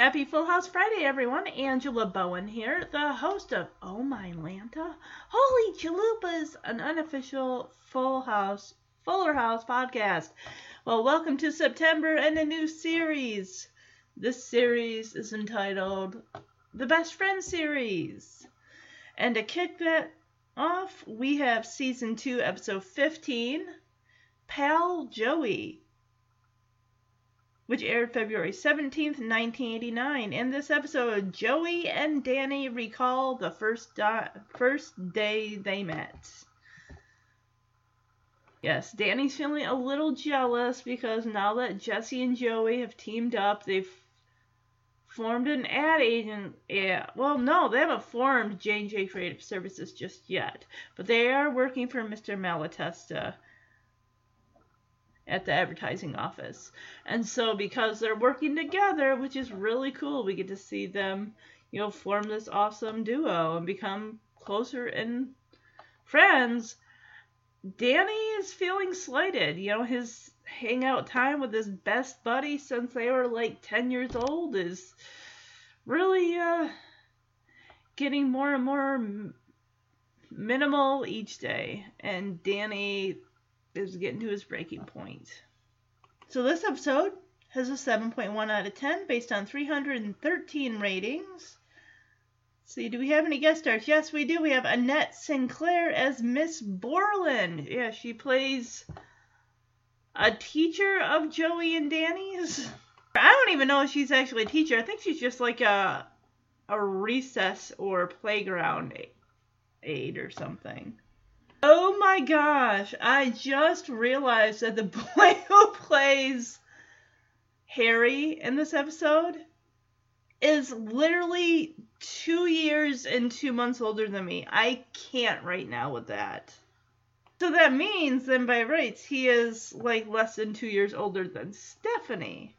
Happy Full House Friday, everyone. Angela Bowen here, the host of Oh Mylanta. Holy Chalupas, an unofficial Full House, Fuller House podcast. Well, welcome to September and a new series. This series is entitled The Best Friend Series. And to kick that off, we have season 2, episode 15, Pal Joey which aired February 17th, 1989. In this episode, Joey and Danny recall the first, di- first day they met. Yes, Danny's feeling a little jealous because now that Jesse and Joey have teamed up, they've formed an ad agent. Yeah, well, no, they haven't formed J&J Creative Services just yet, but they are working for Mr. Malatesta at the advertising office. And so because they're working together, which is really cool, we get to see them, you know, form this awesome duo and become closer and friends. Danny is feeling slighted. You know, his hangout time with his best buddy since they were like 10 years old is really uh getting more and more minimal each day. And Danny is getting to his breaking point. So this episode has a 7.1 out of 10 based on 313 ratings. See, do we have any guest stars? Yes, we do. We have Annette Sinclair as Miss Borland. Yeah, she plays a teacher of Joey and Danny's. I don't even know if she's actually a teacher. I think she's just like a a recess or playground aide or something. Oh my gosh, I just realized that the boy who plays Harry in this episode is literally two years and two months older than me. I can't right now with that. So that means then by rights he is like less than two years older than Stephanie.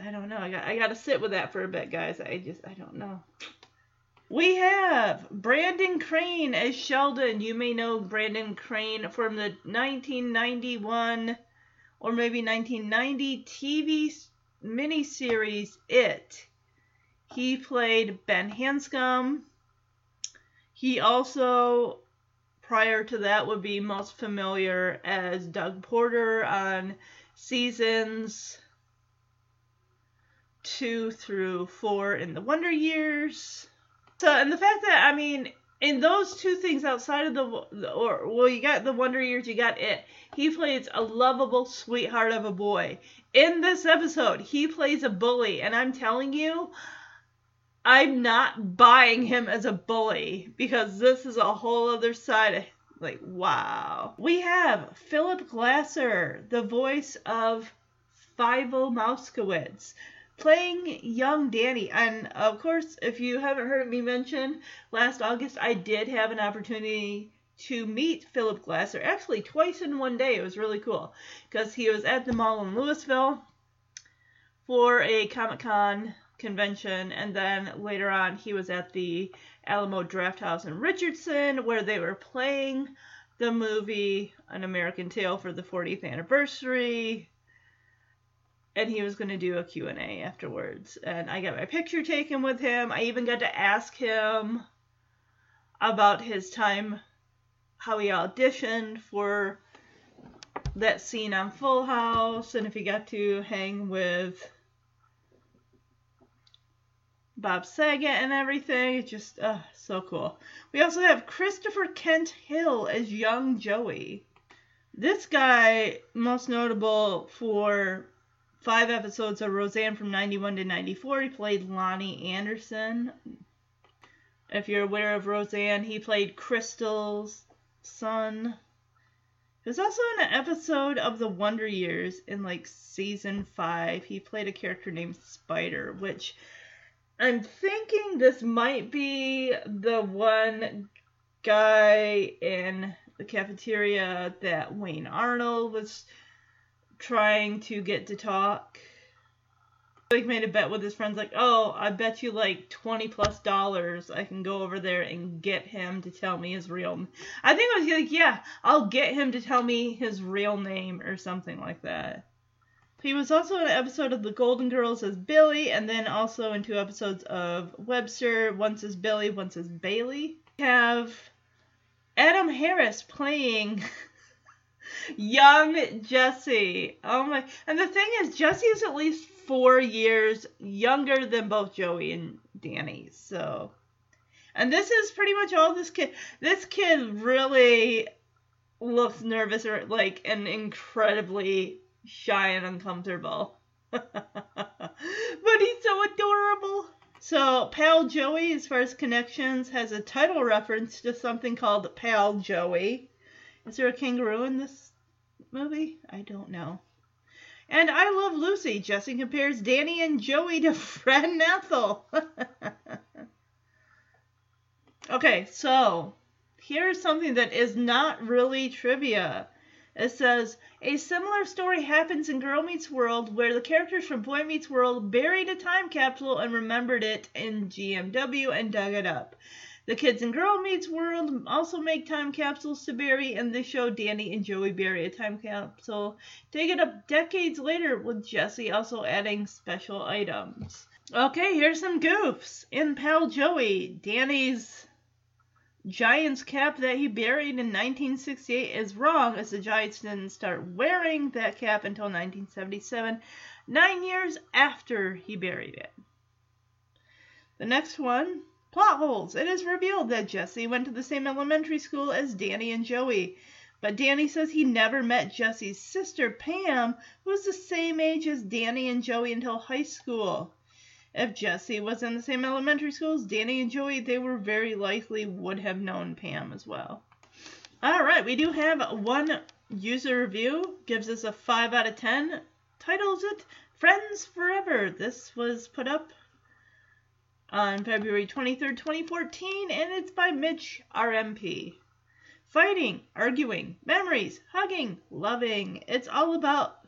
I don't know. I got I gotta sit with that for a bit, guys. I just I don't know. We have Brandon Crane as Sheldon. You may know Brandon Crane from the 1991 or maybe 1990 TV miniseries It. He played Ben Hanscom. He also, prior to that, would be most familiar as Doug Porter on seasons two through four in the Wonder Years. So, and the fact that I mean, in those two things outside of the, or well, you got the Wonder Years, you got it. He plays a lovable sweetheart of a boy. In this episode, he plays a bully, and I'm telling you, I'm not buying him as a bully because this is a whole other side like wow. We have Phillip Glasser, the voice of Fievel Mousekewitz playing young Danny. And of course, if you haven't heard me mention, last August I did have an opportunity to meet Phillip Glasser actually twice in one day. It was really cool because he was at the mall in Lewisville for a Comic Con convention, and then later on he was at the Alamo Drafthouse in Richardson where they were playing the movie An American Tail for the 40th anniversary and he was going to do a Q&A afterwards and I got my picture taken with him. I even got to ask him about his time how he auditioned for that scene on Full House and if he got to hang with Bob Saget and everything. It's just uh, so cool. We also have Christopher Kent Hill as young Joey. This guy, most notable for five episodes of Roseanne from 91 to 94, he played Lonnie Anderson. If you're aware of Roseanne, he played Crystal's son. He was also in an episode of The Wonder Years in like season five. He played a character named Spider, which I'm thinking this might be the one guy in the cafeteria that Wayne Arnold was trying to get to talk. Like made a bet with his friends, like, oh, I bet you like twenty plus dollars I can go over there and get him to tell me his real. I think I was like, yeah, I'll get him to tell me his real name or something like that. He was also in an episode of The Golden Girls as Billy, and then also in two episodes of Webster, once as Billy, once as Bailey. We have Adam Harris playing young Jesse. Oh my! And the thing is, Jesse is at least four years younger than both Joey and Danny. So, and this is pretty much all this kid. This kid really looks nervous or like and incredibly shy and uncomfortable. but he's so adorable. So, Pal Joey, as far as connections, has a title reference to something called Pal Joey. Is there a kangaroo in this movie? I don't know. And I Love Lucy. Jesse compares Danny and Joey to Fred and Ethel. okay, so here's something that is not really trivia. It says a similar story happens in Girl Meets World, where the characters from Boy Meets World buried a time capsule and remembered it in GMW and dug it up. The kids in Girl Meets World also make time capsules to bury, and this show Danny and Joey bury a time capsule. Take it up decades later with Jesse also adding special items. Okay, here's some goofs. In Pal Joey, Danny's Giants cap that he buried in 1968 is wrong, as the Giants didn't start wearing that cap until 1977, nine years after he buried it. The next one, plot holes. It is revealed that Jesse went to the same elementary school as Danny and Joey, but Danny says he never met Jesse's sister Pam, who was the same age as Danny and Joey until high school. If Jesse was in the same elementary school as Danny and Joey, they were very likely would have known Pam as well. All right, we do have one user review, gives us a 5 out of 10, titles it Friends Forever. This was put up on February 23rd, 2014, and it's by Mitch RMP. Fighting, arguing, memories, hugging, loving. It's all about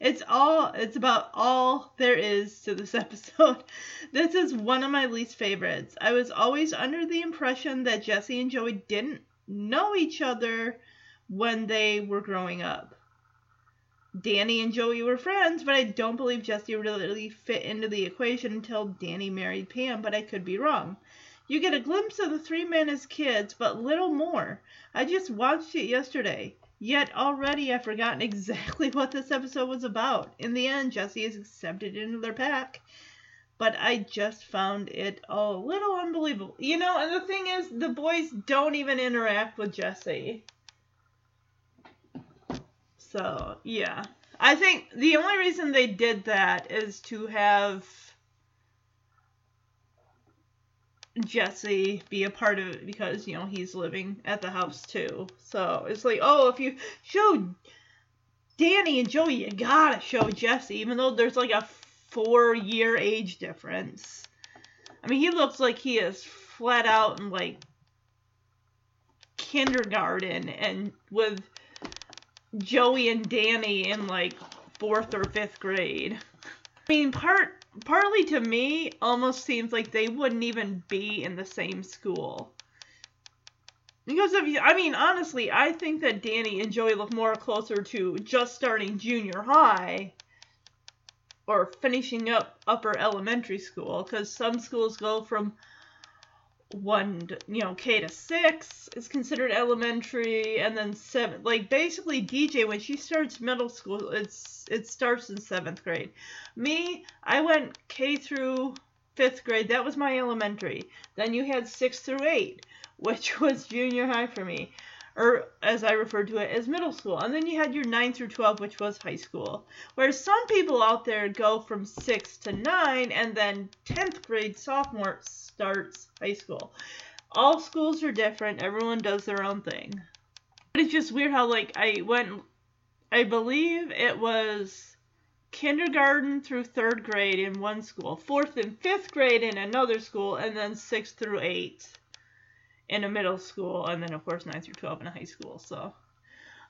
it's all it's about all there is to this episode. This is one of my least favorites. I was always under the impression that Jesse and Joey didn't know each other when they were growing up. Danny and Joey were friends, but I don't believe Jesse really fit into the equation until Danny married Pam, but I could be wrong. You get a glimpse of the three men as kids, but little more. I just watched it yesterday. Yet already I've forgotten exactly what this episode was about. In the end, Jesse is accepted into their pack. But I just found it a little unbelievable. You know, and the thing is, the boys don't even interact with Jesse. So, yeah. I think the only reason they did that is to have Jesse be a part of it because, you know, he's living at the house too. So it's like, oh, if you show Danny and Joey, you gotta show Jesse, even though there's like a four year age difference. I mean, he looks like he is flat out in like kindergarten and with Joey and Danny in like fourth or fifth grade. I mean, part partly to me almost seems like they wouldn't even be in the same school. Because of I mean, honestly, I think that Danny and Joey look more closer to just starting junior high or finishing up upper elementary school because some schools go from one, you know, K to six is considered elementary, and then seven. Like basically, DJ when she starts middle school, it's it starts in seventh grade. Me, I went K through fifth grade. That was my elementary. Then you had six through eight, which was junior high for me or as I referred to it as middle school. And then you had your 9 through 12, which was high school. Whereas some people out there go from 6 to 9, and then 10th grade sophomore starts high school. All schools are different, everyone does their own thing. But it's just weird how, like, I went, I believe it was kindergarten through third grade in one school, fourth and fifth grade in another school, and then sixth through eighth in a middle school, and then of course nine through twelve in a high school. So,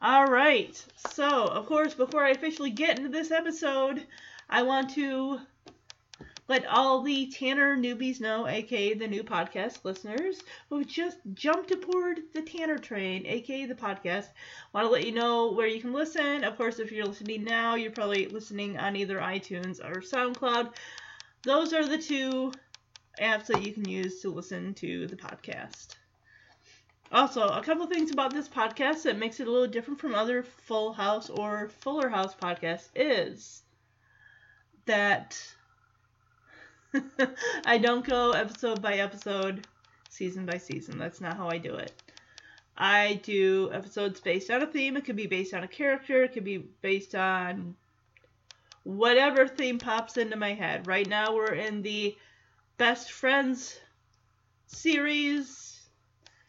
all right. So, of course, before I officially get into this episode, I want to let all the Tanner newbies know, aka the new podcast listeners, who just jumped aboard the Tanner train, aka the podcast. Want to let you know where you can listen. Of course, if you're listening now, you're probably listening on either iTunes or SoundCloud. Those are the two apps that you can use to listen to the podcast. Also, a couple things about this podcast that makes it a little different from other Full House or Fuller House podcasts is that I don't go episode by episode, season by season. That's not how I do it. I do episodes based on a theme. It could be based on a character. It could be based on whatever theme pops into my head. Right now, we're in the Best Friends series.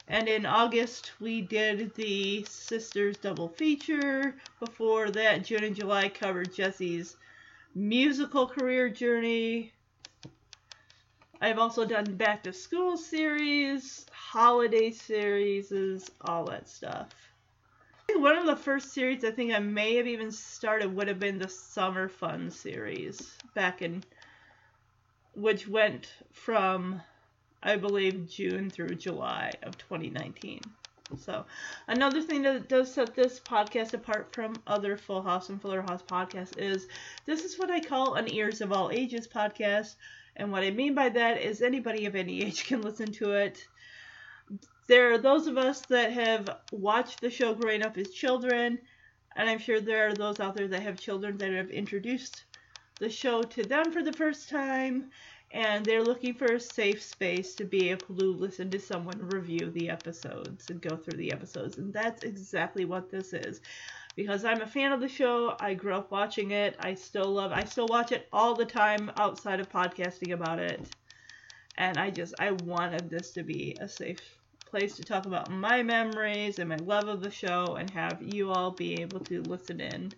And in August, we did the Sisters double feature. Before that, June and July covered Jesse's musical career journey. I've also done back to school series, holiday series, all that stuff. One of the first series I think I may have even started would have been the Summer Fun series back in, which went from, I believe, June through July of 2019. So, another thing that does set this podcast apart from other Full House and Fuller House podcasts is this is what I call an Ears of All Ages podcast and what I mean by that is anybody of any age can listen to it. There are those of us that have watched the show growing up as children, and I'm sure there are those out there that have children that have introduced the show to them for the first time, and they're looking for a safe space to be able to listen to someone review the episodes and go through the episodes. And that's exactly what this is because I'm a fan of the show. I grew up watching it. I still love I still watch it all the time outside of podcasting about it. And I just I wanted this to be a safe place to talk about my memories and my love of the show and have you all be able to listen in.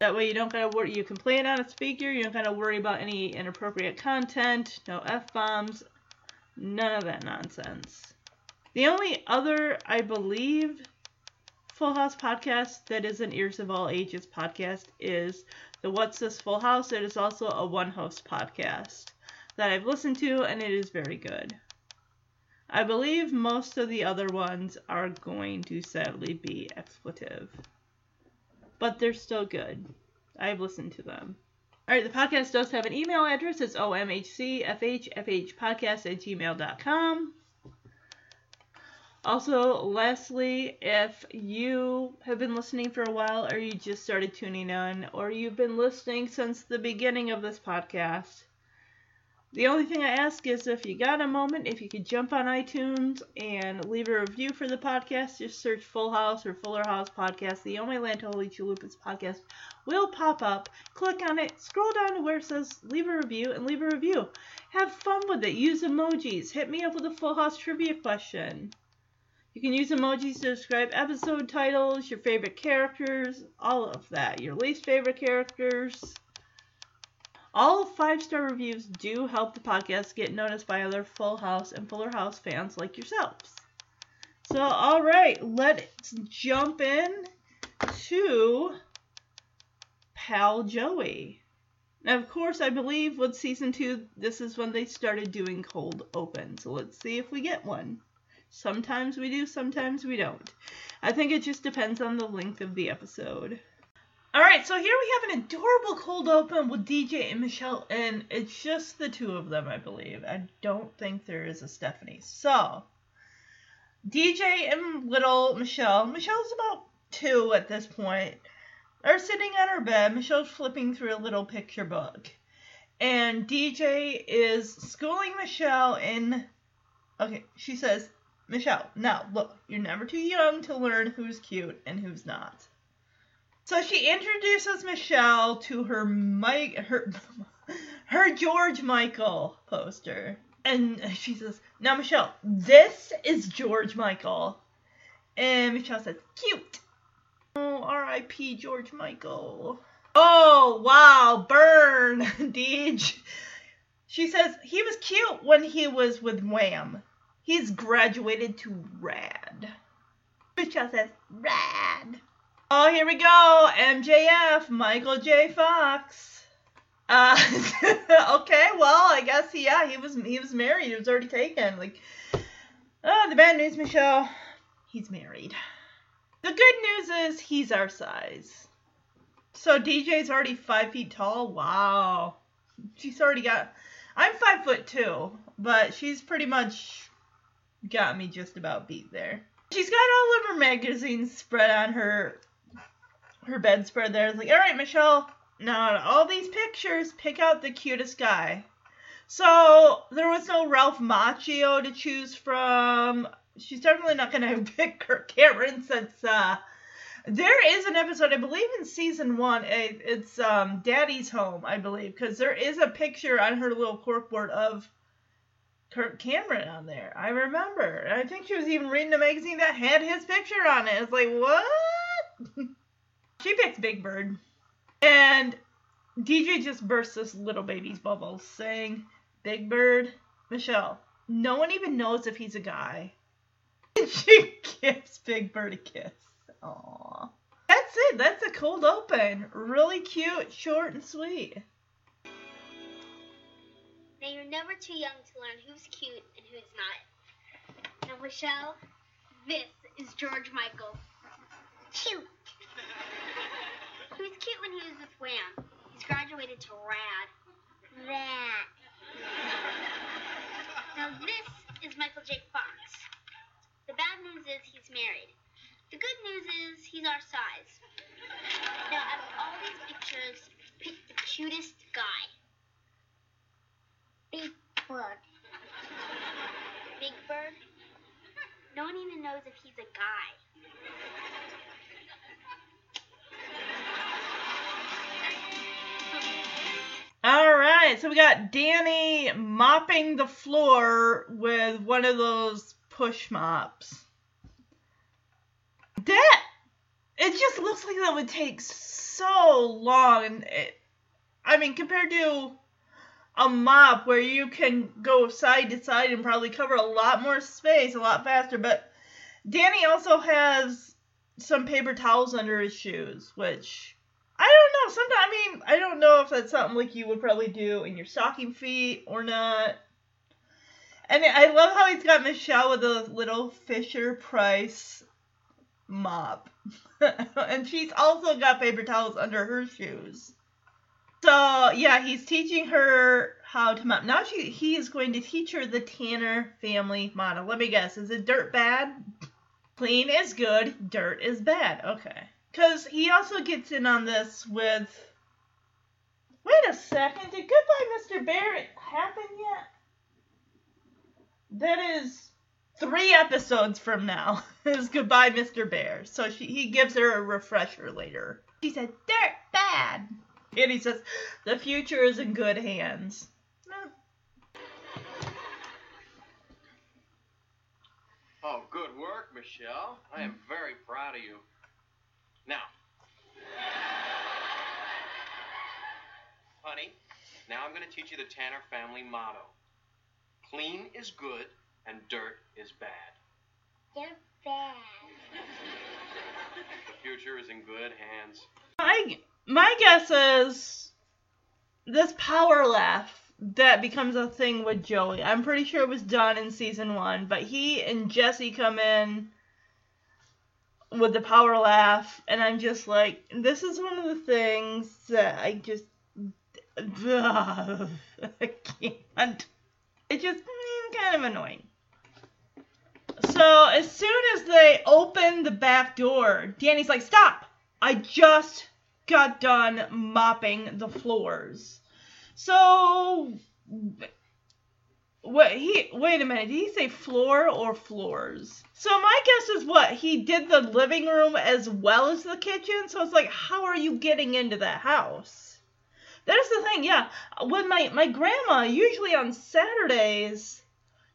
That way you don't gotta worry you can play it on a speaker, you don't gotta worry about any inappropriate content, no F bombs, none of that nonsense. The only other, I believe, Full House podcast that is an Ears of All Ages podcast is the What's This Full House. It is also a one host podcast that I've listened to and it is very good. I believe most of the other ones are going to sadly be expletive, but they're still good. I've listened to them. Alright, the podcast does have an email address. It's omhcfhfhpodcast at gmail.com. Also, lastly, if you have been listening for a while or you just started tuning in or you've been listening since the beginning of this podcast, the only thing I ask is if you got a moment, if you could jump on iTunes and leave a review for the podcast, just search Full House or Fuller House Podcast. The Only Land Holy Chalupas podcast will pop up. Click on it, scroll down to where it says leave a review, and leave a review. Have fun with it. Use emojis. Hit me up with a Full House trivia question. You can use emojis to describe episode titles, your favorite characters, all of that. Your least favorite characters. All five star reviews do help the podcast get noticed by other Full House and Fuller House fans like yourselves. So, all right, let's jump in to Pal Joey. Now, of course, I believe with season two, this is when they started doing cold open. So let's see if we get one. Sometimes we do, sometimes we don't. I think it just depends on the length of the episode. Alright, so here we have an adorable cold open with DJ and Michelle, and it's just the two of them, I believe. I don't think there is a Stephanie. So, DJ and little Michelle, Michelle's about two at this point, are sitting on her bed. Michelle's flipping through a little picture book. And DJ is schooling Michelle in. Okay, she says, Michelle, now look, you're never too young to learn who's cute and who's not. So she introduces Michelle to her Mike, her, her George Michael poster, and she says, "Now, Michelle, this is George Michael." And Michelle says, "Cute." Oh, R.I.P. George Michael. Oh, wow, burn, Deej. She says he was cute when he was with Wham. He's graduated to Rad. Michelle says, Rad. Oh, here we go. MJF, Michael J. Fox. Uh, okay, well, I guess yeah, he was he was married. He was already taken. Like, oh, the bad news, Michelle, he's married. The good news is he's our size. So DJ's already five feet tall. Wow, she's already got. I'm five foot two, but she's pretty much got me just about beat there. She's got all of her magazines spread on her her bedspread there. It's like, all right, Michelle, now all these pictures, pick out the cutest guy. So there was no Ralph Macchio to choose from. She's definitely not gonna pick Kirk Cameron since uh, there is an episode, I believe, in season one. It's um, Daddy's Home, I believe, because there is a picture on her little corkboard of Kirk Cameron on there. I remember. I think she was even reading a magazine that had his picture on it. It's like, what? she picks Big Bird. And DJ just bursts this little baby's bubble saying, Big Bird, Michelle, no one even knows if he's a guy. And she gives Big Bird a kiss. Aww. That's it. That's a cold open. Really cute, short, and sweet. Now you're never too young to learn who's cute and who's not. Now, Michelle, this is George Michael. Cute. He was cute when he was with Wham. He's graduated to Rad. Rad. Now this is Michael J. Fox. The bad news is he's married. The good news is he's our size. Now, out of all these pictures, pick the cutest guy. Big Bird. Big Bird? No one even knows if he's a guy. Right, so we got Danny mopping the floor with one of those push mops. That it just looks like that would take so long, and it, I mean, compared to a mop where you can go side to side and probably cover a lot more space a lot faster. But Danny also has some paper towels under his shoes, which I don't know. Sometimes I mean I don't know if that's something like you would probably do in your stocking feet or not. And I love how he's got Michelle with a little Fisher Price mop. and she's also got paper towels under her shoes. So yeah, he's teaching her how to mop. Now she he is going to teach her the Tanner family model. Let me guess, is it dirt bad? Clean is good, dirt is bad. Okay. Cause he also gets in on this with Wait a second, did Goodbye Mr. Barrett happen yet? That is three episodes from now is Goodbye Mr. Bear. So she, he gives her a refresher later. She said, Dirt bad. And he says, The future is in good hands. Oh, good work, Michelle. I am very proud of you. Now, honey, now I'm going to teach you the Tanner family motto clean is good and dirt is bad. You're bad. The future is in good hands. My, my guess is this power laugh that becomes a thing with Joey. I'm pretty sure it was done in season one, but he and Jesse come in with the power laugh, and I'm just like, this is one of the things that I just. I can't. It's just mm, kind of annoying. So as soon as they open the back door, Danny's like, "Stop! I just got done mopping the floors." So what he wait a minute, did he say floor or floors? So my guess is what he did the living room as well as the kitchen. So it's like, how are you getting into that house? That is the thing, yeah. when my my grandma, usually on Saturdays,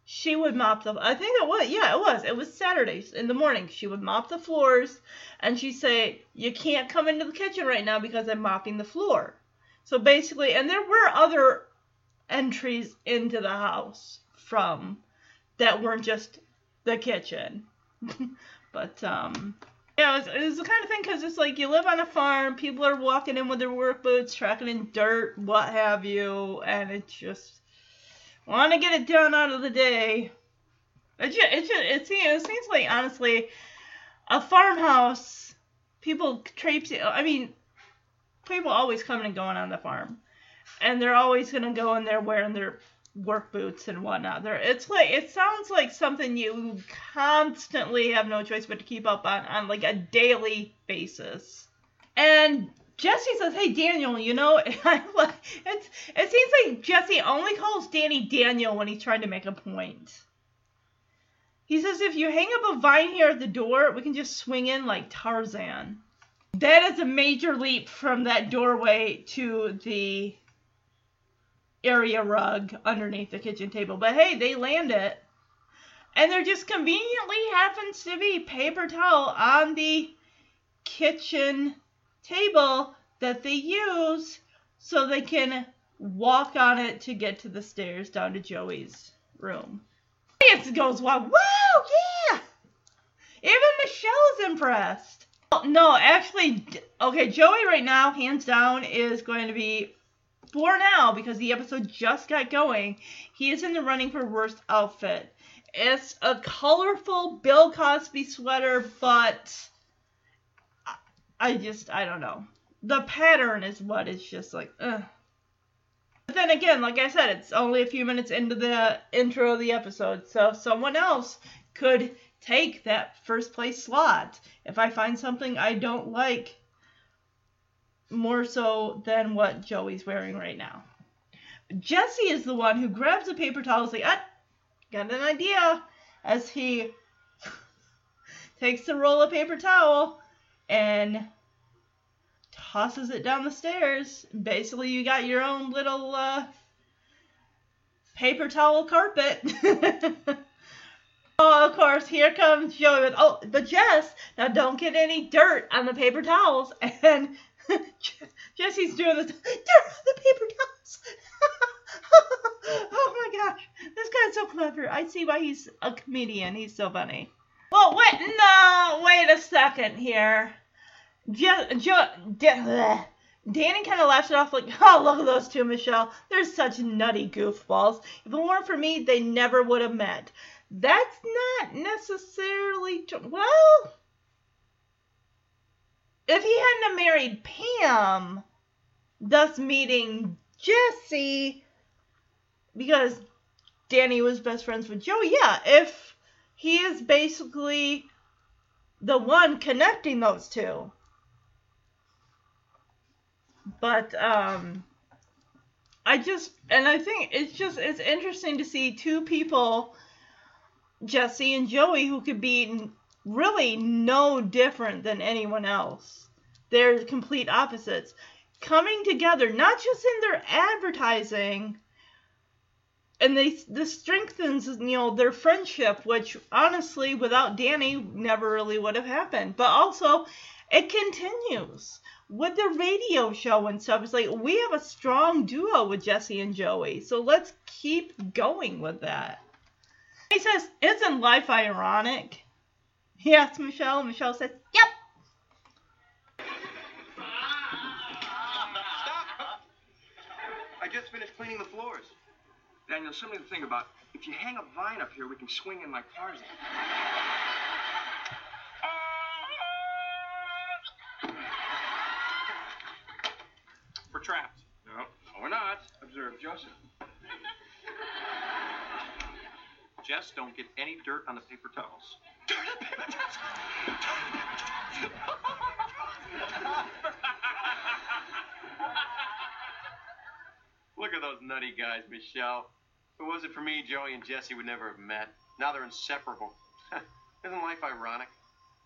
she would mop the I think it was yeah, it was. It was Saturdays in the morning. She would mop the floors and she'd say, You can't come into the kitchen right now because I'm mopping the floor. So basically and there were other entries into the house from that weren't just the kitchen. but um yeah, it was, it the kind of thing because it's like you live on a farm, people are walking in with their work boots, tracking in dirt, what have you, and it's just want to get it done out of the day. It just, it, just, it, seems, it seems like honestly, a farmhouse, people traipse. I mean, people always coming and going on the farm, and they're always gonna go in there wearing their work boots and whatnot. There, it's like it sounds like something you constantly have no choice but to keep up on on like a daily basis. And Jesse says, "Hey Daniel, you know, it's it seems like Jesse only calls Danny Daniel when he's trying to make a point." He says, "If you hang up a vine here at the door, we can just swing in like Tarzan." That is a major leap from that doorway to the area rug underneath the kitchen table. But hey, they land it. And there just conveniently happens to be paper towel on the kitchen table that they use so they can walk on it to get to the stairs down to Joey's room. It goes well. Woo, yeah! Even Michelle's impressed. No, actually, okay, Joey right now, hands down, is going to be for now, because the episode just got going, he is in the running for worst outfit. It's a colorful Bill Cosby sweater, but I just, I don't know. The pattern is what is just like, ugh. But then again, like I said, it's only a few minutes into the intro of the episode, so someone else could take that first place slot. If I find something I don't like, more so than what Joey's wearing right now. Jesse is the one who grabs a paper towel and like, ah, got an idea, as he takes the roll of paper towel and tosses it down the stairs. Basically, you got your own little uh, paper towel carpet. oh, of course, here comes Joey with, oh, but Jess, now don't get any dirt on the paper towels. And Jesse's doing the, this. the paper towels. oh my gosh, this guy's so clever. I see why he's a comedian. He's so funny. Well, wait, no, wait a second here. Jo, jo, Danny kind of laughs it off like, oh, look at those two, Michelle. They're such nutty goofballs. If it weren't for me, they never would have met. That's not necessarily. Well, if he hadn't married Pam, thus meeting Jesse, because Danny was best friends with Joey, yeah, if he is basically the one connecting those two. But um I just and I think it's just it's interesting to see two people Jesse and Joey who could be really no different than anyone else. They're complete opposites. Coming together, not just in their advertising, and they this strengthens you know their friendship, which honestly, without Danny, never really would have happened. But also, it continues with the radio show and stuff. It's like we have a strong duo with Jesse and Joey, so let's keep going with that. He says, "Isn't life ironic?" He asked Michelle, and Michelle said, Yep. Stop! I just finished cleaning the floors. Daniel, something to think about. If you hang a vine up here, we can swing in like Tarzan. We're trapped. No, we're not. Observe Joseph. Jess, don't get any dirt on the paper towels. Look at those nutty guys, Michelle. If it wasn't for me, Joey and Jesse would never have met. Now they're inseparable. Isn't life ironic?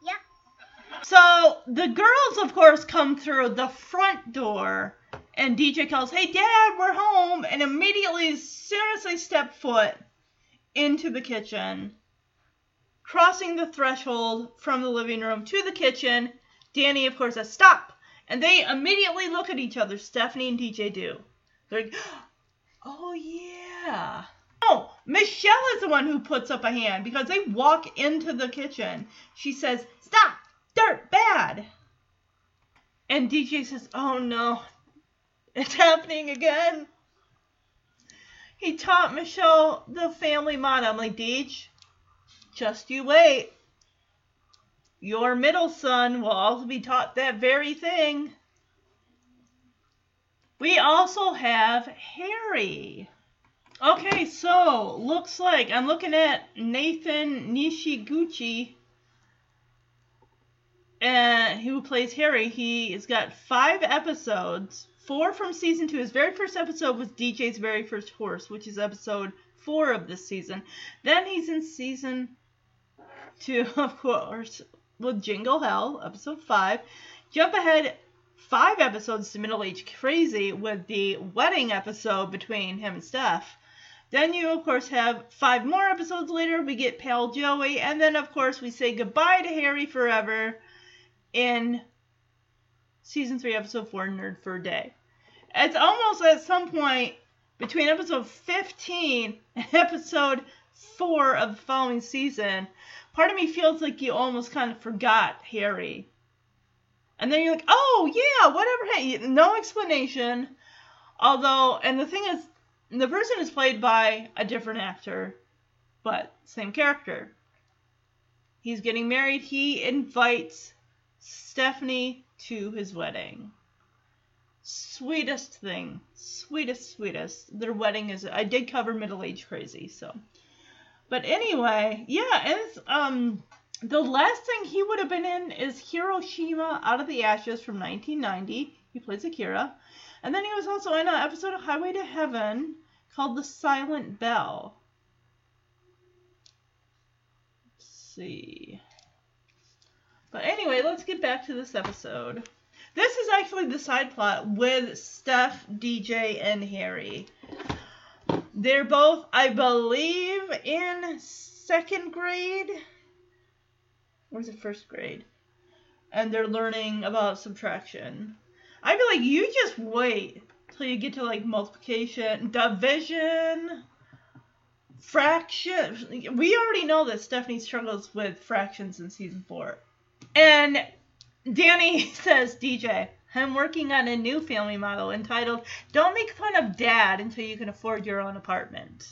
Yep. So the girls, of course, come through the front door, and DJ calls, "Hey, Dad, we're home!" And immediately, as soon as they step foot into the kitchen, crossing the threshold from the living room to the kitchen. Danny, of course, says, Stop! And they immediately look at each other. Stephanie and DJ do. They're like, Oh, yeah. Oh, Michelle is the one who puts up a hand because they walk into the kitchen. She says, Stop! Dirt! Bad! And DJ says, Oh no, it's happening again. He taught Michelle the family motto. I'm like, Deej, just you wait. Your middle son will also be taught that very thing. We also have Harry. Okay, so looks like I'm looking at Nathan Nishiguchi, and who plays Harry. He has got five episodes, four from season two. His very first episode was DJ's very first horse, which is episode four of this season. Then he's in season two, of course, with Jingle Hell, episode five. Jump ahead five episodes to Middle Age Crazy with the wedding episode between him and Steph. Then you, of course, have five more episodes later. We get Pal Joey, and then, of course, we say goodbye to Harry forever in season three, episode four, Nerd for a Day. It's almost at some point between episode 15 and episode four of the following season. Part of me feels like you almost kind of forgot Harry. And then you're like, oh, yeah, whatever. Hey, no explanation. Although, and the thing is, the person is played by a different actor, but same character. He's getting married. He invites Stephanie to his wedding. Sweetest thing. Sweetest, sweetest. Their wedding is. I did cover middle age crazy, so. But anyway, yeah, it's um the last thing he would have been in is Hiroshima Out of the Ashes from 1990. He plays Akira. And then he was also in an episode of Highway to Heaven called The Silent Bell. Let's see. But anyway, let's get back to this episode. This is actually the side plot with Steph, DJ, and Harry. They're both, I believe, in second grade. Or is it first grade? And they're learning about subtraction. I feel like you just wait till you get to like multiplication, division, fraction. We already know that Stephanie struggles with fractions in season four. And Danny says, DJ, I'm working on a new family model entitled Don't Make Fun of Dad Until You Can Afford Your Own Apartment.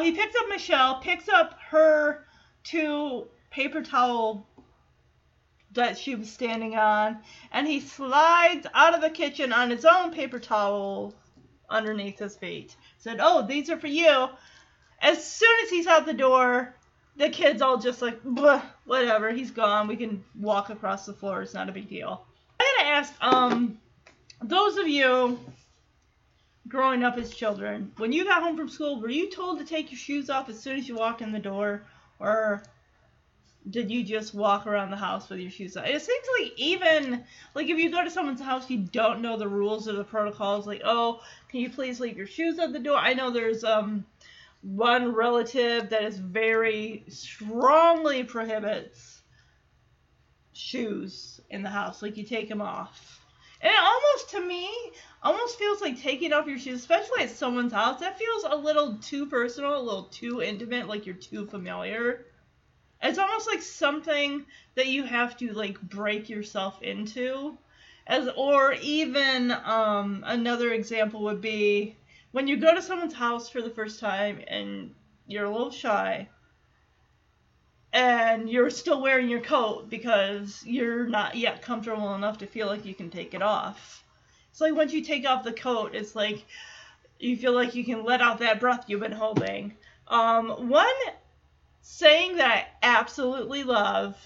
He picks up Michelle, picks up her two paper towel that she was standing on, and he slides out of the kitchen on his own paper towel underneath his feet. Said, Oh, these are for you. As soon as he's out the door, the kid's all just like, whatever, he's gone. We can walk across the floor. It's not a big deal. I gotta ask, um, those of you growing up as children, when you got home from school, were you told to take your shoes off as soon as you walked in the door, or did you just walk around the house with your shoes on? It seems like even like if you go to someone's house, you don't know the rules or the protocols. Like, oh, can you please leave your shoes at the door? I know there's um one relative that is very strongly prohibits shoes in the house. Like you take them off. And it almost to me almost feels like taking off your shoes, especially at someone's house. That feels a little too personal, a little too intimate, like you're too familiar. It's almost like something that you have to like break yourself into. As or even um, another example would be when you go to someone's house for the first time and you're a little shy and you're still wearing your coat because you're not yet comfortable enough to feel like you can take it off. It's like once you take off the coat, it's like you feel like you can let out that breath you've been holding. Um, one saying that I absolutely love.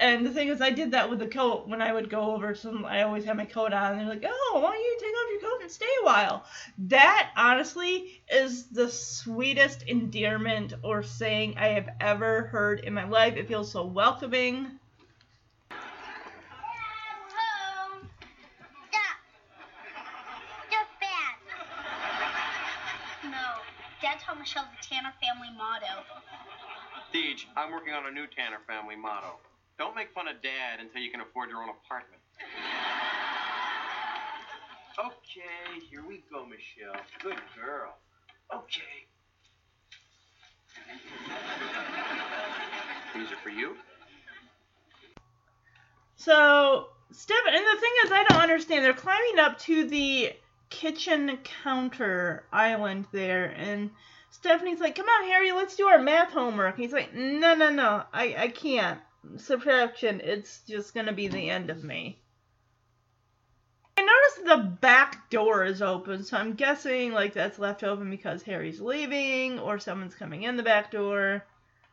And the thing is, I did that with the coat when I would go over some. I always had my coat on, and they're like, "Oh, why don't you take off your coat and stay a while?" That honestly is the sweetest endearment or saying I have ever heard in my life. It feels so welcoming. Hello. Stop. Just bad. No. Dad taught Michelle the Tanner family motto. Deej, I'm working on a new Tanner family motto. Don't make fun of Dad until you can afford your own apartment. Okay, here we go, Michelle. Good girl. Okay. These are for you. So, Steph, and the thing is, I don't understand. They're climbing up to the kitchen counter island there, and Stephanie's like, "Come on, Harry, let's do our math homework." He's like, "No, no, no, I, I can't. Subtraction, it's just gonna be the end of me." I noticed the back door is open, so I'm guessing like that's left open because Harry's leaving or someone's coming in the back door.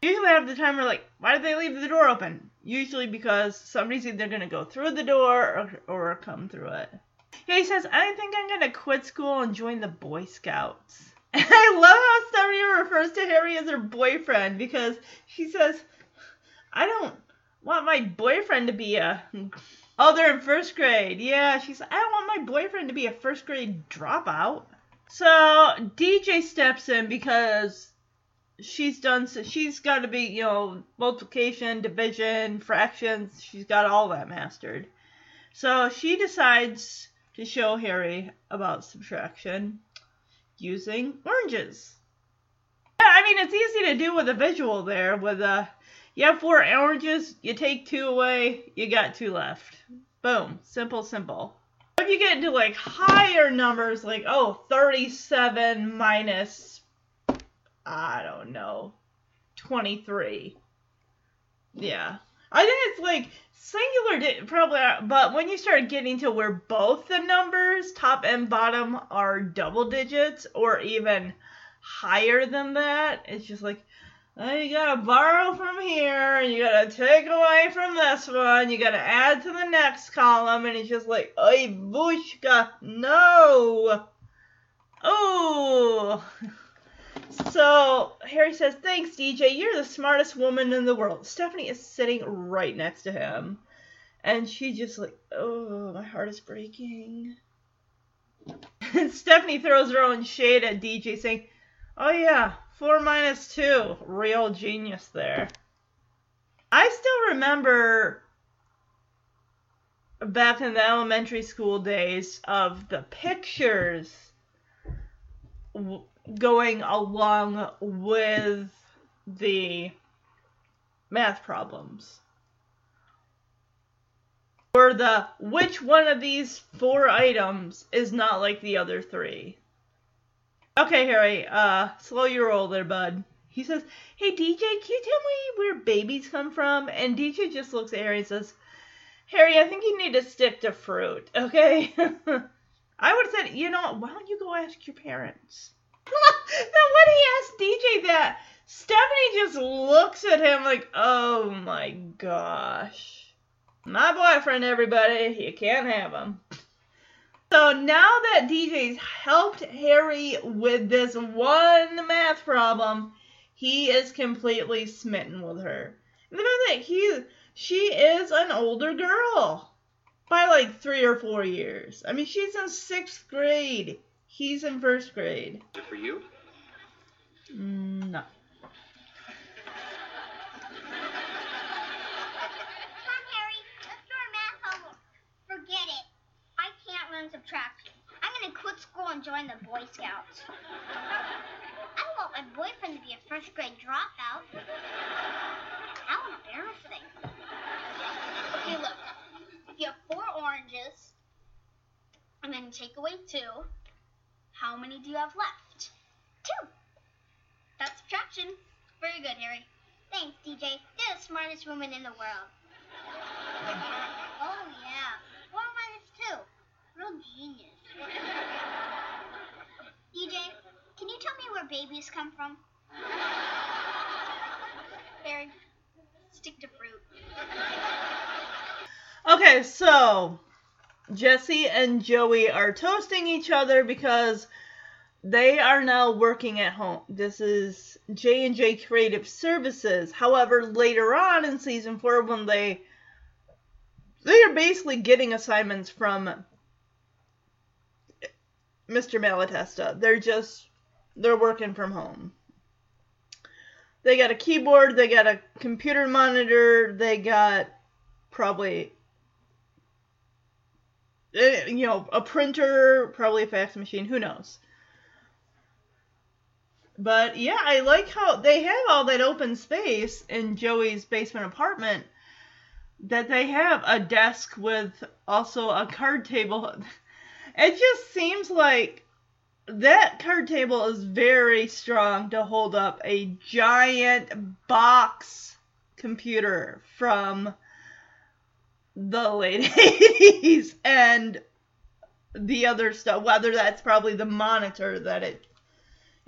Usually I have the time we're like, why did they leave the door open? Usually because somebody's either gonna go through the door or, or come through it. Yeah, he says, I think I'm gonna quit school and join the Boy Scouts. And I love how Stephanie refers to Harry as her boyfriend because she says, I don't want my boyfriend to be a Oh, they're in first grade. Yeah, she's. I don't want my boyfriend to be a first grade dropout. So DJ steps in because she's done. So she's got to be, you know, multiplication, division, fractions. She's got all that mastered. So she decides to show Harry about subtraction using oranges. Yeah, I mean it's easy to do with a visual there with a you have four oranges, you take two away, you got two left. Boom. Simple, simple. If you get into like higher numbers, like, oh, 37 minus, I don't know, 23. Yeah. I think it's like singular, di- probably, uh, but when you start getting to where both the numbers, top and bottom, are double digits or even higher than that, it's just like, you gotta borrow from here, and you gotta take away from this one, you gotta add to the next column, and it's just like, oi, bushka, no! Oh! So, Harry says, thanks, DJ, you're the smartest woman in the world. Stephanie is sitting right next to him, and she's just like, oh, my heart is breaking. And Stephanie throws her own shade at DJ, saying, oh yeah, Four minus two. Real genius there. I still remember back in the elementary school days of the pictures going along with the math problems. Or the which one of these four items is not like the other three. Okay, Harry, uh, slow your roll there, bud. He says, Hey, DJ, can you tell me where babies come from? And DJ just looks at Harry and says, Harry, I think you need to stick to fruit, okay? I would have said, you know, why don't you go ask your parents? then when he asked DJ that, Stephanie just looks at him like, oh my gosh. My boyfriend, everybody. You can't have him. So now that DJ's helped Harry with this one math problem, he is completely smitten with her. And the fact that he she is an older girl by like three or four years. I mean, she's in sixth grade. He's in first grade. For you? Mm, no. Come on, Harry. Let's do our math homework. Forget it. I can't subtraction. I'm gonna quit school and join the Boy Scouts. I don't want my boyfriend to be a first grade dropout. How embarrassing. Okay, look. If you have four oranges, and then take away two, how many do you have left? Two. That's subtraction. Very good, Harry. Thanks, DJ. You're the smartest woman in the world. Oh, yeah. Four minus two. Real genius. DJ, can you tell me where babies come from? Harry, stick to fruit. Okay, so Jesse and Joey are toasting each other because they are now working at home. This is J and J Creative Services. However, later on in season four, when they they are basically getting assignments from Mr. Malatesta. They're just they're working from home. They got a keyboard, they got a computer monitor, they got probably eh, you know, a printer, probably a fax machine, who knows. But yeah, I like how they have all that open space in Joey's basement apartment that they have a desk with also a card table. It just seems like that card table is very strong to hold up a giant box computer from the late 80s and the other stuff, whether that's probably the monitor that it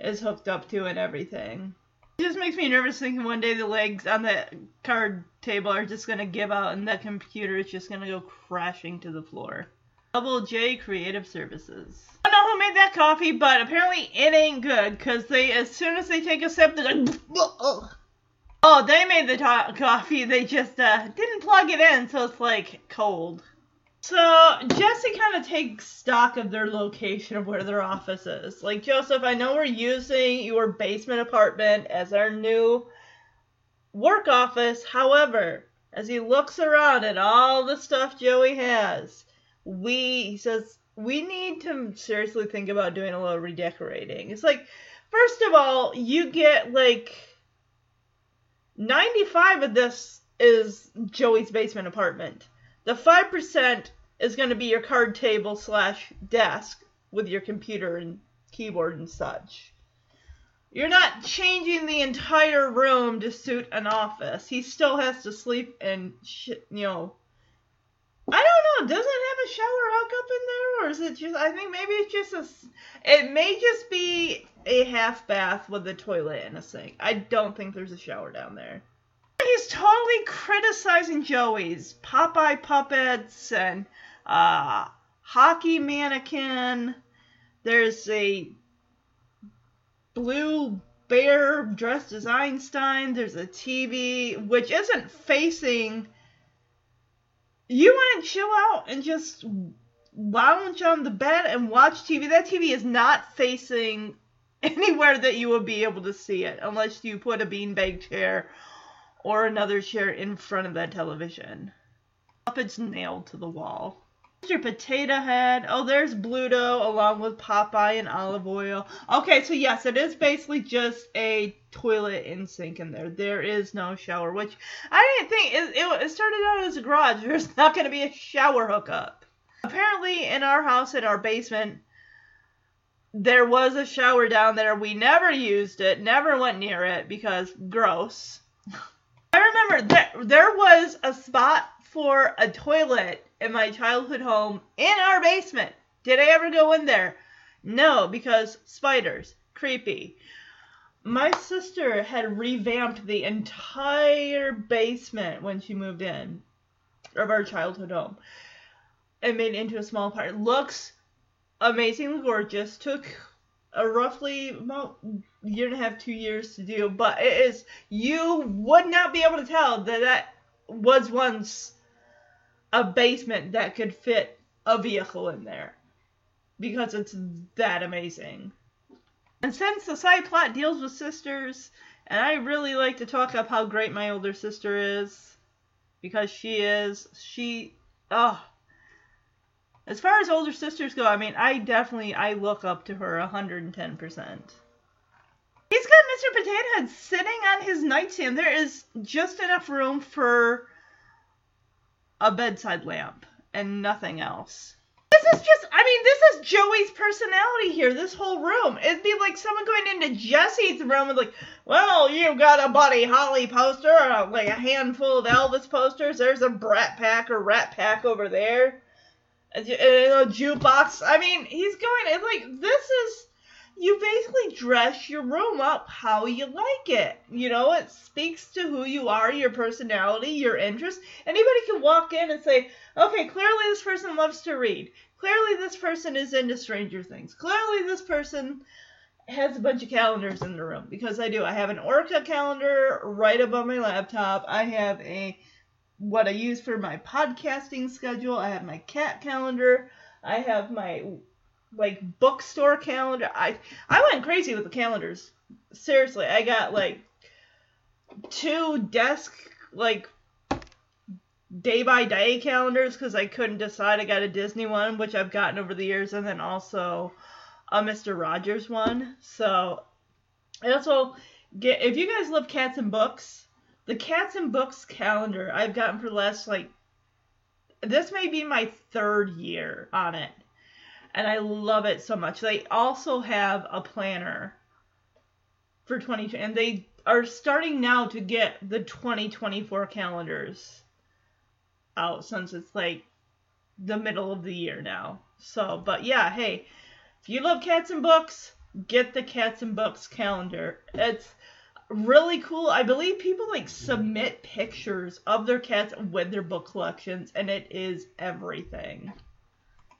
is hooked up to and everything. It just makes me nervous thinking one day the legs on that card table are just going to give out and that computer is just going to go crashing to the floor. Double J Creative Services. I don't know who made that coffee, but apparently it ain't good because they, as soon as they take a sip, they're like, oh, they made the to- coffee. They just uh, didn't plug it in, so it's like cold. So Jesse kind of takes stock of their location of where their office is. Like Joseph, I know we're using your basement apartment as our new work office. However, as he looks around at all the stuff Joey has, we he says we need to seriously think about doing a little redecorating. It's like first of all, you get like 95 of this is Joey's basement apartment. The 5% is going to be your card table slash desk with your computer and keyboard and such. You're not changing the entire room to suit an office. He still has to sleep and sh- you know. I don't know. Does it have a shower hookup in there, or is it just? I think maybe it's just a. It may just be a half bath with a toilet and a sink. I don't think there's a shower down there. He's totally criticizing Joey's Popeye puppets and uh, hockey mannequin. There's a blue bear dressed as Einstein. There's a TV which isn't facing. You want to chill out and just lounge on the bed and watch TV. That TV is not facing anywhere that you would be able to see it unless you put a beanbag chair or another chair in front of that television. It's nailed to the wall. Mr. Potato Head. Oh, there's Bluto along with Popeye and Olive Oyl. Okay, so yes, it is basically just a toilet and sink in there. There is no shower, which I didn't think. It, it, started out as a garage. There's not going to be a shower hookup. Apparently, in our house, in our basement, there was a shower down there. We never used it, never went near it because gross. I remember that there was a spot for a toilet in my childhood home in our basement. Did I ever go in there? No, because spiders. Creepy. My sister had revamped the entire basement when she moved in of our childhood home and made it into a small part. Looks amazingly gorgeous. Took a roughly about year and a half, two years to do, but it is you would not be able to tell that that was once a basement that could fit a vehicle in there because it's that amazing. And since the side plot deals with sisters, and I really like to talk up how great my older sister is because she is she oh as far as older sisters go, I mean, I definitely I look up to her 110%. He's got Mr. Potato Head sitting on his nightstand. There is just enough room for a bedside lamp and nothing else. This is just, I mean, this is Joey's personality here, this whole room. It'd be like someone going into Jesse's room and like, well, you've got a Buddy Holly poster, uh, like a handful of Elvis posters. There's a Brat Pack or Rat Pack over there. A, a, a jukebox. I mean, he's going, it's like, this is, you basically dress your room up how you like it. You know, it speaks to who you are, your personality, your interests. Anybody can walk in and say, okay, clearly this person loves to read. Clearly this person is into Stranger Things. Clearly this person has a bunch of calendars in the room because I do. I have an Orca calendar right above my laptop. I have a what I use for my podcasting schedule. I have my cat calendar. I have my like bookstore calendar. I I went crazy with the calendars. Seriously, I got like two desk like day by day calendars because I couldn't decide. I got a Disney one, which I've gotten over the years, and then also a Mr. Rogers one. So, I also get if you guys love cats and books, the cats and books calendar I've gotten for the last like this may be my third year on it, and I love it so much. They also have a planner for 20 and they are starting now to get the 2024 calendars out since it's like the middle of the year now. So, but yeah, hey, if you love cats and books, get the cats and books calendar. It's really cool. I believe people like submit pictures of their cats with their book collections, and it is everything.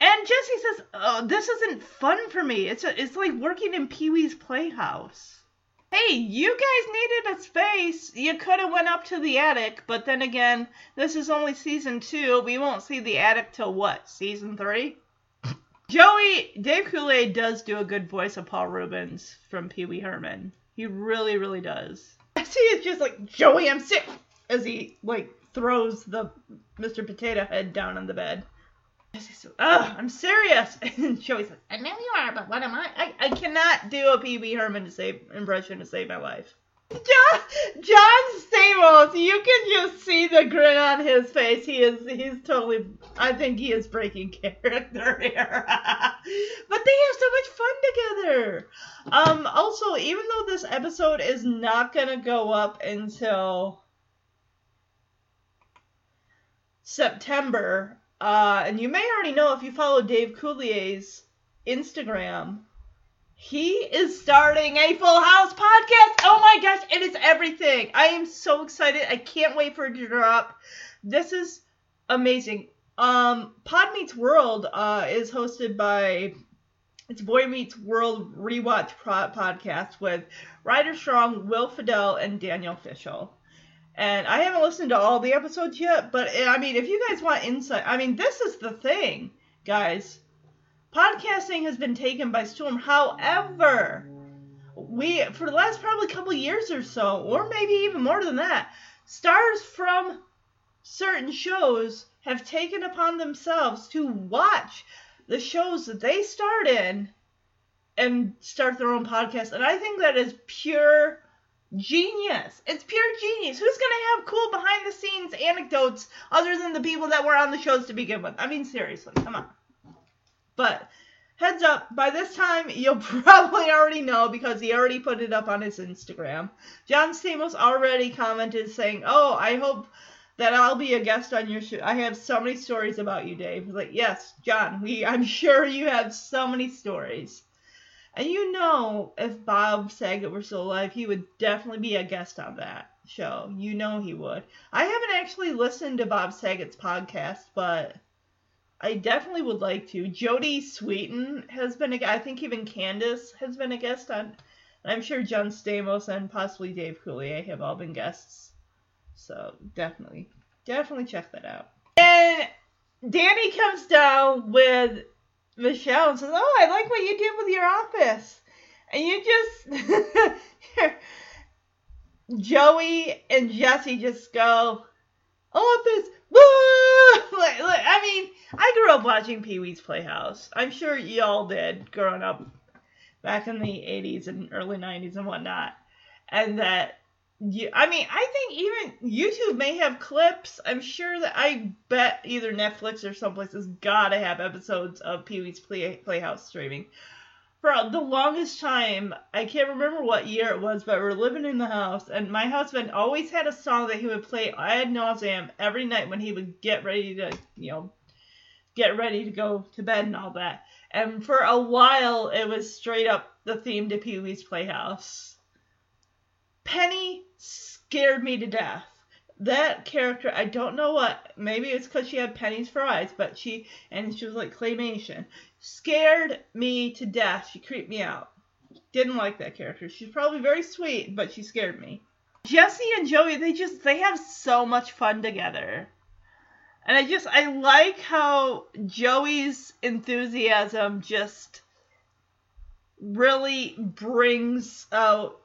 And Jesse says, "Oh, this isn't fun for me. It's a, it's like working in Pee Wee's Playhouse." Hey, you guys needed a space. You could have went up to the attic, but then again, this is only season two. We won't see the attic till what? Season three? Joey Dave Coulier does do a good voice of Paul Reubens from Pee Wee Herman. He really, really does. I is just like Joey, I'm sick, as he like throws the Mr. Potato Head down on the bed. I'm serious. And Joey says, I know you are, but what am I? I, I cannot do a Wee Herman to save impression to save my life. John, John Stamos, you can just see the grin on his face. He is, he's totally, I think he is breaking character here. but they have so much fun together. Um, also, even though this episode is not gonna go up until September, uh, and you may already know if you follow Dave Coulier's Instagram, he is starting a Full House podcast. Oh my gosh, it is everything. I am so excited. I can't wait for it to drop. This is amazing. Um, Pod Meets World uh, is hosted by it's Boy Meets World Rewatch podcast with Ryder Strong, Will Friedle, and Danielle Fishel. And I haven't listened to all the episodes yet, but eh, I mean, if you guys want insight, I mean, this is the thing, guys. Podcasting has been taken by storm. However, we for the last probably couple years or so, or maybe even more than that, stars from certain shows have taken upon themselves to watch the shows that they start in and start their own podcast. And I think that is pure genius. It's pure genius. Who's going to have cool behind the scenes anecdotes other than the people that were on the shows to begin with? I mean, seriously, come on. But heads up, by this time you'll probably already know because he already put it up on his Instagram. John Stamos already commented saying, "Oh, I hope that I'll be a guest on your show. I have so many stories about you, Dave." Like, "Yes, John, we I'm sure you have so many stories." And you know, if Bob Saget were still alive, he would definitely be a guest on that show. You know he would. I haven't actually listened to Bob Saget's podcast, but I definitely would like to. Jodie Sweetin has been a I think even Candace has been a guest on. I'm sure John Stamos and possibly Dave Coulier have all been guests. So definitely, definitely check that out. And Danny comes down with Michelle and says, "Oh, I like what you did with your office," and you just Joey and Jesse just go, "Office, woo!" like, like, I mean, I grew up watching Pee Wee's Playhouse. I'm sure y'all did growing up back in the 80s and early 90s and whatnot, and that. You, I mean, I think even YouTube may have clips. I'm sure that I bet either Netflix or someplace has got to have episodes of Pee Wee's Play, Playhouse streaming. For the longest time, I can't remember what year it was, but we are living in the house, and my husband always had a song that he would play ad nauseam every night when he would get ready to, you know, get ready to go to bed and all that. And for a while, it was straight up the theme to Pee Wee's Playhouse. Penny scared me to death. That character, I don't know what. Maybe it's because she had pennies for eyes, but she and she was like claymation. Scared me to death. She creeped me out. Didn't like that character. She's probably very sweet, but she scared me. Jesse and Joey, they just they have so much fun together. And I just I like how Joey's enthusiasm just really brings out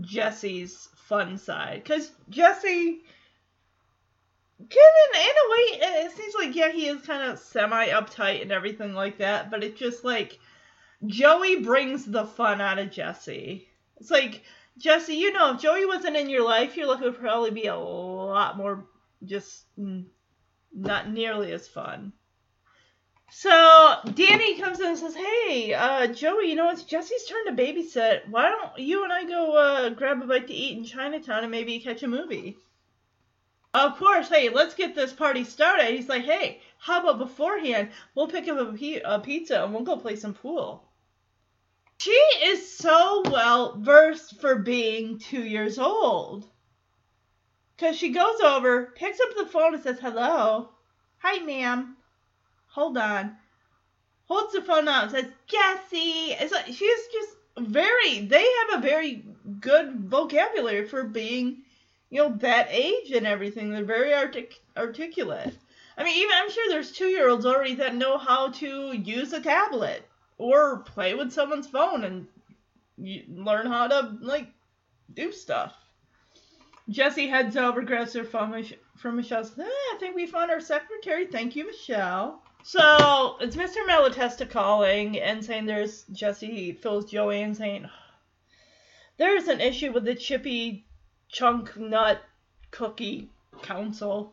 Jesse's fun side cuz Jesse can in, a way it seems like yeah he is kind of semi uptight and everything like that, but it's just like Joey brings the fun out of Jesse. It's like Jesse, you know, if Joey wasn't in your life, your life would probably be a lot more just not nearly as fun. So Danny comes in and says, "Hey, uh, Joey, you know it's Jesse's turn to babysit. Why don't you and I go uh, grab a bite to eat in Chinatown and maybe catch a movie?" Of course, hey, let's get this party started. He's like, "Hey, how about beforehand? We'll pick up a, p- a pizza and we'll go play some pool." She is so well versed for being two years old. Because she goes over, picks up the phone, and says, Hello. Hi, ma'am. Hold on. Holds the phone out and says, Jesse. It's like she's just very, they have a very good vocabulary for being, you know, that age and everything. They're very artic- articulate. I mean, even I'm sure there's two year olds already that know how to use a tablet or play with someone's phone and learn how to, like, do stuff. Jesse heads over, grabs her phone from Michelle. Says, eh, I think we found our secretary. Thank you, Michelle. So it's Mr. Malatesta calling and saying there's Jesse fills Joey and saying there's an issue with the chippy chunk nut cookie council.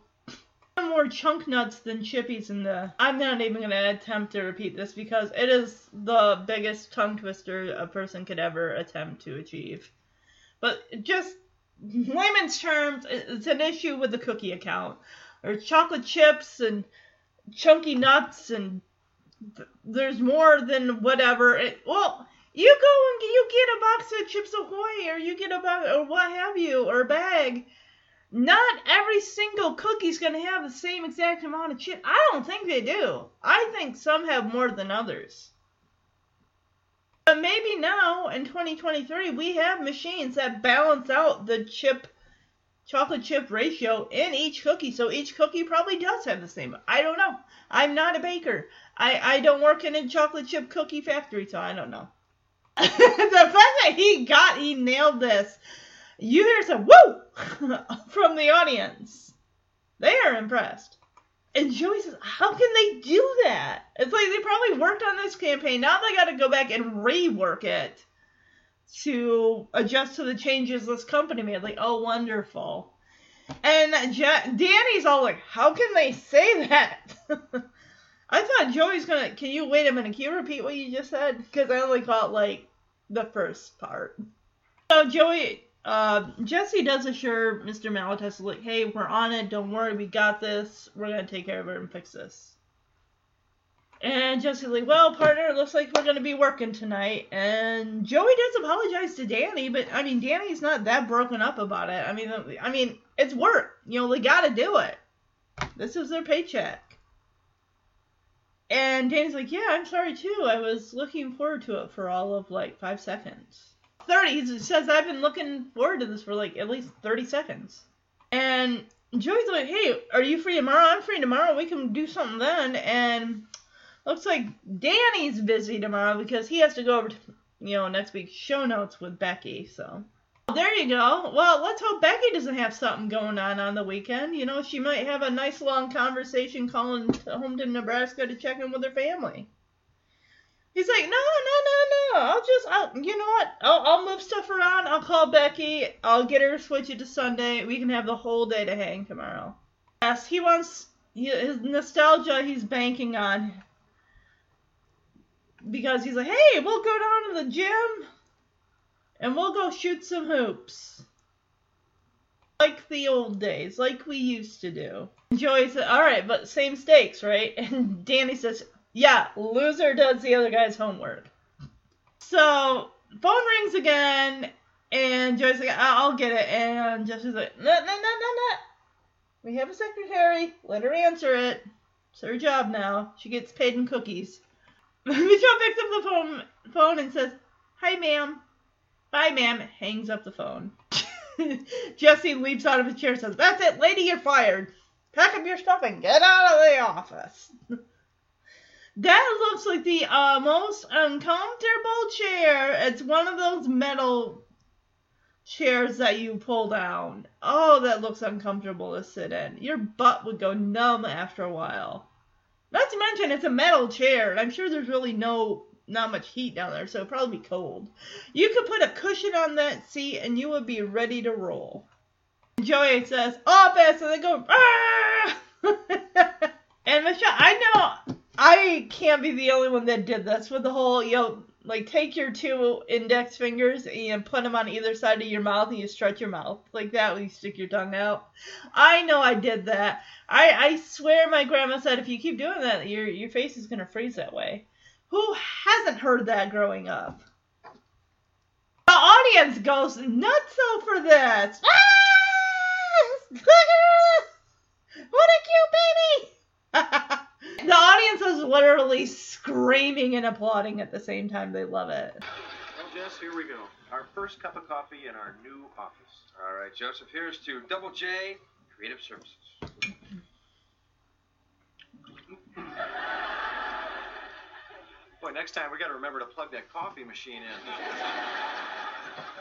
More chunk nuts than chippies in the. I'm not even gonna attempt to repeat this because it is the biggest tongue twister a person could ever attempt to achieve. But just layman's terms, it's an issue with the cookie account. There's chocolate chips and chunky nuts, and th- there's more than whatever. It, well, you go and you get a box of Chips Ahoy, or you get a box, or what have you, or a bag. Not every single cookie's gonna have the same exact amount of chip. I don't think they do. I think some have more than others. But maybe now in 2023 we have machines that balance out the chip chocolate chip ratio in each cookie. So each cookie probably does have the same. I don't know. I'm not a baker. I, I don't work in a chocolate chip cookie factory, so I don't know. the fact that he got he nailed this. You hear some woo from the audience. They are impressed. And Joey says, How can they do that? It's like they probably worked on this campaign. Now they got to go back and rework it to adjust to the changes this company made. Like, oh, wonderful. And Danny's all like, How can they say that? I thought Joey's gonna. Can you wait a minute? Can you repeat what you just said? Because I only caught like the first part. So Joey uh, Jesse does assure Mr. Malatesta, like, hey, we're on it. Don't worry, we got this. We're gonna take care of it and fix this. And Jesse's like, well, partner, it looks like we're gonna be working tonight. And Joey does apologize to Danny, but I mean, Danny's not that broken up about it. I mean, I mean, it's work. You know, they gotta do it. This is their paycheck. And Danny's like, yeah, I'm sorry too. I was looking forward to it for all of like five seconds. 30. He says, I've been looking forward to this for like at least 30 seconds. And Joey's like, hey, are you free tomorrow? I'm free tomorrow. We can do something then. And looks like Danny's busy tomorrow because he has to go over to, you know, next week's show notes with Becky. So there you go. Well, let's hope Becky doesn't have something going on on the weekend. You know, she might have a nice long conversation calling home to Nebraska to check in with her family. He's like, no, no, no, no. I'll just, I'll, you know what? I'll, I'll move stuff around. I'll call Becky. I'll get her to switch it to Sunday. We can have the whole day to hang tomorrow. Yes, he wants his nostalgia. He's banking on because he's like, hey, we'll go down to the gym and we'll go shoot some hoops. Like the old days, like we used to do. Joey said, all right, but same stakes, right? And Danny says, yeah, loser does the other guy's homework. So phone rings again, and Joey's like, I'll get it. And Jesse's like, no, no, no, no, no. We have a secretary. Let her answer it. It's her job now. She gets paid in cookies. Michelle picks up the phone, phone and says, Hi, ma'am. Bye, ma'am. Hangs up the phone. Jesse leaps out of his chair and says, That's it, lady, you're fired. Pack up your stuff and get out of the office. that looks like the uh, most uncomfortable chair. It's one of those metal chairs that you pull down. Oh, that looks uncomfortable to sit in. Your butt would go numb after a while. Not to mention it's a metal chair, and I'm sure there's really no not much heat down there, so it'd probably be cold. You could put a cushion on that seat and you would be ready to roll. Joey says, office, and they go, ah! and Michelle, I know I can't be the only one that did this with the whole, you know, like take your two index fingers and put them on either side of your mouth and you stretch your mouth like that when you stick your tongue out. I know I did that. I, I swear my grandma said if you keep doing that, your your face is gonna freeze that way. Who hasn't heard that growing up? The audience goes nuts for this. Ah! what a cute baby! the audience is literally screaming and applauding at the same time. They love it. Well, Jess, here we go. Our first cup of coffee in our new office. All right, Joseph, here's to Double J Creative Services. Boy, next time we got to remember to plug that coffee machine in.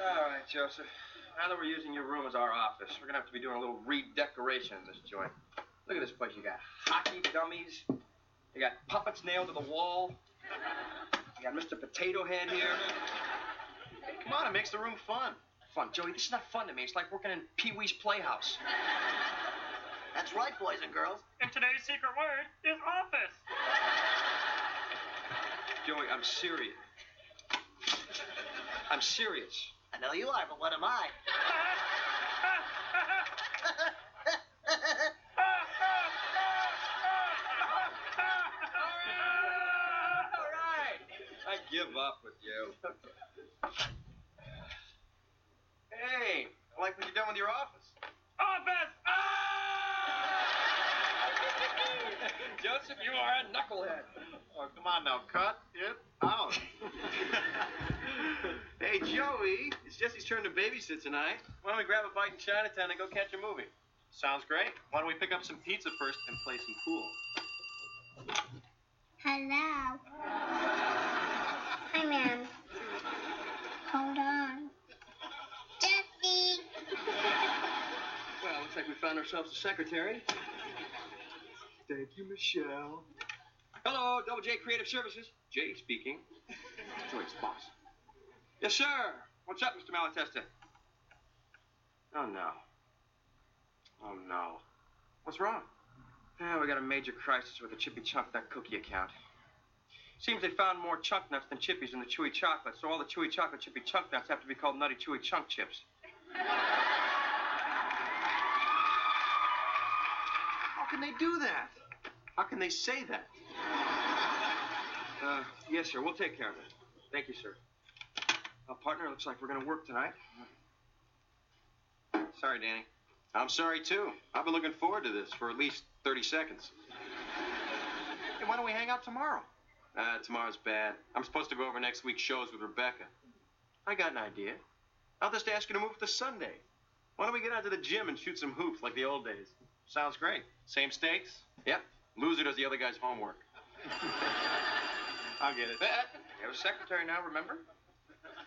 All right, Joseph. Now that we're using your room as our office, we're gonna have to be doing a little redecoration in this joint. Look at this place. You got hockey dummies. You got puppets nailed to the wall. You got Mr. Potato Head here. Hey, come on, it makes the room fun. Fun, Joey. This is not fun to me. It's like working in Pee Wee's Playhouse. That's right, boys and girls. And today's secret word is office. Joey, I'm serious. I'm serious. I know you are, but what am I? All right. I give up with you. Hey, I like what you've done with your office. office! Ah! Joseph, you are a knucklehead. Oh, come on now, cut it out. hey, Joey, it's Jesse's turn to babysit tonight. Why don't we grab a bite in Chinatown and go catch a movie? Sounds great. Why don't we pick up some pizza first and play some pool? Hello. Hi, ma'am. Hold on. Jesse. Well, looks like we found ourselves a secretary. Thank you, Michelle. Hello, Double J Creative Services. Jay speaking. Joyce, boss. Yes, sir. What's up, Mr. Malatesta? Oh, no. Oh, no. What's wrong? Yeah, we got a major crisis with the Chippy Chunk Nut cookie account. Seems they found more chunk nuts than chippies in the chewy chocolate, so all the chewy chocolate chippy chunk nuts have to be called nutty chewy chunk chips. How can they do that? How can they say that? Uh, yes, sir. We'll take care of it. Thank you, sir. Uh, partner, looks like we're going to work tonight. Sorry, Danny. I'm sorry, too. I've been looking forward to this for at least 30 seconds. Hey, why don't we hang out tomorrow? Uh, tomorrow's bad. I'm supposed to go over next week's shows with Rebecca. I got an idea. I'll just ask you to move to Sunday. Why don't we get out to the gym and shoot some hoops like the old days? Sounds great. Same stakes? Yep. Loser does the other guy's homework. I'll get it. You have a secretary now, remember?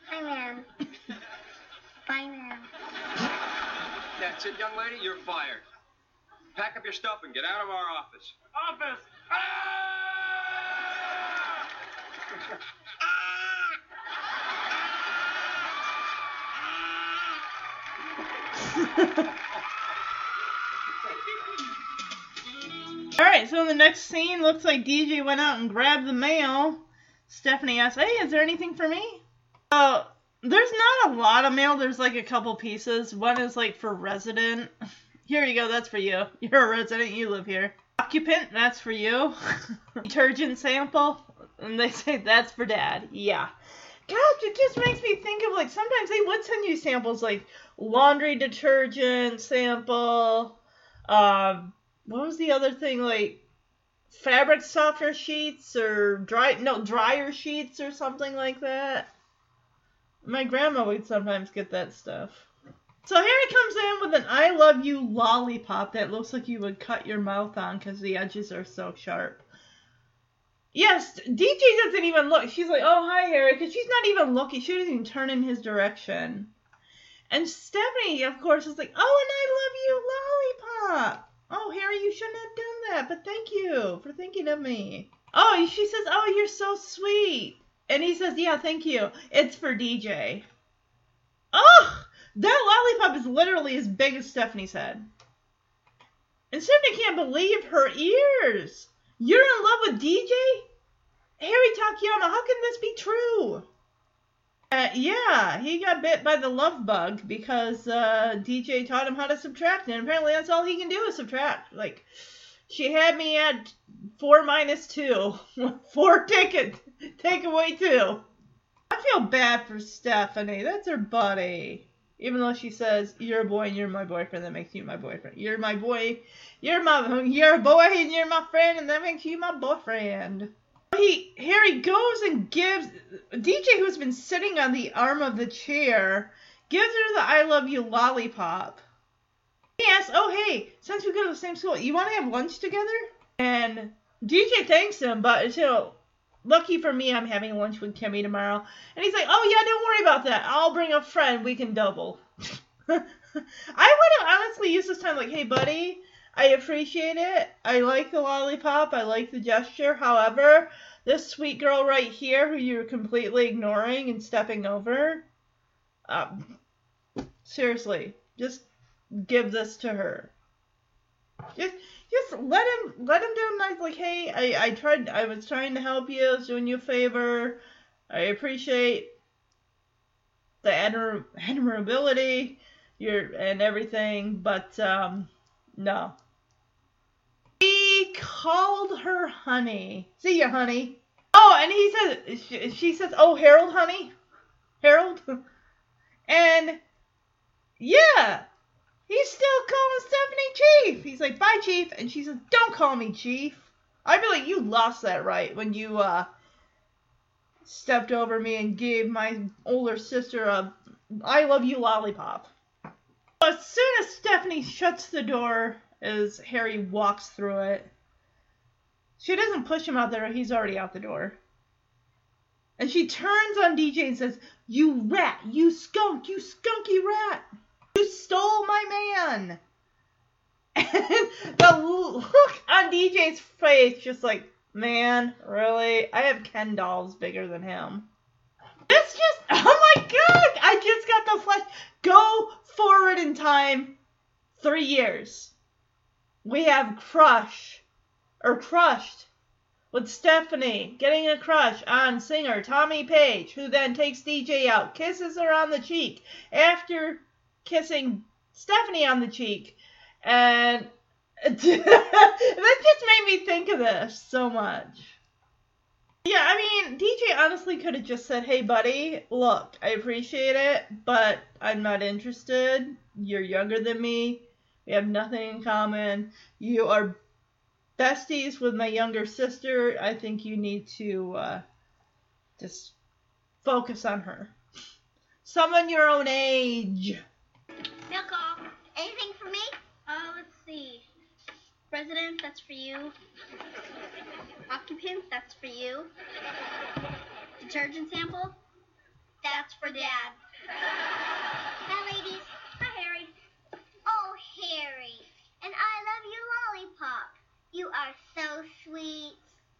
Hi, ma'am. Bye, ma'am. That's it, young lady. You're fired. Pack up your stuff and get out of our office. Office! All right, so in the next scene looks like DJ went out and grabbed the mail. Stephanie asks, "Hey, is there anything for me?" Uh, there's not a lot of mail. There's like a couple pieces. One is like for resident. Here you go. That's for you. You're a resident. You live here. Occupant. That's for you. Detergent sample. And they say that's for dad. Yeah. Gosh, it just makes me think of like sometimes they would send you samples like laundry detergent sample. Um, what was the other thing like fabric softener sheets or dry no dryer sheets or something like that. My grandma would sometimes get that stuff. So Harry comes in with an I love you lollipop that looks like you would cut your mouth on because the edges are so sharp. Yes, DJ doesn't even look. She's like, oh, hi, Harry, because she's not even looking. She doesn't even turn in his direction. And Stephanie, of course, is like, oh, and I love you lollipop. Oh, Harry, you shouldn't have done that, but thank you for thinking of me. Oh, she says, oh, you're so sweet. And he says, yeah, thank you. It's for DJ. Oh, that lollipop is literally as big as Stephanie's head. And Stephanie can't believe her ears. You're in love with DJ? Harry Takayama, how can this be true? Uh, yeah, he got bit by the love bug because uh, DJ taught him how to subtract, and apparently that's all he can do is subtract. Like, she had me at four minus two. four tickets. Take away two. I feel bad for Stephanie. That's her buddy. Even though she says, You're a boy and you're my boyfriend, that makes you my boyfriend. You're my boy, you're my you're a boy and you're my friend, and that makes you my boyfriend. He Harry goes and gives DJ who's been sitting on the arm of the chair, gives her the I love you lollipop. He asks, Oh hey, since we go to the same school, you wanna have lunch together? And DJ thanks him, but until lucky for me, I'm having lunch with Kimmy tomorrow. And he's like, oh, yeah, don't worry about that. I'll bring a friend. We can double. I would have honestly used this time like, hey, buddy, I appreciate it. I like the lollipop. I like the gesture. However, this sweet girl right here who you're completely ignoring and stepping over, um, seriously, just give this to her. Just just let him let him down nice. Like hey I, I tried I was trying to help you I was doing you a favor. I appreciate the admir- admirability your and everything but um no. He called her honey. See ya honey. Oh and he says she, she says oh Harold honey? Harold? And yeah He's still calling Stephanie Chief. He's like, bye, Chief. And she says, don't call me Chief. I feel like you lost that right when you uh, stepped over me and gave my older sister a I love you lollipop. As soon as Stephanie shuts the door as Harry walks through it, she doesn't push him out there. He's already out the door. And she turns on DJ and says, You rat, you skunk, you skunky rat. You stole my man. And the look on DJ's face, just like, man, really? I have Ken dolls bigger than him. This just, oh my god, I just got the flash. Go forward in time three years. We have Crush, or Crushed, with Stephanie getting a crush on singer Tommy Page, who then takes DJ out, kisses her on the cheek. After kissing Stephanie on the cheek. And that just made me think of this so much. Yeah, I mean, DJ honestly could have just said, hey, buddy, look, I appreciate it, but I'm not interested. You're younger than me. We have nothing in common. You are besties with my younger sister. I think you need to uh, just focus on her. Someone your own age. President, that's for you. Occupant, that's for you. Detergent sample, that's for Dad. Hi, ladies. Hi, Harry. Oh, Harry. And I love you, lollipop. You are so sweet.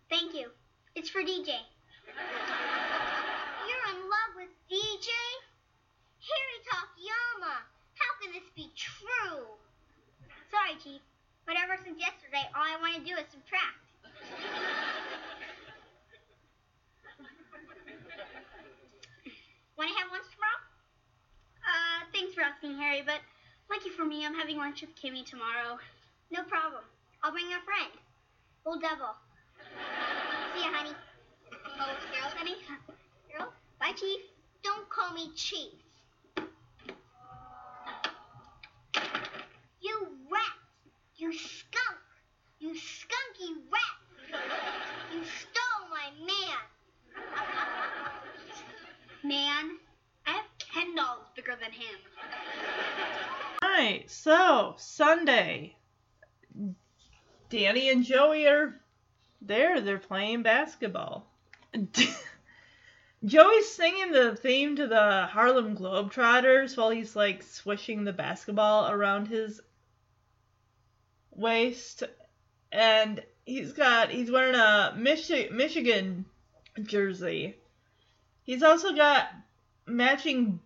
Thank you. It's for DJ. You're in love with DJ? Harry Takayama. How can this be true? Sorry, Chief. But ever since yesterday, all I want to do is subtract. want to have lunch tomorrow? Uh, thanks for asking, Harry, but lucky for me, I'm having lunch with Kimmy tomorrow. No problem. I'll bring a friend. We'll double. See ya, honey. Oh, Harold, honey? Harold? Bye, Chief. Don't call me Chief. You rat! You skunk! You skunky rat! You stole my man! Man, I have Ken dolls bigger than him. right. So, Sunday. Danny and Joey are there. They're playing basketball. Joey's singing the theme to the Harlem Globetrotters while he's like swishing the basketball around his waist. And he's got, he's wearing a Michi- Michigan jersey. He's also got matching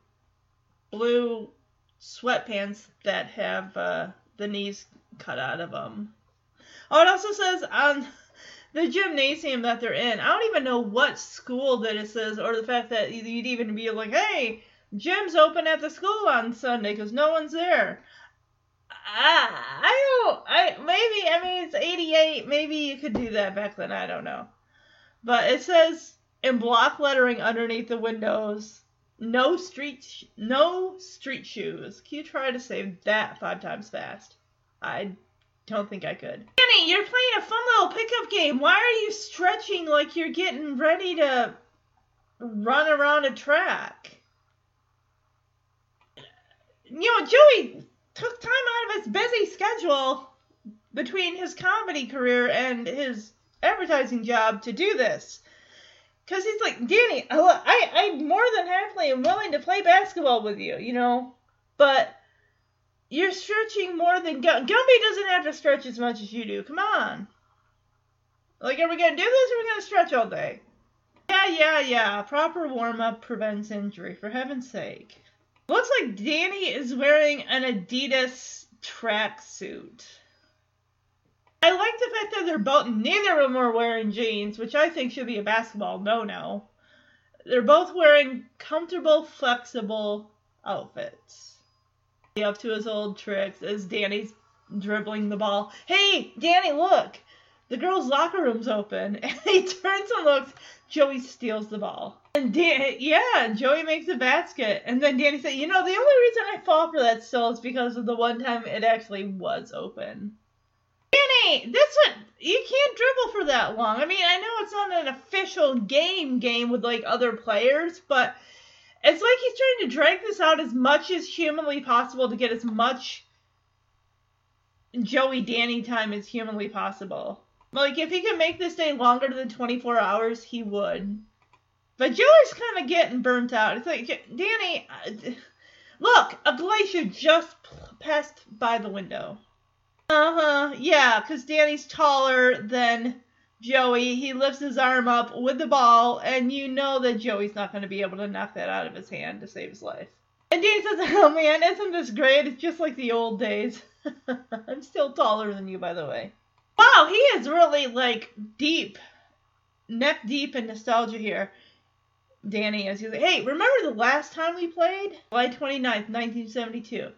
blue sweatpants that have uh, the knees cut out of them. Oh, it also says on the gymnasium that they're in. I don't even know what school that it says, or the fact that you'd even be like, "Hey, gym's open at the school on Sunday because no one's there." I, I don't. I maybe. I mean, it's '88. Maybe you could do that back then. I don't know. But it says in block lettering underneath the windows, "No street, no street shoes." Can you try to say that five times fast? I don't think I could. Danny, you're playing a fun little pickup game. Why are you stretching like you're getting ready to run around a track? You know, Joey took time out of his busy schedule between his comedy career and his advertising job to do this. Cause he's like, Danny, I, I, more than happily am willing to play basketball with you, you know, but you're stretching more than Gum- Gumby doesn't have to stretch as much as you do. Come on. Like, are we gonna do this or are we gonna stretch all day? Yeah, yeah, yeah. Proper warm up prevents injury, for heaven's sake. Looks like Danny is wearing an Adidas tracksuit. I like the fact that they're both, neither of them are wearing jeans, which I think should be a basketball no no. They're both wearing comfortable, flexible outfits up to his old tricks as Danny's dribbling the ball. Hey, Danny, look! The girls' locker room's open. And he turns and looks. Joey steals the ball. And Dan- yeah, Joey makes a basket. And then Danny said, You know, the only reason I fall for that still is because of the one time it actually was open. Danny, that's what you can't dribble for that long. I mean, I know it's not an official game game with like other players, but it's like he's trying to drag this out as much as humanly possible to get as much Joey Danny time as humanly possible. Like, if he could make this day longer than 24 hours, he would. But Joey's kind of getting burnt out. It's like, Danny, uh, look, a glacier just passed by the window. Uh huh, yeah, because Danny's taller than Joey. He lifts his arm up with the ball, and you know that Joey's not going to be able to knock that out of his hand to save his life. And Danny says, Oh man, isn't this great? It's just like the old days. I'm still taller than you, by the way. Wow, he is really like deep, neck deep in nostalgia here. Danny, as he's like, hey, remember the last time we played? July 29th, 1972.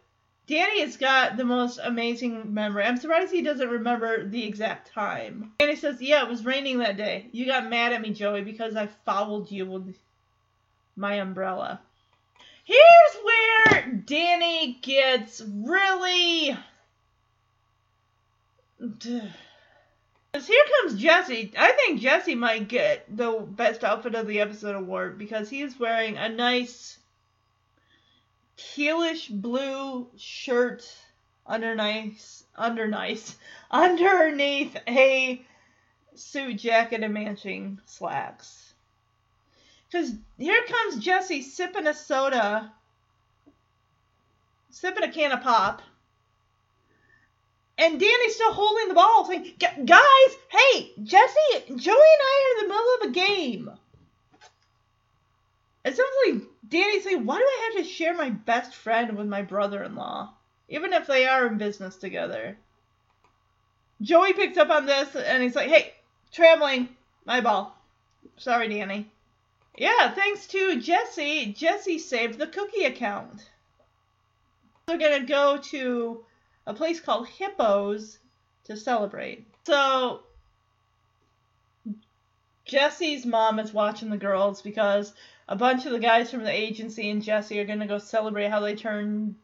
Danny has got the most amazing memory. I'm surprised he doesn't remember the exact time. Danny says, yeah, it was raining that day. You got mad at me, Joey, because I fouled you with my umbrella. Here's where Danny gets really. Here comes Jesse. I think Jesse might get the best outfit of the episode award because he's wearing a nice tealish blue shirt under nice under nice underneath a suit jacket and matching slacks. Cause here comes Jesse sipping a soda, sipping a can of pop. And Danny's still holding the ball, saying, "Guys, hey, Jesse, Joey, and I are in the middle of a game." It sounds like Danny's saying, "Why do I have to share my best friend with my brother-in-law, even if they are in business together?" Joey picks up on this, and he's like, "Hey, traveling, my ball. Sorry, Danny." Yeah, thanks to Jesse, Jesse saved the cookie account. We're gonna go to a place called Hippos to celebrate. So Jesse's mom is watching the girls because a bunch of the guys from the agency and Jesse are gonna go celebrate how they turn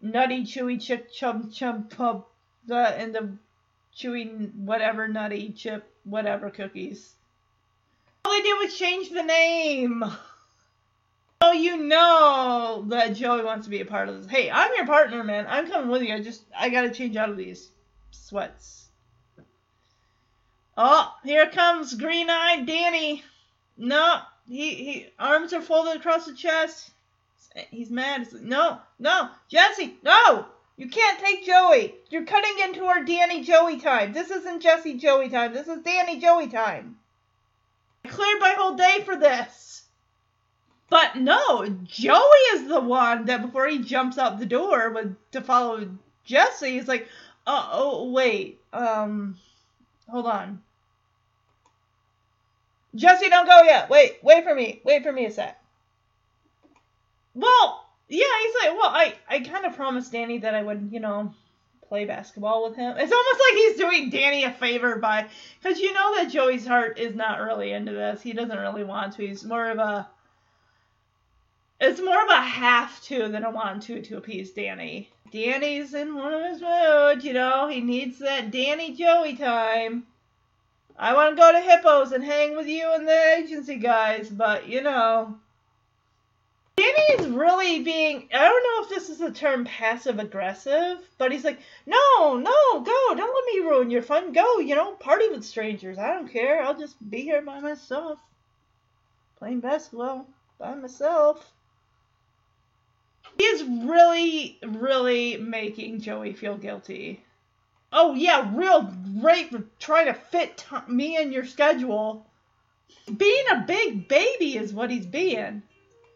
nutty chewy chip chum chum pub the into chewy whatever nutty chip whatever cookies. All they did was change the name. So you know that Joey wants to be a part of this. Hey, I'm your partner, man. I'm coming with you. I just I gotta change out of these sweats. Oh, here comes green-eyed Danny. No, he he arms are folded across the chest. He's mad. He's like, no, no, Jesse, no. You can't take Joey. You're cutting into our Danny Joey time. This isn't Jesse Joey time. This is Danny Joey time. I cleared my whole day for this. But no, Joey is the one that before he jumps out the door with to follow Jesse, he's like, oh, oh wait, um, hold on. Jesse, don't go yet. Wait, wait for me. Wait for me a sec. Well, yeah, he's like, well, I, I kind of promised Danny that I would, you know, play basketball with him. It's almost like he's doing Danny a favor by, because you know that Joey's heart is not really into this. He doesn't really want to. He's more of a, it's more of a have to than a want to to appease Danny. Danny's in one of his moods, you know. He needs that Danny Joey time. I want to go to Hippos and hang with you and the agency guys, but you know. Danny is really being, I don't know if this is the term passive aggressive, but he's like, no, no, go, don't let me ruin your fun. Go, you know, party with strangers. I don't care. I'll just be here by myself. Playing basketball by myself. He is really, really making Joey feel guilty. Oh, yeah, real great for trying to fit t- me in your schedule. Being a big baby is what he's being.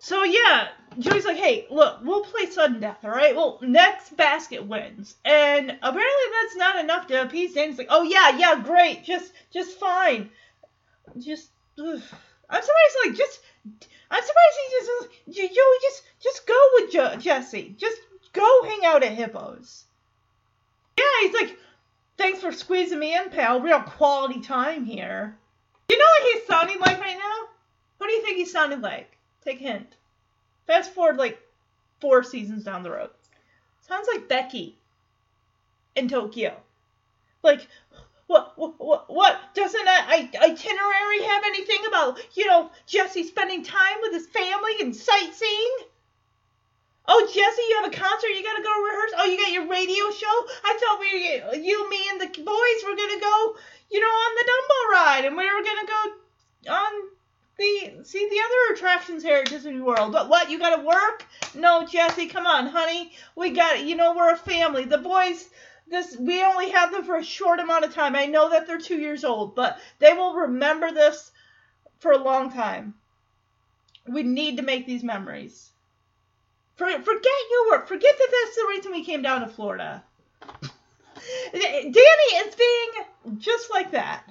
So yeah, Joey's like, hey, look, we'll play sudden death, all right? Well, next basket wins, and apparently that's not enough to appease Danny's like, oh yeah, yeah, great, just, just fine, just. Ugh. I'm surprised, like, just. I'm surprised he just. Joey, just, just go with jo- Jesse. Just go hang out at Hippos. Yeah, he's like, thanks for squeezing me in, pal. Real quality time here. You know what he's sounding like right now? What do you think he sounded like? Take a hint. Fast forward like four seasons down the road. Sounds like Becky in Tokyo. Like, what, what, what? Doesn't that itinerary have anything about, you know, Jesse spending time with his family and sightseeing? Oh, Jesse, you have a concert. You gotta go rehearse. Oh, you got your radio show. I thought we, you, me, and the boys were gonna go, you know, on the Dumbo ride, and we were gonna go on the see the other attractions here at Disney World. But what? You gotta work? No, Jesse, come on, honey. We got. You know we're a family. The boys. This we only have them for a short amount of time. I know that they're two years old, but they will remember this for a long time. We need to make these memories. For, forget work. Forget that that's the reason we came down to Florida. Danny is being just like that.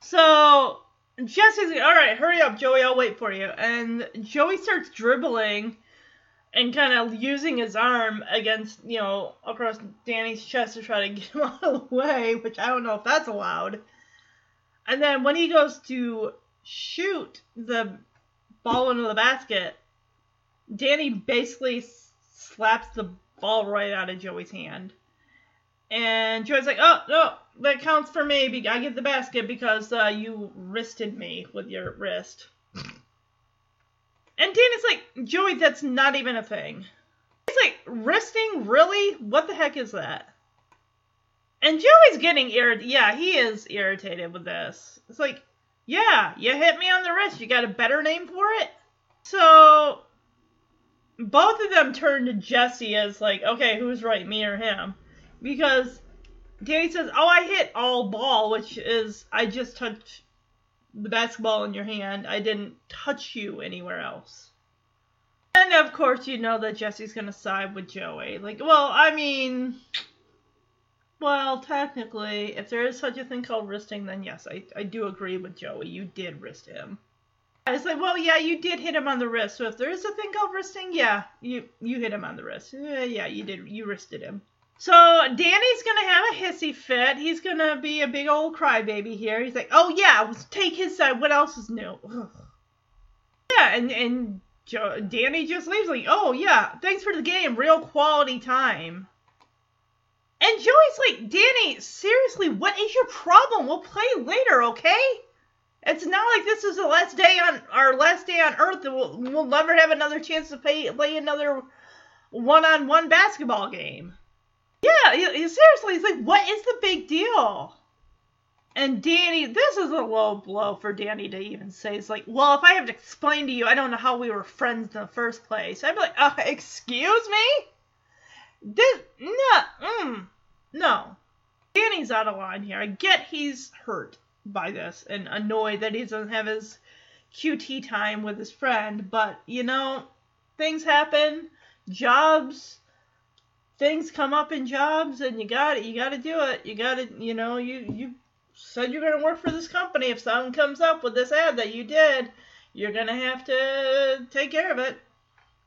So Jesse's all right, hurry up, Joey, I'll wait for you. And Joey starts dribbling and kind of using his arm against, you know, across Danny's chest to try to get him out of the way, which I don't know if that's allowed. And then when he goes to shoot the ball into the basket, Danny basically slaps the ball right out of Joey's hand. And Joey's like, oh, no, that counts for me. I get the basket because uh, you wristed me with your wrist. And Danny's like, Joey, that's not even a thing. He's like, resting? Really? What the heck is that? And Joey's getting irritated. Yeah, he is irritated with this. It's like, yeah, you hit me on the wrist. You got a better name for it? So, both of them turn to Jesse as like, okay, who's right, me or him? Because Danny says, "Oh, I hit all ball," which is I just touched the basketball in your hand. I didn't touch you anywhere else. And of course, you know that Jesse's gonna side with Joey. Like, well, I mean, well, technically, if there is such a thing called wristing, then yes, I, I do agree with Joey. You did wrist him. It's like, well, yeah, you did hit him on the wrist. So if there is a thing called wristing, yeah, you you hit him on the wrist. Yeah, yeah, you did. You wristed him. So Danny's gonna have a hissy fit. He's gonna be a big old crybaby here. He's like, "Oh yeah, take his side. What else is new?" Ugh. Yeah, and and Danny just leaves like, "Oh yeah, thanks for the game. Real quality time." And Joey's like, "Danny, seriously, what is your problem? We'll play later, okay?" It's not like this is the last day on our last day on Earth. We'll, we'll never have another chance to play play another one-on-one basketball game. Yeah, seriously, it's like, what is the big deal? And Danny, this is a low blow for Danny to even say. It's like, well, if I have to explain to you, I don't know how we were friends in the first place. I'd be like, uh, excuse me? This, no, mm, no. Danny's out of line here. I get he's hurt by this and annoyed that he doesn't have his QT time with his friend, but, you know, things happen, jobs, things come up in jobs and you got it you got to do it. You got to you know you you said you're going to work for this company. If something comes up with this ad that you did you're going to have to take care of it.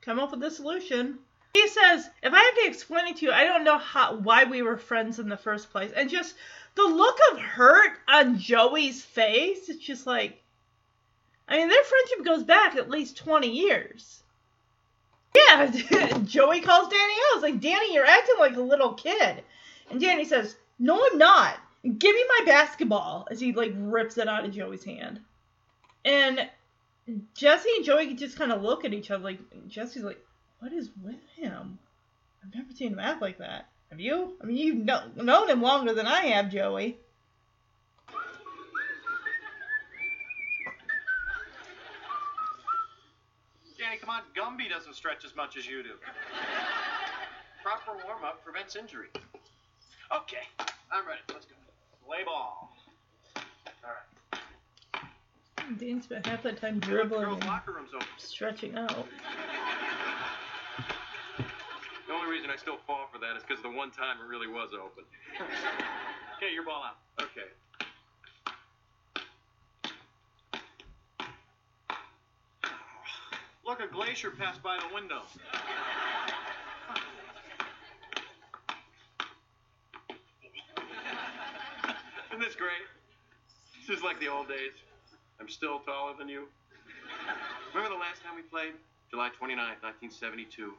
Come up with a solution. He says if i have to explain it to you i don't know how why we were friends in the first place. And just the look of hurt on joey's face it's just like i mean their friendship goes back at least 20 years yeah, Joey calls Danny out. It's like, Danny, you're acting like a little kid. And Danny says, No, I'm not. Give me my basketball. As he like rips it out of Joey's hand. And Jesse and Joey just kind of look at each other. Like Jesse's like, What is with him? I've never seen him act like that. Have you? I mean, you've kno- known him longer than I have, Joey. Danny, come on. Gumby doesn't stretch as much as you do. Proper warm up prevents injury. Okay, I'm ready. Let's go. Play ball. All right. Hmm, Dan spent half that time dribbling and locker room's open. stretching out. The only reason I still fall for that is because the one time it really was open. okay, your ball out. Okay. Look, a glacier passed by the window. Isn't this great? This is like the old days. I'm still taller than you. Remember the last time we played? July 29th, 1972.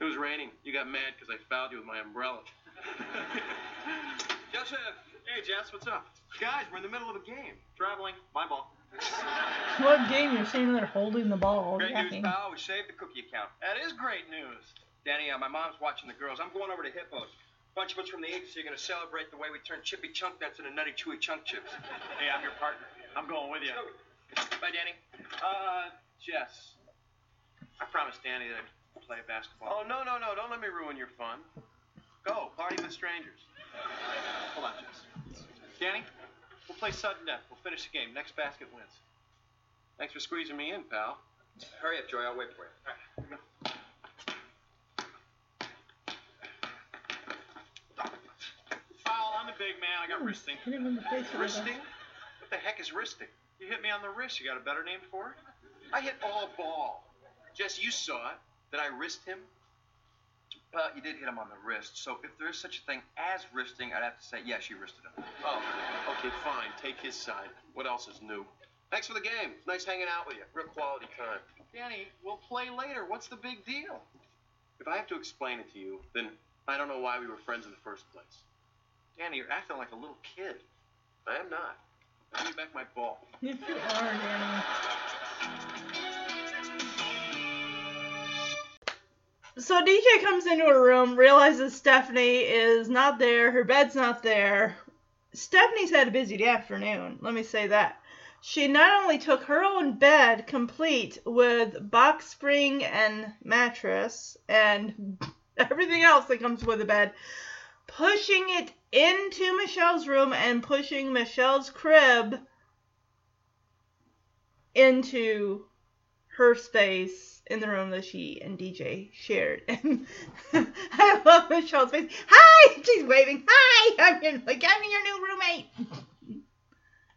It was raining. You got mad because I fouled you with my umbrella. Joseph! Hey, Jess, what's up? Guys, we're in the middle of a game. Traveling. My ball. What game you're sitting there holding the ball? Great news, yapping. pal. We saved the cookie account. That is great news. Danny, uh, my mom's watching the girls. I'm going over to Hippos. A Bunch of us from the agency are going to celebrate the way we turn chippy chunk nuts into nutty chewy chunk chips. Hey, I'm your partner. I'm going with you. Bye, Danny. Uh, Jess. I promised Danny that I'd play basketball. Oh, no, no, no. Don't let me ruin your fun. Go. Party with strangers. Hold on, Jess. Danny, we'll play sudden death. We'll finish the game. Next basket wins. Thanks for squeezing me in, pal. Hurry up, Joy. I'll wait for you. Foul on the big man. I got wristing. Hit him in the face Wristing? What the heck is wristing? You hit me on the wrist. You got a better name for it? I hit all ball. Jess, you saw it. Did I wrist him? Uh, well, you did hit him on the wrist, so if there is such a thing as wristing, I'd have to say yes, you wristed him. Oh, okay, fine. Take his side. What else is new? Thanks for the game. It's nice hanging out with you. Real quality time. Danny, we'll play later. What's the big deal? If I have to explain it to you, then I don't know why we were friends in the first place. Danny, you're acting like a little kid. I am not. Give me back my ball. Yes, you are, Danny. So DJ comes into her room, realizes Stephanie is not there, her bed's not there. Stephanie's had a busy afternoon, let me say that. She not only took her own bed complete with box spring and mattress and everything else that comes with a bed, pushing it into Michelle's room and pushing Michelle's crib into her space in the room that she and DJ shared. And I love Michelle's face. Hi! She's waving. Hi! I'm your, like, I'm your new roommate.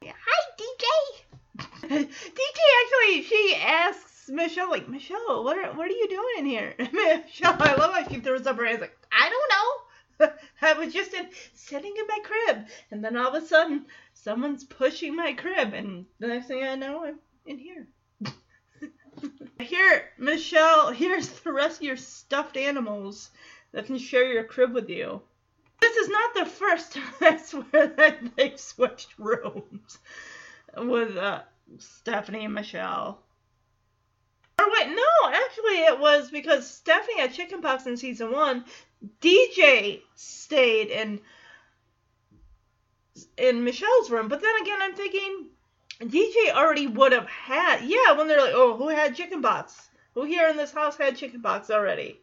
Hi, DJ. DJ actually, she asks Michelle, like, Michelle, what are, what are you doing in here? Michelle, I love how she throws up her hands, like, I don't know. I was just in, sitting in my crib. And then all of a sudden, someone's pushing my crib. And the next thing I know, I'm in here. Here, Michelle, here's the rest of your stuffed animals that can share your crib with you. This is not the first time I swear that they've switched rooms. with uh, Stephanie and Michelle. Or wait, no, actually it was because Stephanie had chickenpox in season one. DJ stayed in in Michelle's room, but then again, I'm thinking DJ already would have had. Yeah, when they're like, oh, who had chickenpox? Who here in this house had chickenpox already?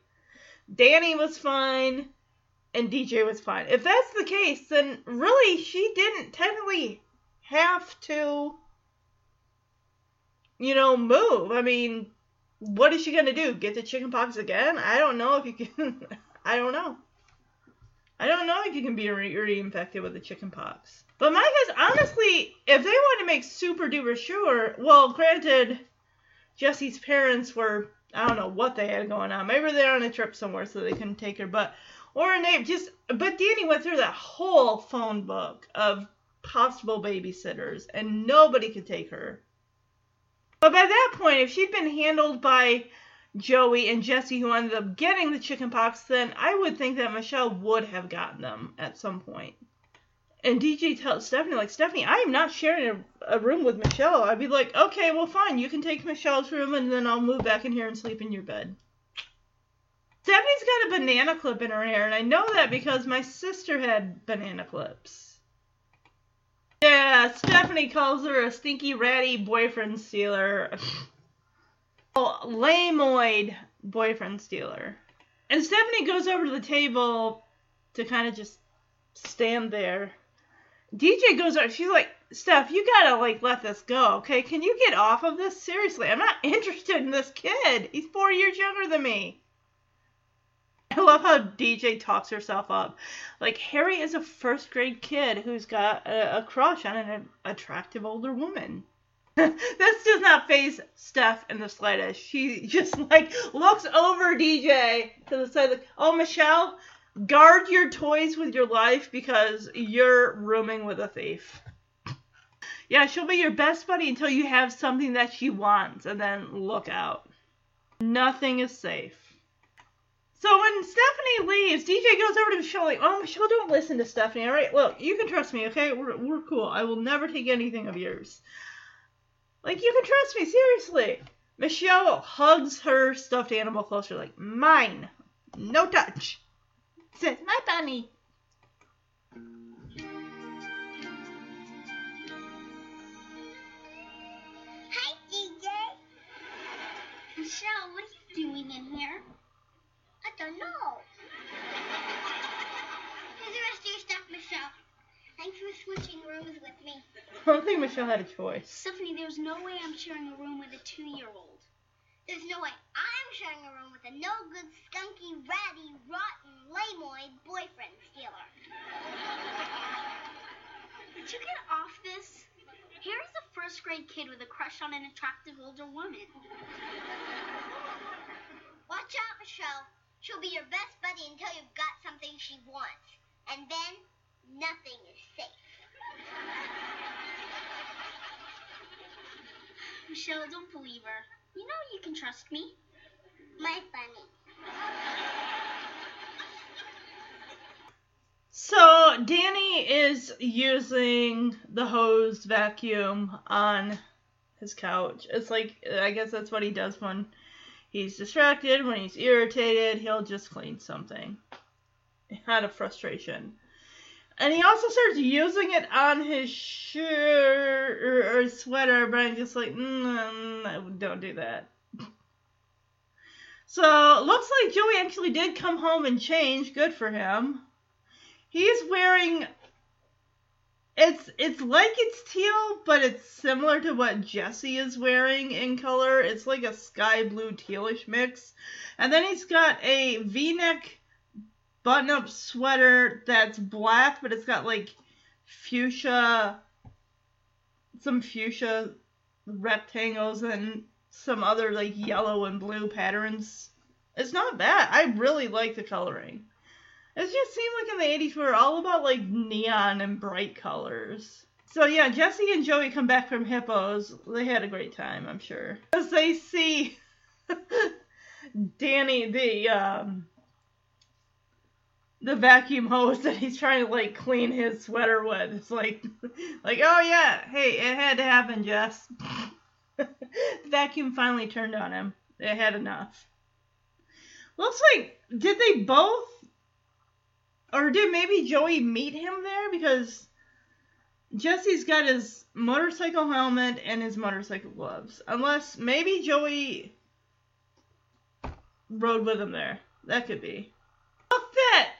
Danny was fine, and DJ was fine. If that's the case, then really she didn't technically have to, you know, move. I mean, what is she gonna do? Get the chickenpox again? I don't know if you can. I don't know. I don't know if you can be re- reinfected with the chickenpox. But my guess, honestly, if they want to make super duper sure, well, granted, Jesse's parents were I don't know what they had going on. Maybe they're on a trip somewhere so they couldn't take her. But or a name just. But Danny went through that whole phone book of possible babysitters, and nobody could take her. But by that point, if she'd been handled by Joey and Jesse, who ended up getting the chickenpox, then I would think that Michelle would have gotten them at some point. And DJ tells Stephanie, like, Stephanie, I am not sharing a, a, room with Michelle. I'd be like, okay, well, fine. You can take Michelle's room, and then I'll move back in here and sleep in your bed. Stephanie's got a banana clip in her hair, and I know that because my sister had banana clips. Yeah, Stephanie calls her a stinky, ratty boyfriend stealer. oh, lameoid boyfriend stealer. And Stephanie goes over to the table to kind of just stand there DJ goes up. She's like, Steph, you gotta like let this go, okay? Can you get off of this? Seriously, I'm not interested in this kid. He's four years younger than me. I love how DJ talks herself up. Like Harry is a first grade kid who's got a, a crush on an attractive older woman. this does not phase Steph in the slightest. She just like looks over DJ to the side, like, "Oh, Michelle, Guard your toys with your life because you're rooming with a thief. Yeah, she'll be your best buddy until you have something that she wants, and then look out. Nothing is safe. So when Stephanie leaves, DJ goes over to Michelle like, "Oh, Michelle, don't listen to Stephanie. All right, look, you can trust me, okay? We're we're cool. I will never take anything of yours. Like you can trust me, seriously." Michelle hugs her stuffed animal closer, like mine, no touch says my bunny. Hi, DJ. Michelle, what are you doing in here? I don't know. Here's the rest of your stuff, Michelle. Thanks for switching rooms with me. I don't think Michelle had a choice. Stephanie, there's no way I'm sharing a room with a two-year-old. There's no way I'm sharing a room with a no-good, skunky, ratty, rotten, lameoid boyfriend stealer. Would you get off this? Here's a first grade kid with a crush on an attractive older woman. Watch out, Michelle. She'll be your best buddy until you've got something she wants. And then, nothing is safe. Michelle, don't believe her. You know you can trust me. My funny. So Danny is using the hose vacuum on his couch. It's like I guess that's what he does when he's distracted, when he's irritated, he'll just clean something out of frustration. And he also starts using it on his shirt or, sweater, but I'm just like, mm, don't do that. So looks like Joey actually did come home and change. Good for him. He's wearing. It's it's like it's teal, but it's similar to what Jesse is wearing in color. It's like a sky blue tealish mix, and then he's got a V-neck button up sweater that's black, but it's got like fuchsia, some fuchsia rectangles and some other like yellow and blue patterns. It's not bad. I really like the coloring. It just seemed like in the 80s we were all about like neon and bright colors. So yeah, Jesse and Joey come back from Hippos. They had a great time, I'm sure. As they see Danny, the um, the vacuum hose that he's trying to like clean his sweater with. It's like, like oh yeah, hey, it had to happen, Jess. the vacuum finally turned on him. It had enough. Looks like did they both, or did maybe Joey meet him there because Jesse's got his motorcycle helmet and his motorcycle gloves. Unless maybe Joey rode with him there. That could be. Look that!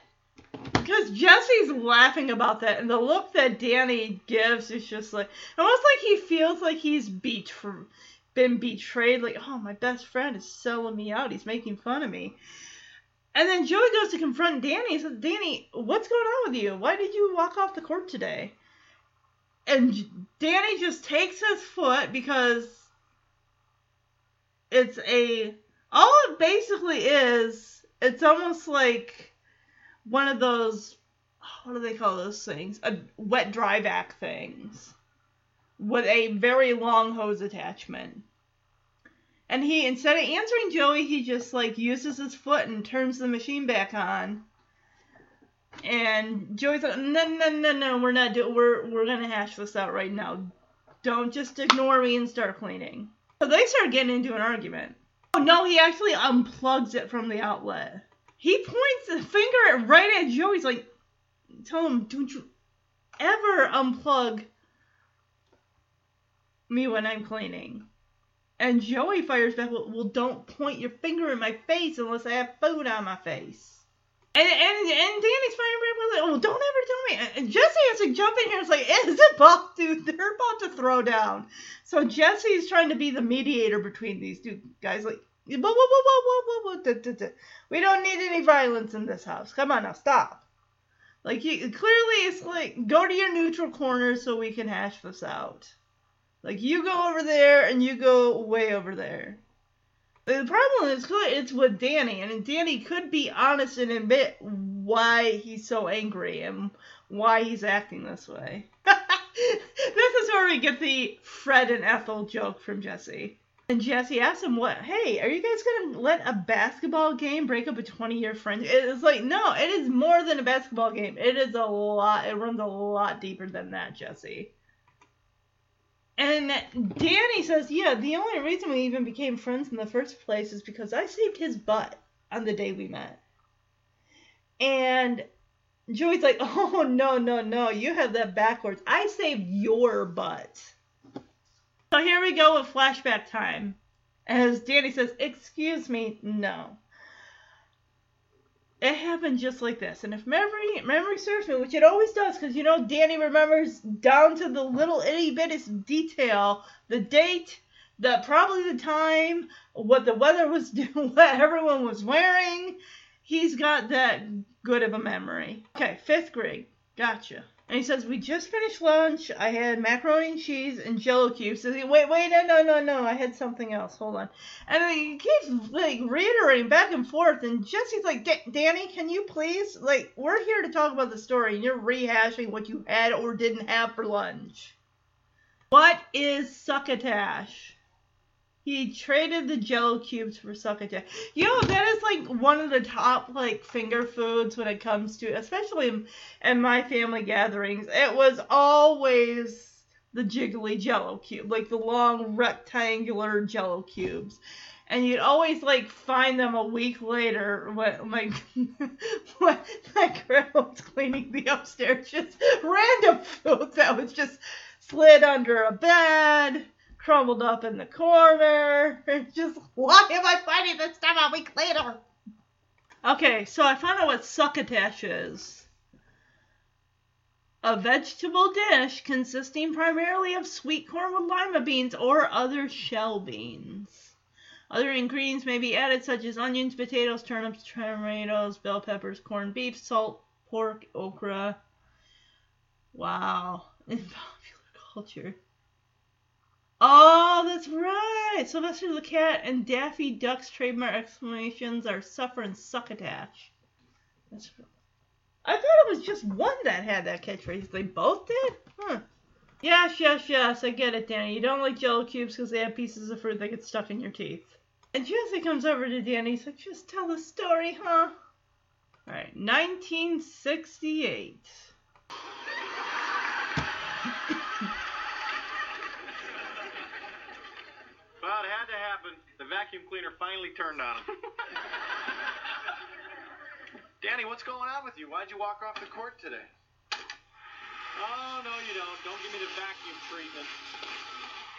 Because Jesse's laughing about that, and the look that Danny gives is just like almost like he feels like he's betr- been betrayed. Like, oh, my best friend is selling me out. He's making fun of me. And then Joey goes to confront Danny. He says, Danny, what's going on with you? Why did you walk off the court today? And Danny just takes his foot because it's a. All it basically is, it's almost like one of those. What do they call those things? A wet dry vac things. With a very long hose attachment. And he, instead of answering Joey, he just like uses his foot and turns the machine back on. And Joey's like, no, no, no, no, we're not doing, we're, we're gonna hash this out right now. Don't just ignore me and start cleaning. So they start getting into an argument. Oh no, he actually unplugs it from the outlet. He points the finger right at Joey. He's like, tell him, don't you ever unplug me when I'm cleaning. And Joey fires back, well, well, don't point your finger in my face unless I have food on my face. And and, and Danny's firing back with, oh, don't ever tell me. And Jesse has to jump in here. It's like, is it about to, they're about to throw down. So Jesse's trying to be the mediator between these two guys. Like, we don't need any violence in this house. Come on now, stop. Like, you, clearly it's like, go to your neutral corner so we can hash this out. Like you go over there and you go way over there. The problem is it's with Danny, and Danny could be honest and admit why he's so angry and why he's acting this way. this is where we get the Fred and Ethel joke from Jesse. And Jesse asks him, "What? Hey, are you guys gonna let a basketball game break up a 20-year friendship?" It's like, no, it is more than a basketball game. It is a lot. It runs a lot deeper than that, Jesse. And Danny says, yeah, the only reason we even became friends in the first place is because I saved his butt on the day we met. And Joey's like, oh, no, no, no, you have that backwards. I saved your butt. So here we go with flashback time. As Danny says, excuse me, no it happened just like this. And if memory memory serves me, which it always does, because you know Danny remembers down to the little itty bitty detail, the date, the probably the time, what the weather was doing, what everyone was wearing. He's got that good of a memory. Okay, fifth grade. Gotcha. And he says, We just finished lunch. I had macaroni and cheese and jello cubes. Says he, wait, wait, no, no, no, no. I had something else. Hold on. And he keeps like reiterating back and forth. And Jesse's like, Danny, can you please? Like, we're here to talk about the story, and you're rehashing what you had or didn't have for lunch. What is succotash? He traded the Jello cubes for succotash. You know that is like one of the top like finger foods when it comes to, especially in, my family gatherings. It was always the jiggly Jello cube, like the long rectangular Jello cubes. And you'd always like find them a week later when like when my grandma was cleaning the upstairs, just random food that was just slid under a bed crumbled up in the corner. Just why am I finding this stuff a week later? Okay, so I found out what succotash is. A vegetable dish consisting primarily of sweet corn with lima beans or other shell beans. Other ingredients may be added such as onions, potatoes, turnips, tomatoes, bell peppers, corned beef, salt, pork, okra. Wow. In popular culture. Oh, that's right. Sylvester the Cat and Daffy Duck's trademark exclamations are suffer and succotash. That's I thought it was just one that had that catchphrase. They both did? Huh. Yes, yes, yes. I get it, Danny. You don't like jello cubes because they have pieces of fruit that get stuck in your teeth. And Jesse comes over to Danny. He's like, just tell the story, huh? All right, 1968. Well, it had to happen. The vacuum cleaner finally turned on him. Danny, what's going on with you? Why'd you walk off the court today? Oh, no, you don't. Don't give me the vacuum treatment.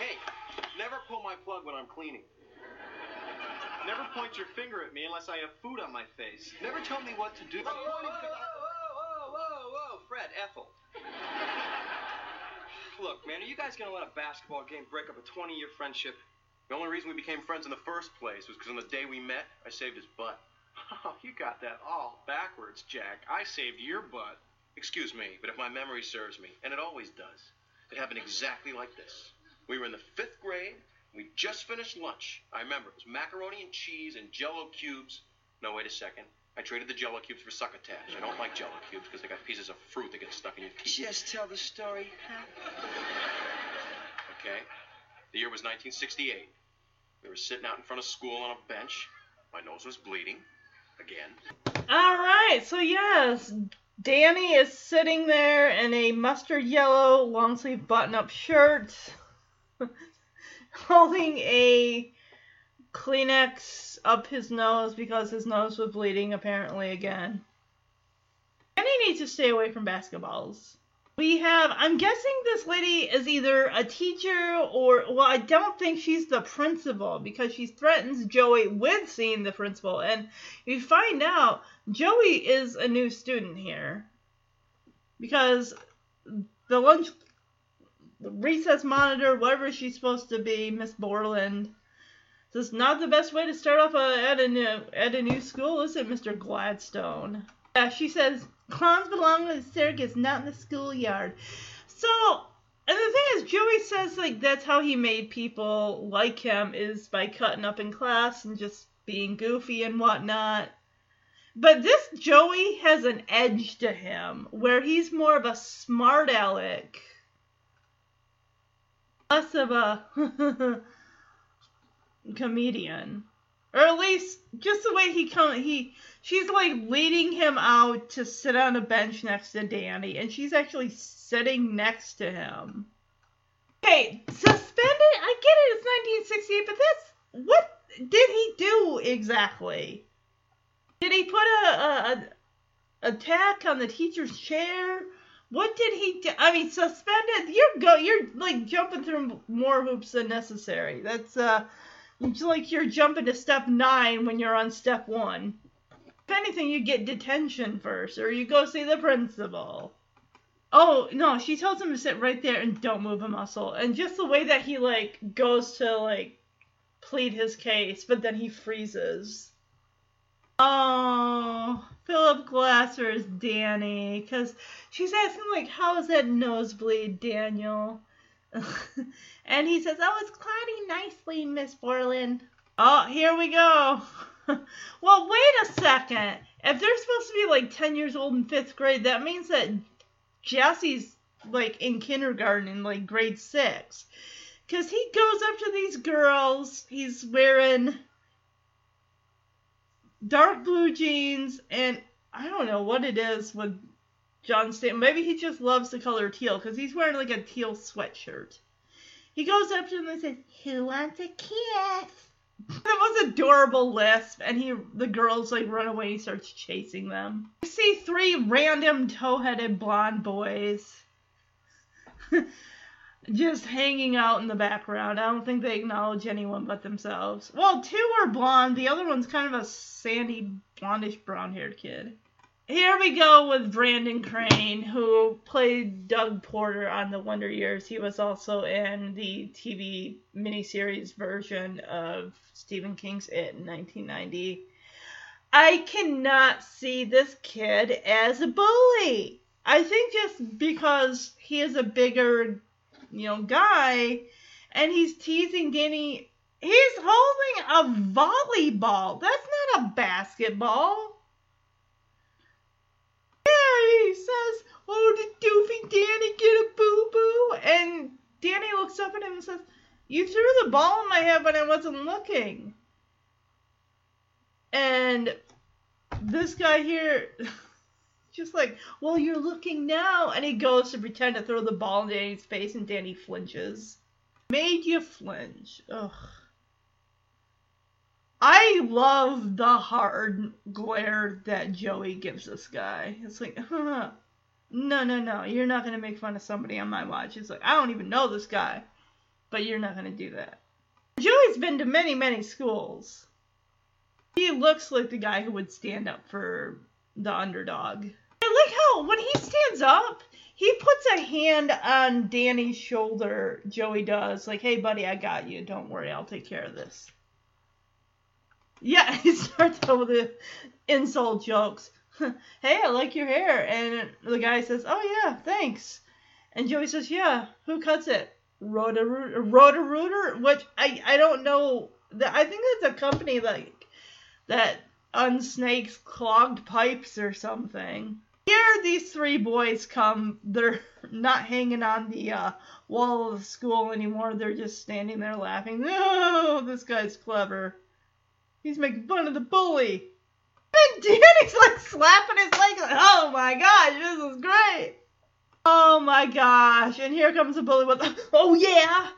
Hey, never pull my plug when I'm cleaning. Never point your finger at me unless I have food on my face. Never tell me what to do. Whoa, whoa, whoa, whoa, whoa, whoa, whoa, Fred, Ethel. Look, man, are you guys gonna let a basketball game break up a 20-year friendship? The only reason we became friends in the first place was because on the day we met, I saved his butt. Oh, you got that all backwards, Jack. I saved your butt. Excuse me, but if my memory serves me, and it always does, it happened exactly like this. We were in the fifth grade. We just finished lunch. I remember it was macaroni and cheese and jello cubes. No, wait a second. I traded the jello cubes for succotash. I don't like jello cubes because they got pieces of fruit that get stuck in your teeth. Just tell the story. huh? Okay? The year was 1968. We were sitting out in front of school on a bench. My nose was bleeding. Again. All right, so yes, Danny is sitting there in a mustard yellow long sleeve button up shirt, holding a Kleenex up his nose because his nose was bleeding apparently again. Danny needs to stay away from basketballs. We have, I'm guessing this lady is either a teacher or, well, I don't think she's the principal because she threatens Joey with seeing the principal. And we find out Joey is a new student here because the lunch, the recess monitor, whatever she's supposed to be, Miss Borland, this is not the best way to start off a, at a new at a new school, is it, Mr. Gladstone? Yeah, she says clowns belong in the circus, not in the schoolyard. So, and the thing is, Joey says like that's how he made people like him is by cutting up in class and just being goofy and whatnot. But this Joey has an edge to him where he's more of a smart aleck, less of a comedian, or at least just the way he come he she's like leading him out to sit on a bench next to Danny, and she's actually sitting next to him. Okay, suspended. I get it. It's 1968, but that's what did he do exactly? Did he put a, a, a attack on the teacher's chair? What did he do? I mean, suspended. You're go. You're like jumping through more hoops than necessary. That's uh, it's like you're jumping to step nine when you're on step one. If anything, you get detention first, or you go see the principal. Oh no, she tells him to sit right there and don't move a muscle. And just the way that he like goes to like plead his case, but then he freezes. Oh, Phillip Glasser is Danny, because she's asking like, "How is that nosebleed, Daniel?" and he says, "Oh, it's clotting nicely, Miss Borland." Oh, here we go. well, wait a second. If they're supposed to be like 10 years old in fifth grade, that means that Jesse's like in kindergarten in like grade six. Because he goes up to these girls, he's wearing dark blue jeans, and I don't know what it is with John Stamos. Maybe he just loves the color teal because he's wearing like a teal sweatshirt. He goes up to them and says, Who wants a kiss? That was adorable lisp, and he the girls like run away. He starts chasing them. You see three random toe-headed blonde boys just hanging out in the background. I don't think they acknowledge anyone but themselves. Well, two are blonde. The other one's kind of a sandy, blondish, brown-haired kid. Here we go with Brandon Crane, who played Doug Porter on The Wonder Years. He was also in the TV miniseries version of Stephen King's It in 1990. I cannot see this kid as a bully. I think just because he is a bigger, you know, guy and he's teasing Danny, he's holding a volleyball. That's not a basketball. Yeah, he says, Oh, did Doofy Danny get a boo boo? And Danny looks up at him and says, You threw the ball in my head when I wasn't looking. And this guy here, just like, well, you're looking now, and he goes to pretend to throw the ball in Danny's face, and Danny flinches. Made you flinch. Ugh. I love the hard glare that Joey gives this guy. It's like, huh, no, no, no, you're not gonna make fun of somebody on my watch. It's like, I don't even know this guy, but you're not gonna do that. Joey's been to many, many schools. He looks like the guy who would stand up for the underdog. I like how when he stands up, he puts a hand on Danny's shoulder. Joey does, like, hey, buddy, I got you. Don't worry, I'll take care of this. Yeah, he starts out with the insult jokes. hey, I like your hair. And the guy says, oh, yeah, thanks. And Joey says, yeah, who cuts it? Roto-Rooter, Roto-Rooter, which I, I don't know. I think that's a company like that unsnakes clogged pipes or something. Here, these three boys come. They're not hanging on the uh, wall of the school anymore. They're just standing there laughing. No, this guy's clever. He's making fun of the bully. And Danny's like slapping his leg. Like, oh my gosh, this is great. Oh my gosh. And here comes the bully with, oh yeah.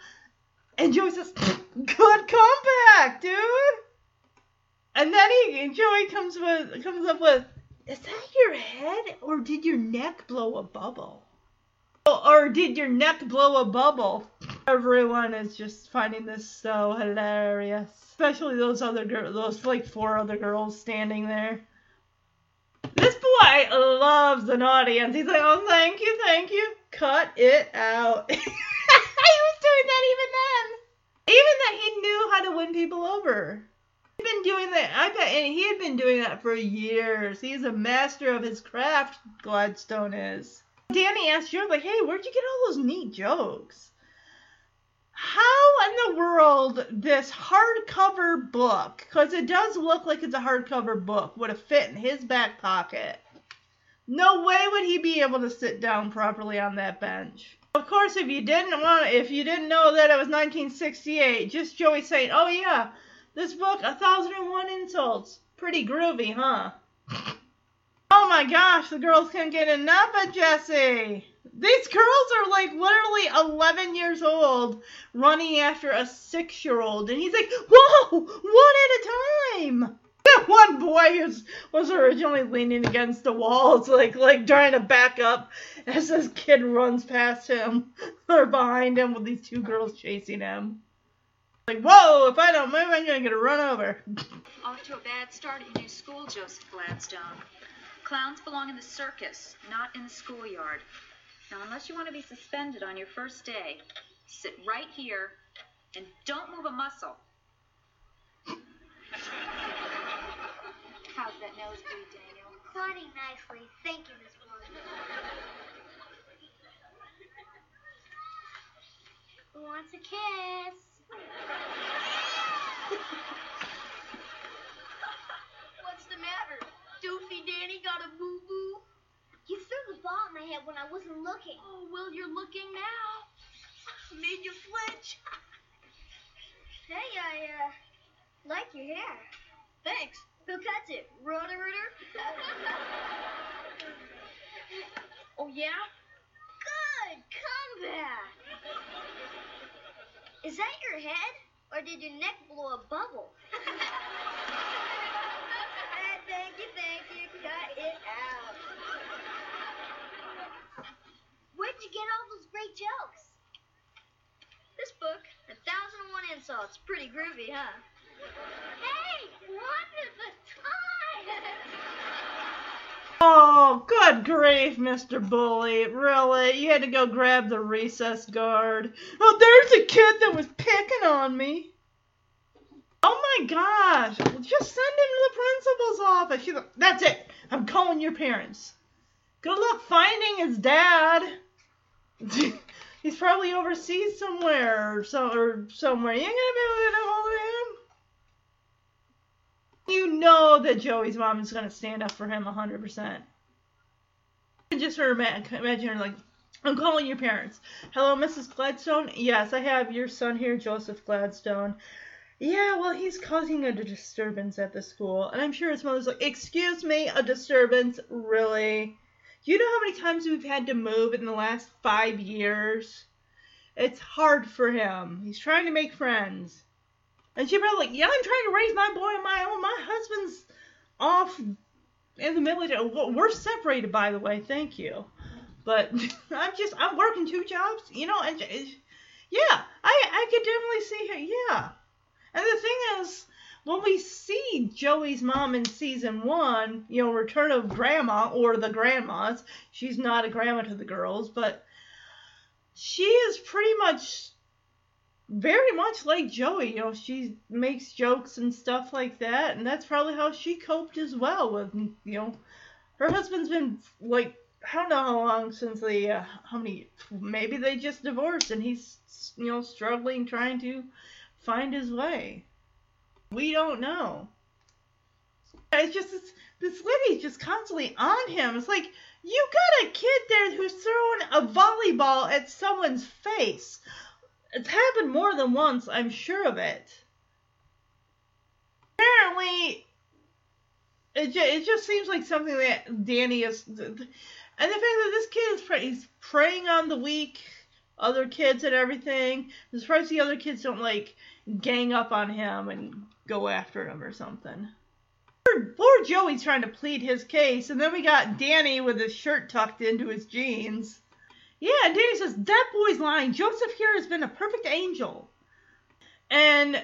And Joey says, good comeback, dude. And then he Joey comes with comes up with, is that your head or did your neck blow a bubble? Or did your neck blow a bubble? Everyone is just finding this so hilarious, especially those other girls, those like four other girls standing there. This boy loves an audience. He's like, oh, thank you, thank you. Cut it out. he was doing that even then. Even that he knew how to win people over. He'd been doing that. I bet, and he had been doing that for years. He's a master of his craft. Gladstone is. Danny asked Joe, like, "Hey, where'd you get all those neat jokes?" How in the world this hardcover book, because it does look like it's a hardcover book, would have fit in his back pocket? No way would he be able to sit down properly on that bench. Of course, if you didn't want, if you didn't know that it was 1968, just Joey saying, "Oh yeah, this book, A Thousand and One Insults. Pretty groovy, huh? Oh my gosh, the girls can't get enough of Jesse. These girls are like literally 11 years old running after a six year old. And he's like, whoa, one at a time. That one boy was, was originally leaning against the walls, like like trying to back up as this kid runs past him or behind him with these two girls chasing him. Like, whoa, if I don't move, I'm going to get run over. Off to a bad start at your new school, Joseph Gladstone. Clowns belong in the circus, not in the schoolyard. Now, unless you want to be suspended on your first day, sit right here and don't move a muscle. How's that nose bleed, Daniel? Clotting nicely. Thank you, Miss Blunt. Who wants a kiss? What's the matter? Doofy Danny got a boo boo? Ball at my head when I wasn't looking. Oh, well, you're looking now. Made you flinch. Hey, I, uh, like your hair. Thanks. Who cuts it? Roto Rooter? oh, yeah? Good comeback. Is that your head? Or did your neck blow a bubble? Ah, thank you, thank you. Cut it out. Where'd you get all those great jokes? This book, A Thousand and One Insults. Pretty groovy, huh? Hey, one at a time. Oh, good grief, Mr. Bully. Really? You had to go grab the recess guard. Oh, there's a kid that was picking on me. Oh my gosh. Just send him to the principal's office. She's like, that's it. I'm calling your parents. Good luck finding his dad. He's probably overseas somewhere or, so, or somewhere. You ain't gonna be able to get a hold of him. You know that Joey's mom is gonna stand up for him 100%. Just her imagine her like, I'm calling your parents. Hello, Mrs. Gladstone. Yes, I have your son here, Joseph Gladstone. Yeah, well, he's causing a disturbance at the school, and I'm sure his mother's like, "Excuse me, a disturbance? Really? You know how many times we've had to move in the last five years? It's hard for him. He's trying to make friends." And she probably like, "Yeah, I'm trying to raise my boy on my own. My husband's off in the military. We're separated, by the way. Thank you." But I'm just I'm working two jobs, you know, and yeah, I I could definitely see her. Yeah. And the thing is, when we see Joey's mom in season one, you know, Return of Grandma or the grandmas, she's not a grandma to the girls, but she is pretty much very much like Joey. You know, she makes jokes and stuff like that, and that's probably how she coped as well with, you know, her husband's been like I don't know how long since they, uh, how many, maybe they just divorced and he's, you know, struggling trying to find his way. We don't know. It's just this, this lady's just constantly on him. It's like, you got a kid there who's throwing a volleyball at someone's face. It's happened more than once, I'm sure of it. Apparently, it, ju- it just seems like something that Danny is. And the fact that this kid is pray- he's preying on the weak, other kids and everything. I'm surprised the other kids don't like gang up on him and go after him or something. Poor, Joey's trying to plead his case, and then we got Danny with his shirt tucked into his jeans. Yeah, and Danny says, That boy's lying. Joseph here has been a perfect angel. And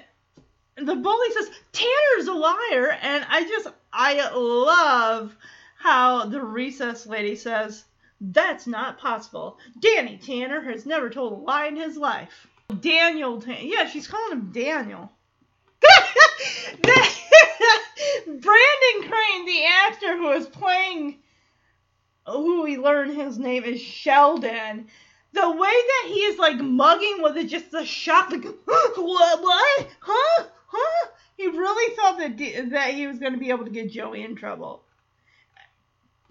the bully says, Tanner's a liar. And I just, I love how the recess lady says, That's not possible. Danny Tanner has never told a lie in his life. Daniel Tanner. Yeah, she's calling him Daniel. Brandon Crane, the actor who is playing who we learn his name is Sheldon. The way that he is like mugging with it, just the shock, like what, what, huh, huh? He really thought that that he was going to be able to get Joey in trouble.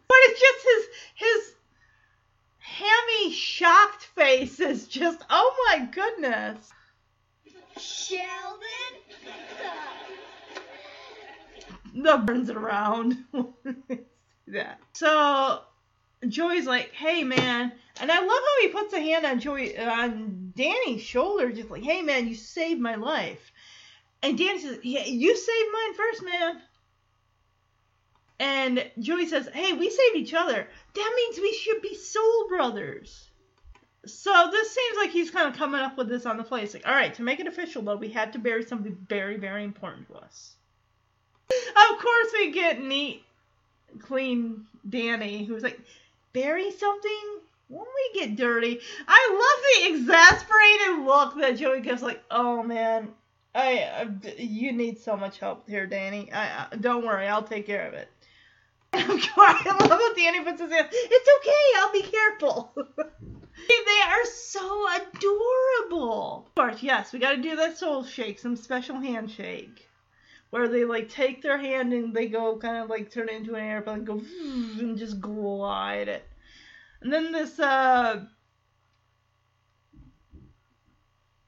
But it's just his his hammy shocked face is just oh my goodness. Sheldon? the burns it around. that. So Joey's like, "Hey man," and I love how he puts a hand on Joey on Danny's shoulder, just like, "Hey man, you saved my life." And Danny says, "Yeah, you saved mine first, man." And Joey says, "Hey, we saved each other. That means we should be soul brothers." So this seems like he's kind of coming up with this on the fly. It's like, all right, to make it official though, we had to bury something very, very important to us. Of course, we get neat, clean Danny, who's like, bury something when we get dirty. I love the exasperated look that Joey gives. Like, oh man, I, I you need so much help here, Danny. I, I don't worry, I'll take care of it. I love how Danny puts his hand. It's okay, I'll be careful. they are so adorable. Of course, yes, we got to do that soul shake, some special handshake where they like take their hand and they go kind of like turn it into an airplane, go and just glide it. And then this uh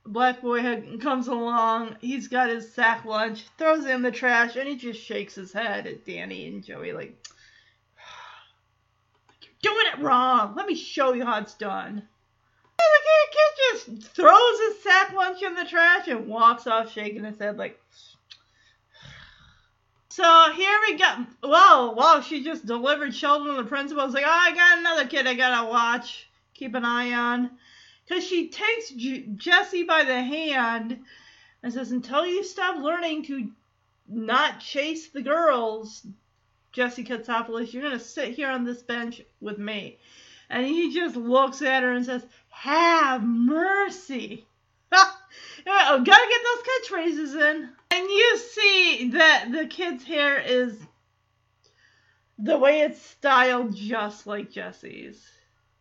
black boy comes along. He's got his sack lunch, throws it in the trash, and he just shakes his head at Danny and Joey like, "You're doing it wrong. Let me show you how it's done." And the kid, just throws his sack lunch in the trash and walks off shaking his head like. So here we go. Whoa, whoa, she just delivered Sheldon to the principal. It's like, oh, I got another kid I gotta watch, keep an eye on. Because she takes J- Jesse by the hand and says, until you stop learning to not chase the girls, Jesse Katsopoulos, you're gonna sit here on this bench with me. And he just looks at her and says, have mercy. Oh, gotta get those catchphrases in. And you see that the kid's hair is the way it's styled just like Jesse's.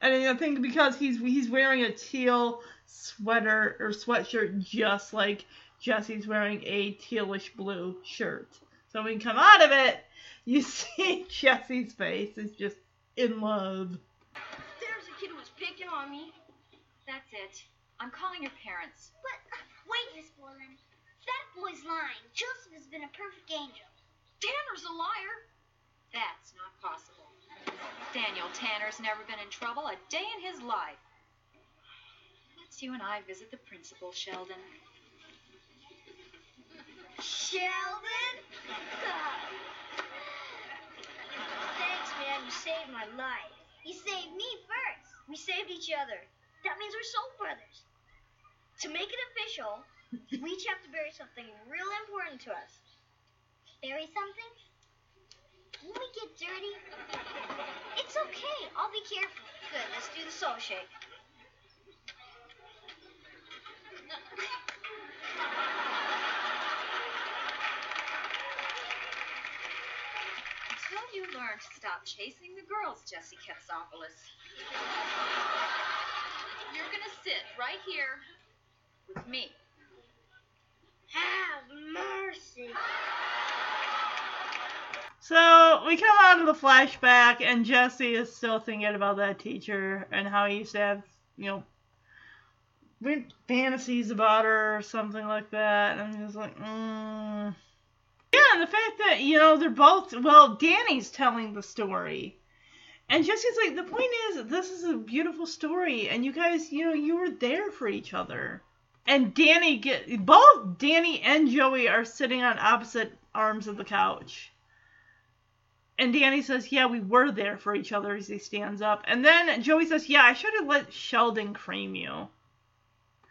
And I think because he's he's wearing a teal sweater or sweatshirt just like Jesse's wearing a tealish blue shirt. So when you come out of it, you see Jesse's face is just in love. There's a kid who was picking on me. That's it. I'm calling your parents. But uh, wait, Miss Borland. That boy's lying. Joseph has been a perfect angel. Tanner's a liar. That's not possible. Daniel Tanner's never been in trouble a day in his life. Let's you and I visit the principal, Sheldon. Sheldon? Thanks, man. You saved my life. You saved me first. We saved each other. That means we're soul brothers. To make it official, we each have to bury something real important to us. Bury something? Will we get dirty? It's okay. I'll be careful. Good, let's do the soul shake. Until you learn to stop chasing the girls, Jesse Katsopoulos. You're gonna sit right here with me. Have mercy. So we come out of the flashback, and Jesse is still thinking about that teacher and how he used to have, you know, weird fantasies about her or something like that. And I'm just like, mm. Yeah, the fact that you know they're both well, Danny's telling the story. And Jesse's like, the point is, this is a beautiful story, and you guys, you know, you were there for each other. And Danny get both Danny and Joey are sitting on opposite arms of the couch. And Danny says, Yeah, we were there for each other as he stands up. And then Joey says, Yeah, I should have let Sheldon cream you.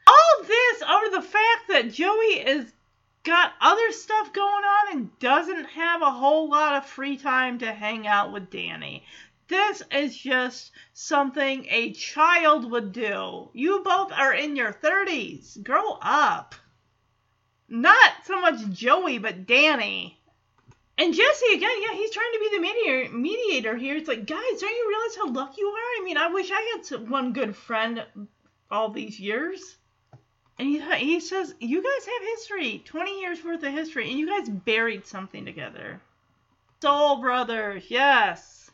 All this over the fact that Joey is got other stuff going on and doesn't have a whole lot of free time to hang out with Danny. This is just something a child would do. You both are in your 30s. Grow up. Not so much Joey, but Danny. And Jesse, again, yeah, he's trying to be the mediator, here. It's like, guys, don't you realize how lucky you are? I mean, I wish I had one good friend all these years. And he, he says, you guys have history, 20 years worth of history, and you guys buried something together. Soul Brothers, yes.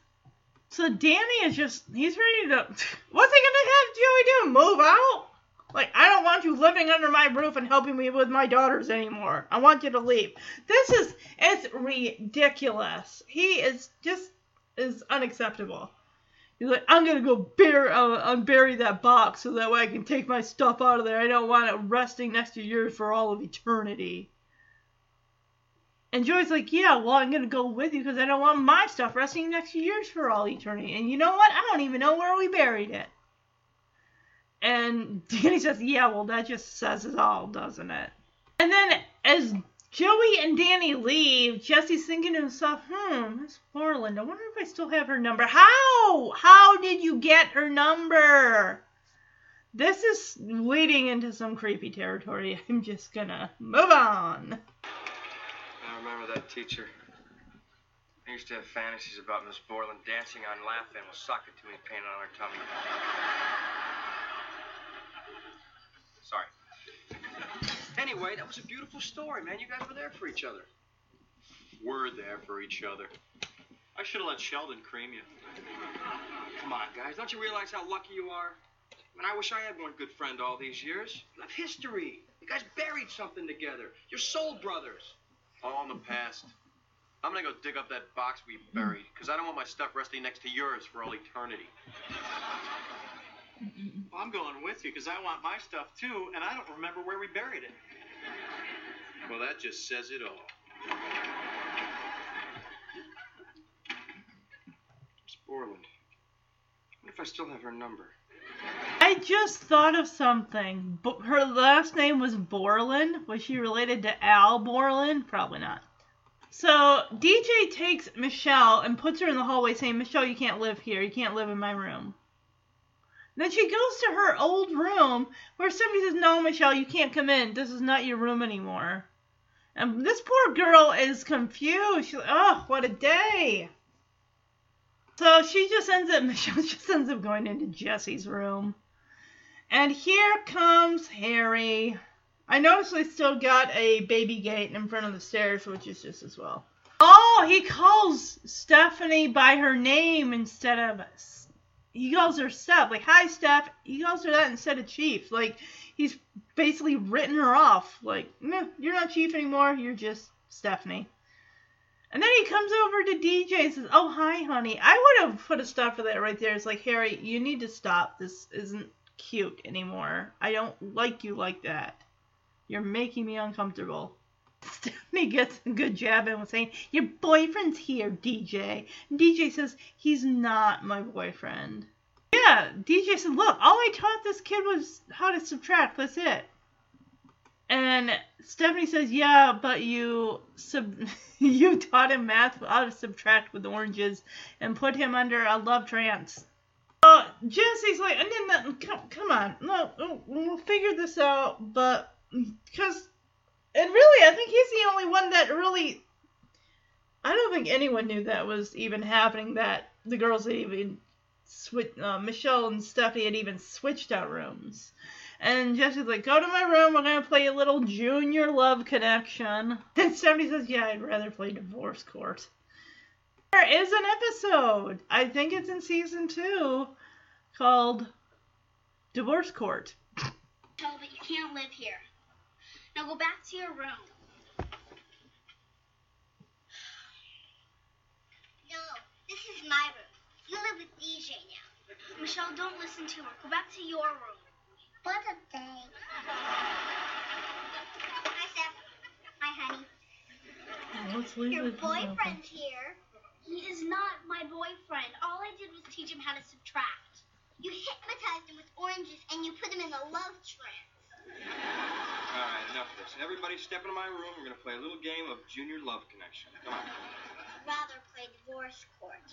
So Danny is just, he's ready to, what's he gonna have Joey do? Move out? Like, I don't want you living under my roof and helping me with my daughters anymore. I want you to leave. This is, it's ridiculous. He is just, is unacceptable. He's like, I'm gonna go bury, uh, unbury that box so that way I can take my stuff out of there. I don't want it resting next to yours for all of eternity. And Joey's like, yeah, well, I'm gonna go with you because I don't want my stuff resting next to yours for all eternity. And you know what? I don't even know where we buried it. And Danny says, yeah, well, that just says it all, doesn't it? And then as Joey and Danny leave, Jesse's thinking to himself, hmm, Miss Borland, I wonder if I still have her number. How? How did you get her number? This is leading into some creepy territory. I'm just gonna move on. I remember that teacher. I used to have fantasies about Miss Borland dancing on Laugh-In with socket to me painted on her tummy. Sorry. Anyway, that was a beautiful story, man. You guys were there for each other. We're there for each other. I should have let Sheldon cream you. Come on, guys. Don't you realize how lucky you are? I mean, I wish I had one good friend all these years. You have history. You guys buried something together. You're soul brothers. All in the past. I'm gonna go dig up that box we buried, because I don't want my stuff resting next to yours for all eternity. I'm going with you because I want my stuff too, and I don't remember where we buried it. Well, that just says it all. Miss Borland. What if I still have her number? I just thought of something. Bo- her last name was Borland. Was she related to Al Borland? Probably not. So DJ takes Michelle and puts her in the hallway saying, Michelle, you can't live here. You can't live in my room. Then she goes to her old room where somebody says, No, Michelle, you can't come in. This is not your room anymore. And this poor girl is confused. She's like, Oh, what a day. So she just ends up, Michelle just ends up going into Jesse's room. And here comes Harry. I noticed they still got a baby gate in front of the stairs, which is just as well. Oh, he calls Stephanie by her name instead of he calls her Steph. Like, hi, Steph. He calls her that instead of Chief. Like, he's basically written her off. Like, no, you're not Chief anymore. You're just Stephanie. And then he comes over to DJ and says, Oh, hi, honey. I would have put a stop to that right there. It's like, Harry, you need to stop. This isn't cute anymore. I don't like you like that. You're making me uncomfortable. Stephanie gets a good jab in with saying, Your boyfriend's here, DJ. And DJ says, He's not my boyfriend. Yeah, DJ said, Look, all I taught this kid was how to subtract. That's it. And Stephanie says, "Yeah, but you sub you taught him math how to subtract with oranges and put him under a love trance." Uh, Jesse's like, "And then come, come on, no, we'll figure this out." But because, and really, I think he's the only one that really. I don't think anyone knew that was even happening. That the girls had even switch. Uh, Michelle and Stephanie had even switched out rooms. And Jesse's like, go to my room. We're to play a little junior love connection. And Stephanie says, yeah, I'd rather play divorce court. There is an episode, I think it's in season two, called Divorce Court. Tell that you can't live here. Now go back to your room. No, this is my room. You live with DJ now. Michelle, don't listen to her. Go back to your room. What a day. Hi, Steph. Hi, honey. Your boyfriend's here. He is not my boyfriend. All I did was teach him how to subtract. You hypnotized him with oranges and you put him in a love trance. All right, enough of this. Everybody step into my room. We're going to play a little game of Junior Love Connection. Come on. I'd Rather play divorce court.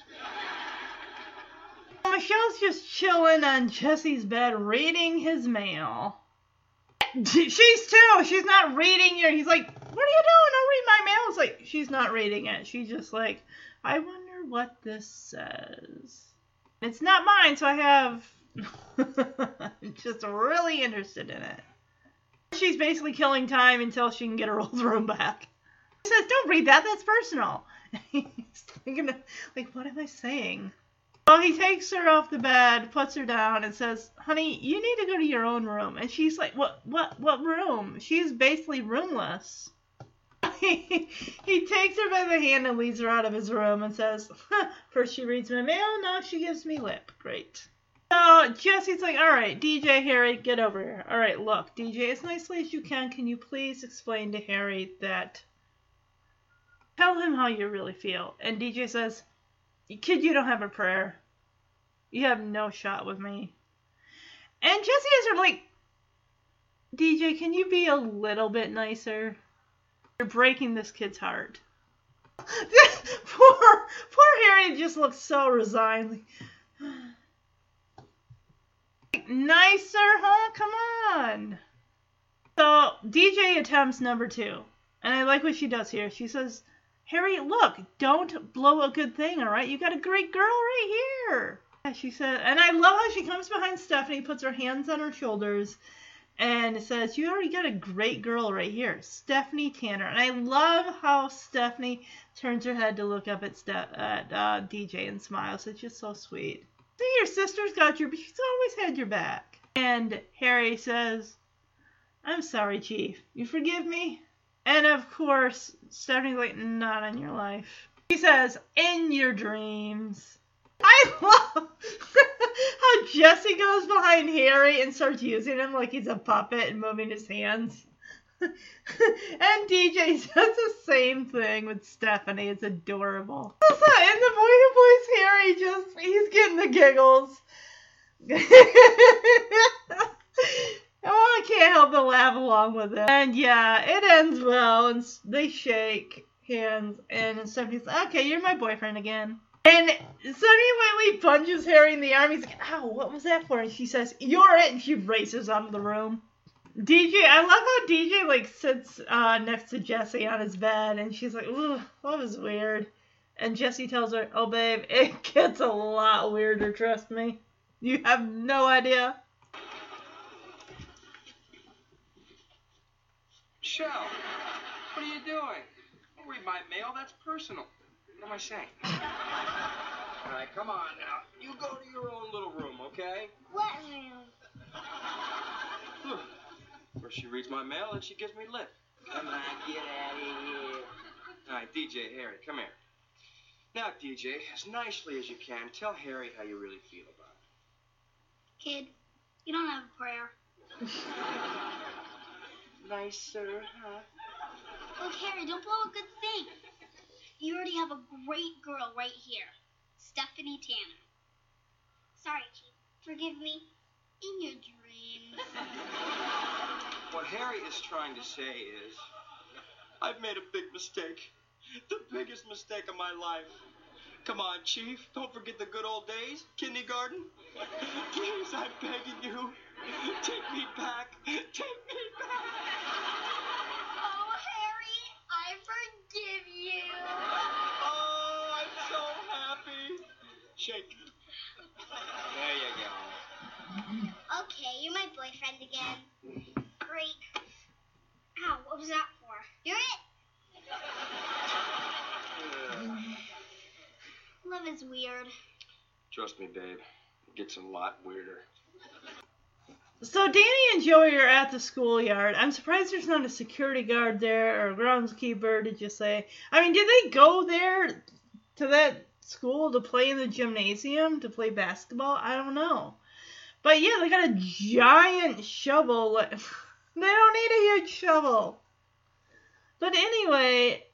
Michelle's just chilling on Jesse's bed reading his mail. She's too. She's not reading it. He's like, What are you doing? I'll read my mail. It's like, she's not reading it. She's just like, I wonder what this says. It's not mine, so I have. just really interested in it. She's basically killing time until she can get her old room back. He says, Don't read that. That's personal. He's thinking, like, what am I saying? Well, he takes her off the bed, puts her down, and says, "Honey, you need to go to your own room." And she's like, "What? What? What room?" She's basically roomless. he, he takes her by the hand and leads her out of his room and says, huh, First she reads my mail, now she gives me lip. Great. So Jesse's like, All right, DJ Harry, get over here. All right, look, DJ, as nicely as you can, can you please explain to Harry that? Tell him how you really feel. And DJ says, Kid, you don't have a prayer. You have no shot with me. And Jesse is like, DJ, can you be a little bit nicer? You're breaking this kid's heart. poor, poor Harry just looks so resigned. Nicer, huh? Come on. So DJ attempts number two, and I like what she does here. She says, Harry, look, don't blow a good thing, all right? You got a great girl right here. Yeah, she said, and I love how she comes behind Stephanie, puts her hands on her shoulders, and says, You already got a great girl right here, Stephanie Tanner. And I love how Stephanie turns her head to look up at, Ste- at uh, DJ and smiles. It's just so sweet. See, your sister's got your, she's always had your back. And Harry says, I'm sorry, Chief. You forgive me? And of course, Stephanie's like, not in your life. He says, in your dreams. I love how Jesse goes behind Harry and starts using him like he's a puppet and moving his hands. and DJ does the same thing with Stephanie. It's adorable. And the boy who plays Harry just, he's getting the giggles. Oh, I can't help but laugh along with it. And yeah, it ends well, and they shake hands, and Stephanie's like, okay, you're my boyfriend again. And Sunny Whiteley punches Harry in the arm. He's like, ow, what was that for? And she says, you're it, and she races out of the room. DJ, I love how DJ, like, sits uh, next to Jesse on his bed, and she's like, ooh, that was weird. And Jesse tells her, oh, babe, it gets a lot weirder, trust me. You have no idea. Michelle, what are you doing? Don't read my mail. That's personal. What am I saying? All right, come on now. You go to your own little room, okay? What room? Where she reads my mail and she gives me lip. Come on, get out of here. All right, DJ Harry, come here. Now, DJ, as nicely as you can, tell Harry how you really feel about it. Kid, you don't have a prayer. it. Nicer, huh? Look, Harry, don't blow a good thing. You already have a great girl right here, Stephanie Tanner. Sorry, Chief. Forgive me. In your dreams. What Harry is trying to say is, I've made a big mistake. The biggest mistake of my life. Come on, Chief. Don't forget the good old days. Kindergarten. Please, I'm begging you. Take me back. Take me back. Oh, Harry, I forgive you. Oh, I'm so happy. Shake. There you go. Okay, you're my boyfriend again. Great. Ow, what was that for? You're it. Love is weird. Trust me, babe. It gets a lot weirder. So Danny and Joey are at the schoolyard. I'm surprised there's not a security guard there or a groundskeeper. Did you say? I mean, did they go there to that school to play in the gymnasium to play basketball? I don't know. But yeah, they got a giant shovel. They don't need a huge shovel. But anyway,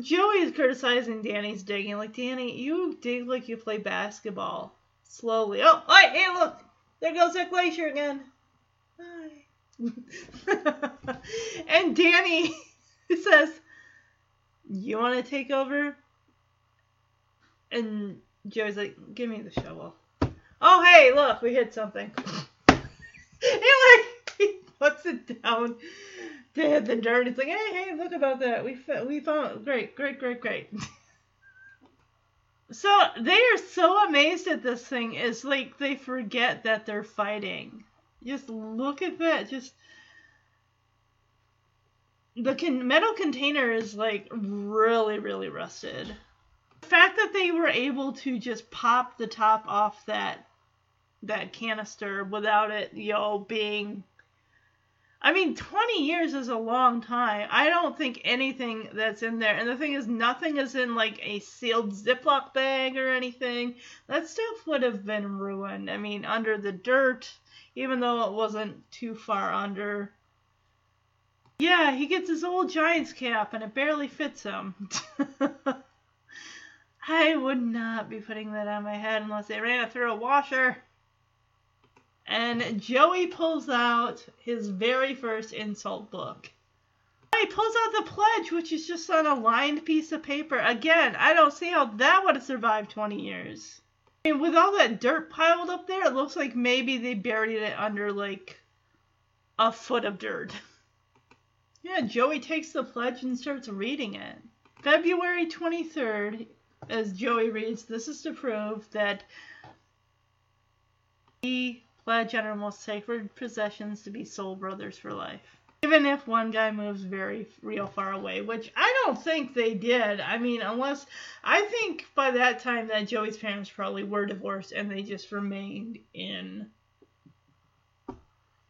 Joey's criticizing Danny's digging. Like, Danny, you dig like you play basketball. Slowly. Oh, hey, hey, look! There goes that glacier again. Hi. and Danny says, You want to take over? And Joey's like, Give me the shovel. Oh, hey, look, we hit something. and like, he puts it down to hit the dirt. It's like, hey, hey, look about that. We we found great, great, great, great. so they are so amazed at this thing. It's like they forget that they're fighting. Just look at that. Just the metal container is like really, really rusted. The fact that they were able to just pop the top off that that canister without it, you know, being I mean, 20 years is a long time. I don't think anything that's in there, and the thing is, nothing is in like a sealed Ziploc bag or anything. That stuff would have been ruined. I mean, under the dirt, even though it wasn't too far under. Yeah, he gets his old Giants cap, and it barely fits him. I would not be putting that on my head unless they ran it through a washer. And Joey pulls out his very first insult book. He pulls out the pledge, which is just on a lined piece of paper. Again, I don't see how that would have survived 20 years. Mean, with all that dirt piled up there, it looks like maybe they buried it under like a foot of dirt. Yeah, Joey takes the pledge and starts reading it. February 23rd, as Joey reads, this is to prove that he pledge on our most sacred possessions to be soul brothers for life. Even if one guy moves very real far away, which I don't think they did. I mean, unless I think by that time that Joey's parents probably were divorced and they just remained in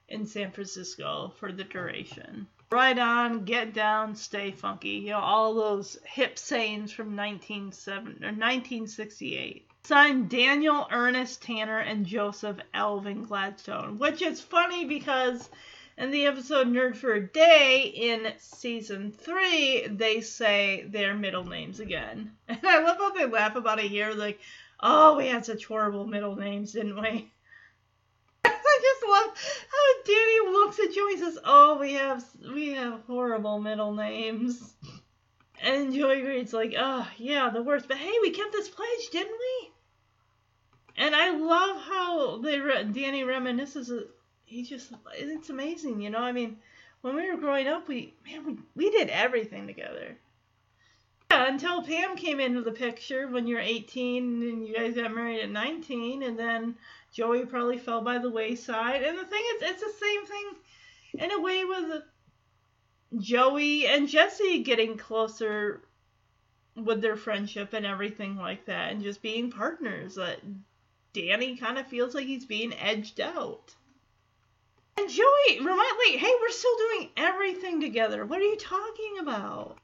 in San Francisco for the duration. Ride on, get down, stay funky. You know, all those hip sayings from 1970 or 1968. Signed Daniel Ernest Tanner and Joseph Elvin Gladstone, which is funny because in the episode Nerd for a Day in season three, they say their middle names again. And I love how they laugh about it here, like, oh, we had such horrible middle names, didn't we? I just love how Danny looks at Joey and says, "Oh, we have we have horrible middle names." And Joey reads like, "Oh, yeah, the worst." But hey, we kept this pledge, didn't we? And I love how they re- Danny reminisces. Uh, he just it's amazing, you know. I mean, when we were growing up, we man, we we did everything together. Yeah, until Pam came into the picture when you're 18 and you guys got married at 19, and then Joey probably fell by the wayside. And the thing is, it's the same thing in a way with Joey and Jesse getting closer with their friendship and everything like that, and just being partners. That Danny kind of feels like he's being edged out. And Joey, remind like, hey, we're still doing everything together. What are you talking about?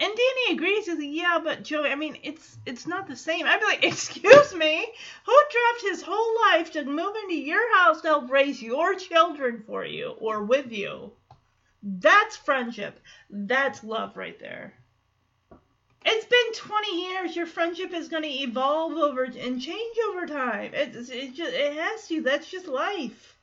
And Danny agrees. He's like, yeah, but Joey, I mean, it's it's not the same. I'd be like, excuse me, who dropped his whole life to move into your house to help raise your children for you or with you? That's friendship. That's love right there. It's been 20 years. Your friendship is going to evolve over and change over time. It's it just it has to. That's just life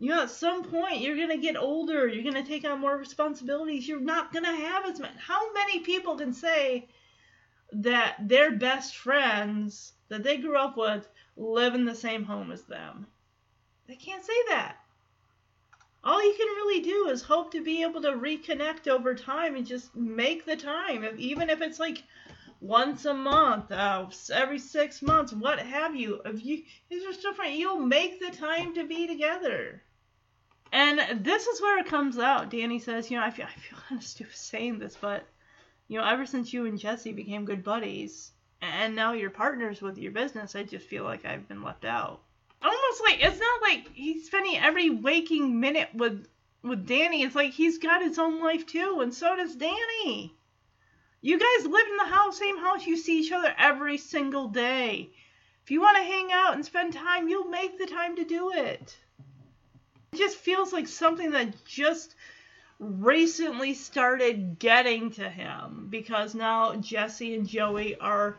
you know, at some point you're gonna get older, you're gonna take on more responsibilities, you're not gonna have as many. How many people can say that their best friends that they grew up with live in the same home as them? They can't say that. All you can really do is hope to be able to reconnect over time and just make the time, if, even if it's like once a month, uh, every six months, what have you. If you, these are different. You'll make the time to be together. And this is where it comes out. Danny says, you know, I feel, I feel kind of stupid saying this, but, you know, ever since you and Jesse became good buddies, and now you're partners with your business, I just feel like I've been left out. Almost like, it's not like he's spending every waking minute with, with Danny. It's like he's got his own life too, and so does Danny. You guys live in the house, same house. You see each other every single day. If you want to hang out and spend time, you'll make the time to do it. It just feels like something that just recently started getting to him because now Jesse and Joey are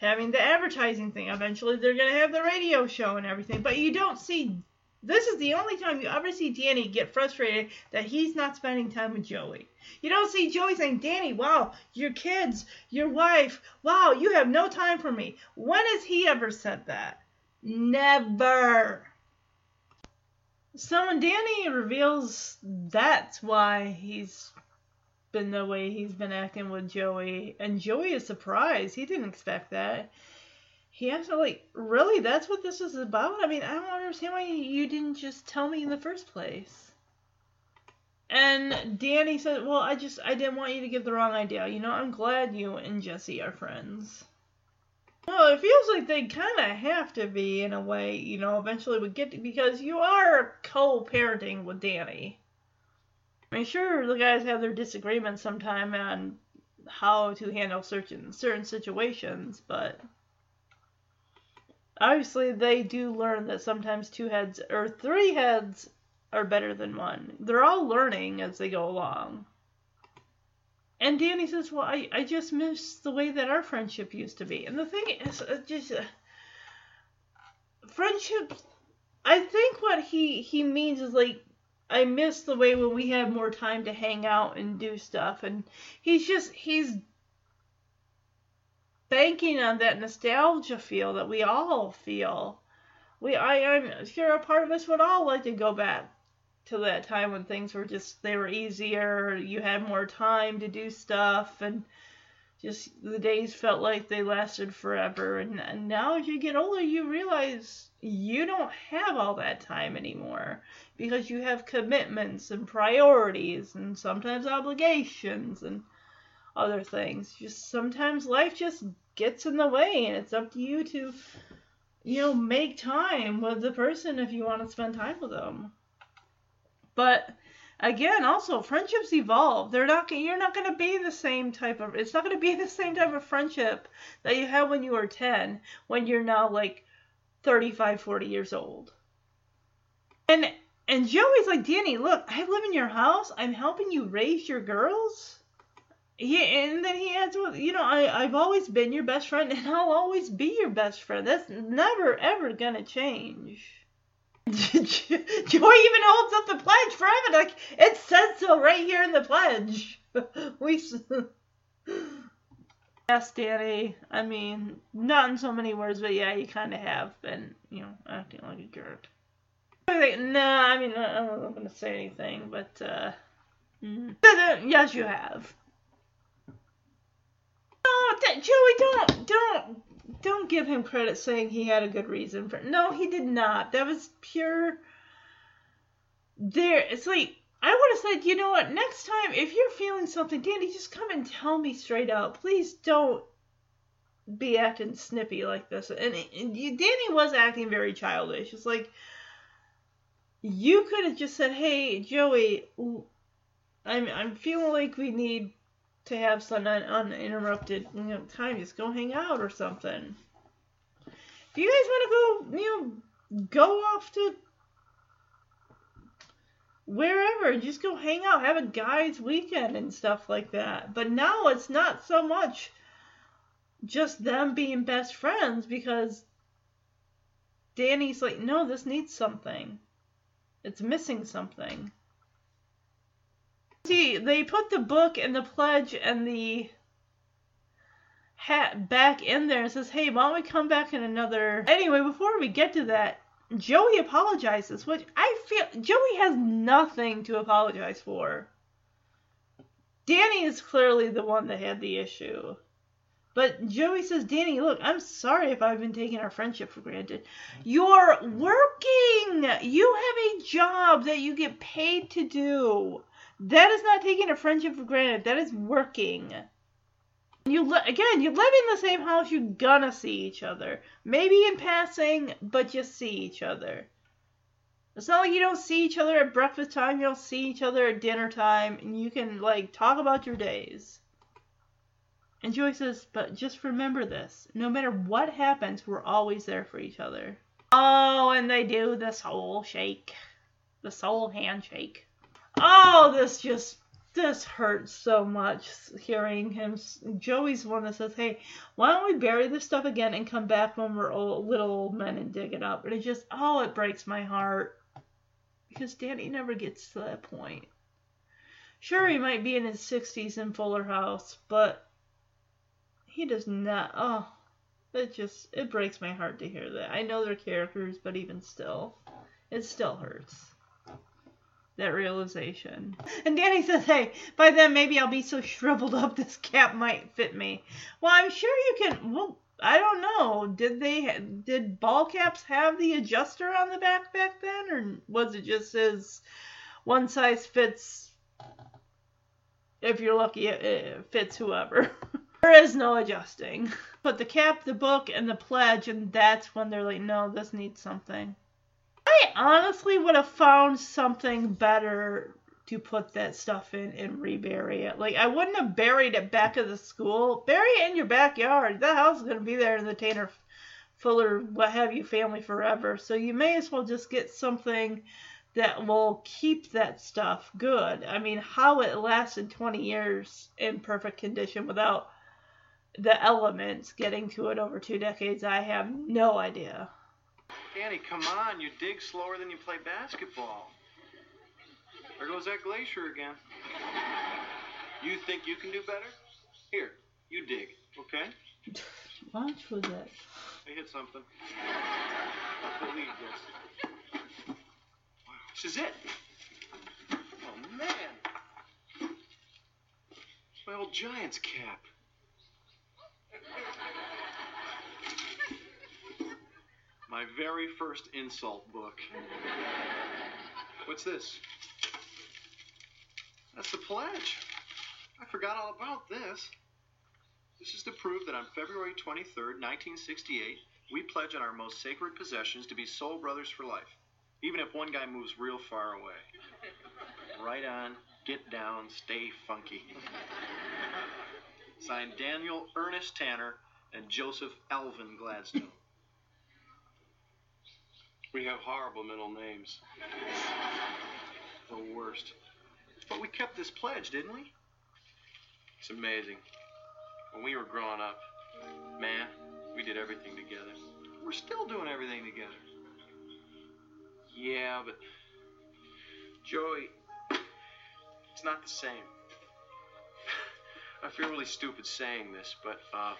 having the advertising thing. Eventually, they're going to have the radio show and everything. But you don't see. This is the only time you ever see Danny get frustrated that he's not spending time with Joey. You don't see Joey saying, Danny, wow, your kids, your wife, wow, you have no time for me. When has he ever said that? Never. So when Danny reveals that's why he's been the way he's been acting with Joey, and Joey is surprised. He didn't expect that. He to like, really? That's what this is about? I mean, I don't understand why you didn't just tell me in the first place. And Danny said, "Well, I just I didn't want you to get the wrong idea. You know, I'm glad you and Jesse are friends." Well, it feels like they kind of have to be in a way, you know, eventually we get to, because you are co-parenting with Danny. I mean, sure, the guys have their disagreements sometime on how to handle certain certain situations, but obviously they do learn that sometimes two heads or three heads are better than one. They're all learning as they go along. And Danny says, "Well, I, I just miss the way that our friendship used to be." And the thing is, uh, just uh, friendship. I think what he he means is like I miss the way when we had more time to hang out and do stuff. And he's just he's banking on that nostalgia feel that we all feel. We I I'm sure a part of us would all like to go back to that time when things were just they were easier, you had more time to do stuff and just the days felt like they lasted forever. And, and now as you get older you realize you don't have all that time anymore because you have commitments and priorities and sometimes obligations and other things. Just sometimes life just gets in the way and it's up to you to you know make time with the person if you want to spend time with them but again, also friendships evolve. They're not you're not going to be the same type of it's not going to be the same type of friendship that you had when you were 10 when you're now like 35, 40 years old. And and Joey's like, "Danny, look, I live in your house. I'm helping you raise your girls." Yeah, and then he adds, "Well, you know, I I've always been your best friend and I'll always be your best friend. That's never ever going to change." Joey even holds up the pledge for. Like it says so right here in the pledge. we. yes, Danny. I mean, not in so many words, but yeah, you kind of have been, you know, acting like a jerk. Nah, I mean, I'm not gonna say anything, but uh, mm. yes, you have. No, Joey, don't, don't don't give him credit saying he had a good reason for no he did not that was pure there it's like I would have said, you know what, next time if you're feeling something, Danny, just come and tell me straight out. Please don't be acting snippy like this. And, and Danny was acting very childish. It's like you could have just said, "Hey, Joey, I'm I'm feeling like we need to have some uninterrupted you know, time. Just go hang out or something." If you guys want to go, you know, go off to wherever, just go hang out, have a guys' weekend and stuff like that. But now it's not so much just them being best friends because Danny's like, no, this needs something. It's missing something. See, they put the book and the pledge and the hat back in there and says, hey, why don't we come back in another. Anyway, before we get to that, Joey apologizes, which I feel Joey has nothing to apologize for. Danny is clearly the one that had the issue. But Joey says, Danny, look, I'm sorry if I've been taking our friendship for granted. You're working! You have a job that you get paid to do. That is not taking a friendship for granted. That is working. You li- again, you live in the same house. You're gonna see each other. Maybe in passing, but you see each other. It's not like you don't see each other at breakfast time. You don't see each other at dinner time, and you can like talk about your days. And Joey says, but just remember this: no matter what happens, we're always there for each other. Oh, and they do the soul shake, the soul handshake. Oh, this just this hurts so much hearing him. Joey's one that says, "Hey, why don't we bury this stuff again and come back when we're old, little old men and dig it up?" And it just, oh, it breaks my heart because Danny never gets to that point. Sure, he might be in his 60s in Fuller House, but he does not. Oh, it just it breaks my heart to hear that. I know they're characters, but even still, it still hurts that realization. And Danny says, "Hey, by then maybe I'll be so shriveled up this cap might fit me." Well, I'm sure you can. Well, I don't know. Did they? Did ball caps have the adjuster on the back back then, or was it just as one size fits? If you're lucky, it fits whoever. there is no adjusting. But the cap, the book, and the pledge, and that's when they're like, "No, this needs something." I honestly would have found something better to put that stuff in and rebury it. Like I wouldn't have buried it back of the school. Bury it in your backyard. That house is gonna be there in the Tanner Fuller what have you family forever. So you may as well just get something that will keep that stuff good. I mean, how it lasted 20 years in perfect condition without the elements getting to it over two decades, I have no idea. Danny, come on. You dig slower than you play basketball. There goes that glacier again. You think you can do better? Here, you dig, okay? Watch with it. I hit something. Believe this. Wow, this is it. Oh, man. It's my old Giants cap. My very first insult book. What's this? That's the pledge. I forgot all about this. This is to prove that on February 23rd, 1968, we pledge on our most sacred possessions to be soul brothers for life, even if one guy moves real far away. Right on, get down, stay funky. Signed Daniel Ernest Tanner and Joseph Alvin Gladstone. We have horrible middle names. The worst. But we kept this pledge, didn't we? It's amazing. When we were growing up, man, we did everything together. We're still doing everything together. Yeah, but Joey, it's not the same. I feel really stupid saying this, but uh,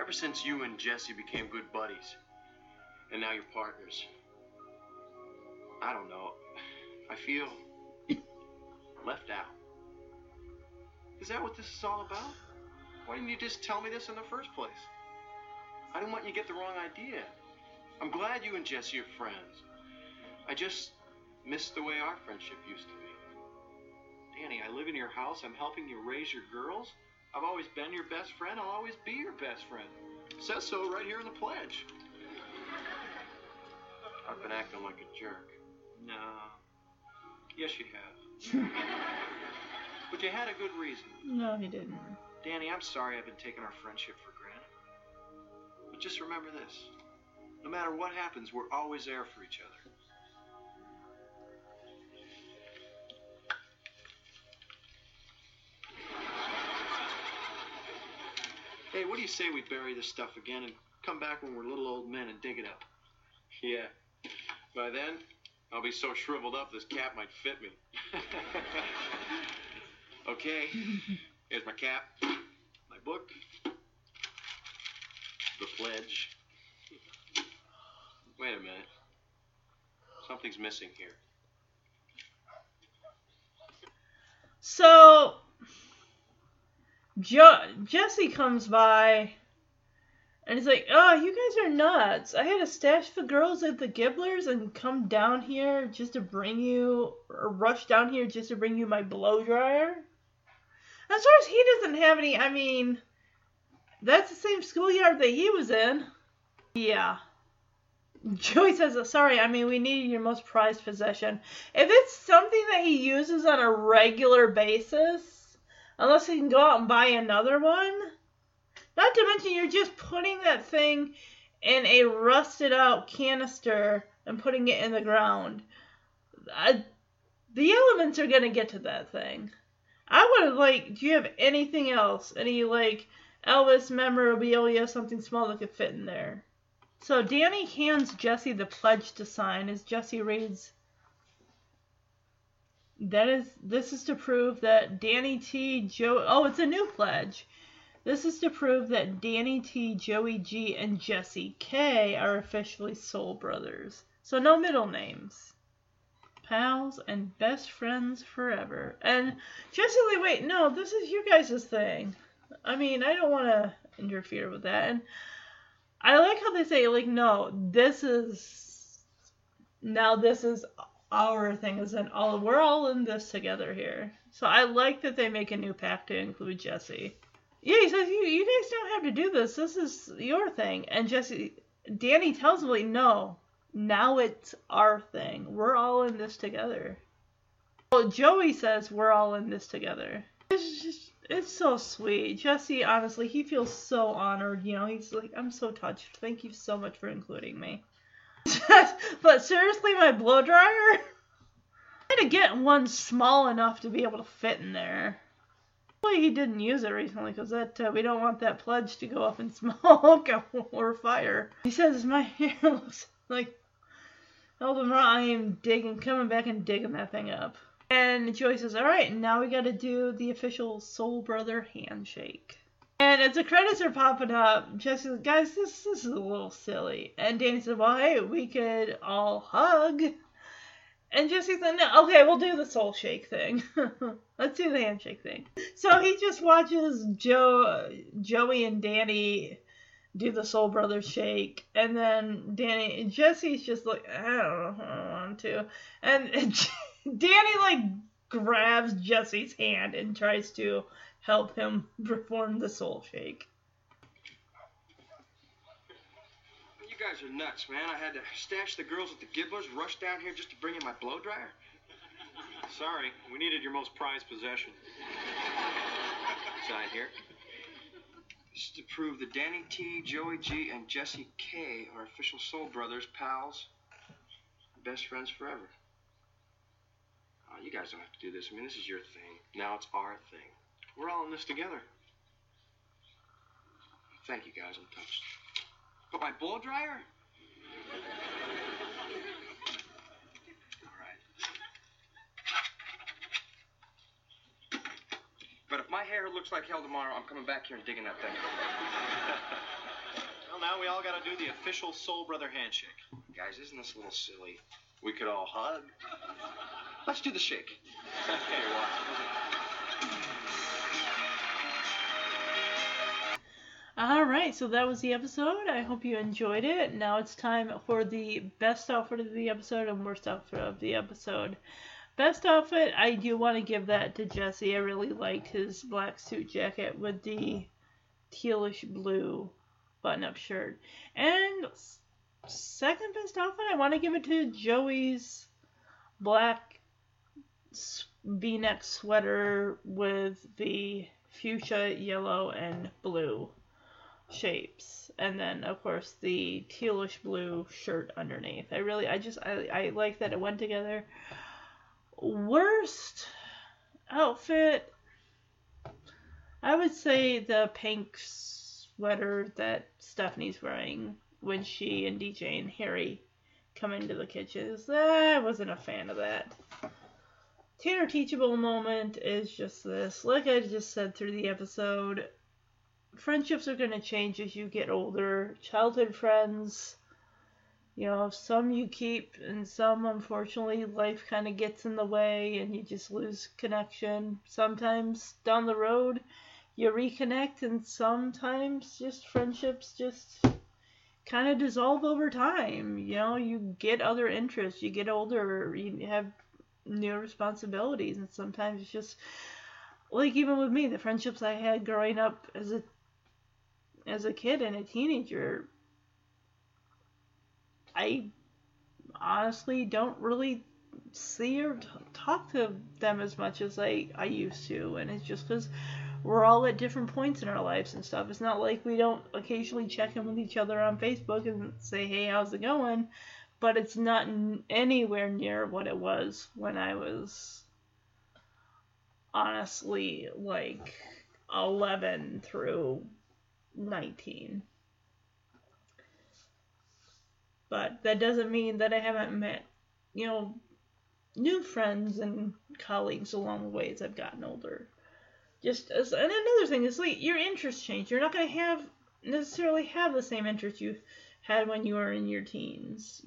ever since you and Jesse became good buddies, and now you're partners, I don't know. I feel left out. Is that what this is all about? Why didn't you just tell me this in the first place? I didn't want you to get the wrong idea. I'm glad you and Jesse are friends. I just. miss the way our friendship used to be. Danny, I live in your house. I'm helping you raise your girls. I've always been your best friend. I'll always be your best friend. Says so right here in the pledge. I've been acting like a jerk. No. Yes, you have. but you had a good reason. No, he didn't. Danny, I'm sorry I've been taking our friendship for granted. But just remember this no matter what happens, we're always there for each other. Hey, what do you say we bury this stuff again and come back when we're little old men and dig it up? Yeah. By then, I'll be so shriveled up this cap might fit me. okay, here's my cap, my book, the pledge. Wait a minute. Something's missing here. So jo- Jesse comes by and he's like, "Oh, you guys are nuts! I had to stash the girls at the Gibblers and come down here just to bring you, or rush down here just to bring you my blow dryer." As far as he doesn't have any, I mean, that's the same schoolyard that he was in. Yeah. Joey says, "Sorry, I mean we needed your most prized possession. If it's something that he uses on a regular basis, unless he can go out and buy another one." Not to mention, you're just putting that thing in a rusted out canister and putting it in the ground. I, the elements are gonna get to that thing. I would have like. Do you have anything else? Any like Elvis memorabilia, something small that could fit in there? So Danny hands Jesse the pledge to sign as Jesse reads. That is, this is to prove that Danny T. Joe. Oh, it's a new pledge. This is to prove that Danny T, Joey G, and Jesse K are officially soul brothers. So no middle names. Pals and best friends forever. And Jesse, Lee, wait, no, this is you guys' thing. I mean, I don't want to interfere with that. And I like how they say, like, no, this is. Now this is our thing, is in all. We're all in this together here. So I like that they make a new pact to include Jesse. Yeah, he says you you guys don't have to do this. This is your thing. And Jesse, Danny tells him like, no, now it's our thing. We're all in this together. Well, Joey says we're all in this together. It's just it's so sweet. Jesse, honestly, he feels so honored. You know, he's like, I'm so touched. Thank you so much for including me. but seriously, my blow dryer. I had to get one small enough to be able to fit in there. Hopefully he didn't use it recently because that uh, we don't want that pledge to go up in smoke or fire. He says my hair looks like Eldon I am digging, coming back and digging that thing up. And Joey says, "All right, now we got to do the official Soul Brother handshake." And as the credits are popping up, Jesse says, "Guys, this this is a little silly." And Danny says, "Well, hey, we could all hug." And Jesse said, no, okay, we'll do the soul shake thing. Let's do the handshake thing. So he just watches Joe, Joey and Danny do the Soul Brothers shake, and then Danny, Jesse's just like, I don't know, I want to. And Danny like grabs Jesse's hand and tries to help him perform the soul shake. You guys are nuts, man. I had to stash the girls at the Gibblers, rush down here just to bring in my blow dryer. Sorry, we needed your most prized possession. Sign here. This is to prove that Danny T, Joey G, and Jesse K are official soul brothers, pals, best friends forever. Oh, you guys don't have to do this. I mean, this is your thing. Now it's our thing. We're all in this together. Thank you, guys. I'm touched. But my blow dryer? All right. But if my hair looks like hell tomorrow, I'm coming back here and digging that thing. Well, now we all got to do the official Soul Brother handshake. Guys, isn't this a little silly? We could all hug. Let's do the shake. Hey, watch. All right, so that was the episode. I hope you enjoyed it. Now it's time for the best outfit of the episode and worst outfit of the episode. Best outfit, I do want to give that to Jesse. I really liked his black suit jacket with the tealish blue button up shirt. And second best outfit, I want to give it to Joey's black v neck sweater with the fuchsia, yellow, and blue shapes and then of course the tealish blue shirt underneath. I really i just i, I like that it went together. Worst outfit i would say the pink sweater that stephanie's wearing when she and dj and harry come into the kitchens. I wasn't a fan of that. Tanner teachable moment is just this. Like i just said through the episode friendships are going to change as you get older. Childhood friends, you know, some you keep, and some, unfortunately, life kind of gets in the way and you just lose connection. Sometimes down the road, you reconnect, and sometimes just friendships just kind of dissolve over time. You know, you get other interests, you get older, you have new responsibilities, and sometimes it's just like even with me, the friendships I had growing up as a as a kid and a teenager, I honestly don't really see or t- talk to them as much as I, I used to. And it's just because we're all at different points in our lives and stuff. It's not like we don't occasionally check in with each other on Facebook and say, hey, how's it going? But it's not anywhere near what it was when I was honestly like 11 through 19. But that doesn't mean that I haven't met, you know, new friends and colleagues along the way as I've gotten older. Just as, and another thing is like your interests change. You're not going to have necessarily have the same interests you had when you were in your teens.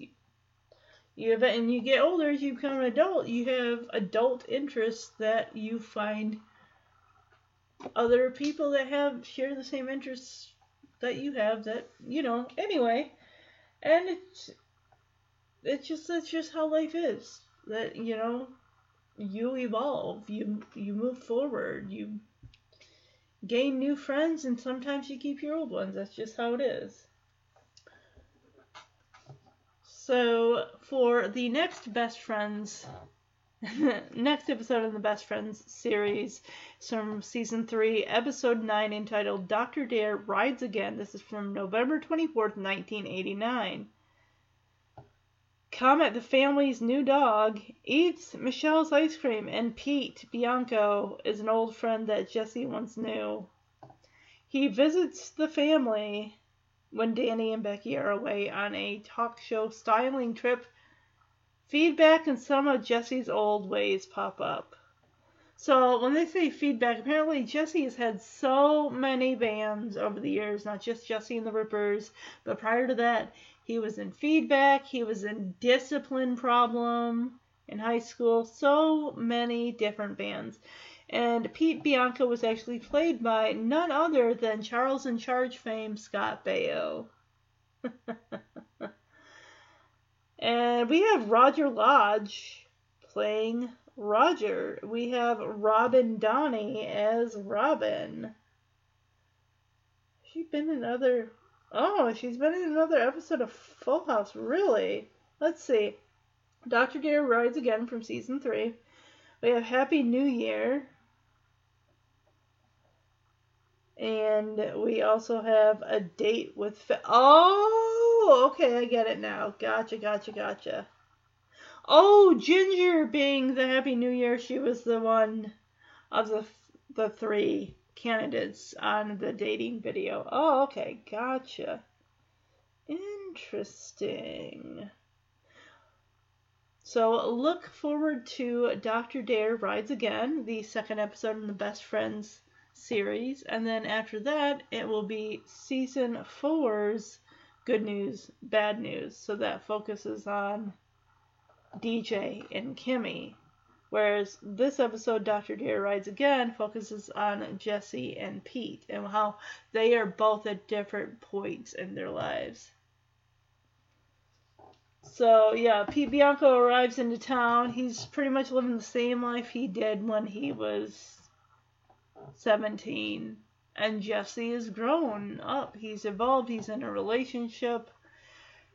You, have, and you get older you become an adult. You have adult interests that you find other people that have share the same interests that you have that you know anyway. And it's it's just that's just how life is. That you know you evolve you you move forward you gain new friends and sometimes you keep your old ones. That's just how it is. So for the next best friends Next episode in the Best Friends series is from season 3, episode 9, entitled Dr. Dare Rides Again. This is from November 24th, 1989. Comet, the family's new dog, eats Michelle's ice cream, and Pete Bianco is an old friend that Jesse once knew. He visits the family when Danny and Becky are away on a talk show styling trip feedback and some of Jesse's old ways pop up. So when they say feedback, apparently Jesse has had so many bands over the years, not just Jesse and the Rippers, but prior to that, he was in feedback, he was in discipline problem in high school, so many different bands. And Pete Bianco was actually played by none other than Charles in Charge fame Scott Baio. And we have Roger Lodge playing Roger. We have Robin Donnie as Robin. She's been in other Oh, she's been in another episode of Full House, really? Let's see. Dr. Dare rides again from season three. We have Happy New Year. And we also have a date with. Oh, okay, I get it now. Gotcha, gotcha, gotcha. Oh, Ginger being the Happy New Year, she was the one of the the three candidates on the dating video. Oh, okay, gotcha. Interesting. So look forward to Dr. Dare Rides Again, the second episode in the Best Friends series, and then after that, it will be season four's good news, bad news. So that focuses on DJ and Kimmy. Whereas this episode, Dr. Dare Rides Again, focuses on Jesse and Pete and how they are both at different points in their lives. So, yeah, Pete Bianco arrives into town. He's pretty much living the same life he did when he was 17. And Jesse has grown up. He's evolved. He's in a relationship.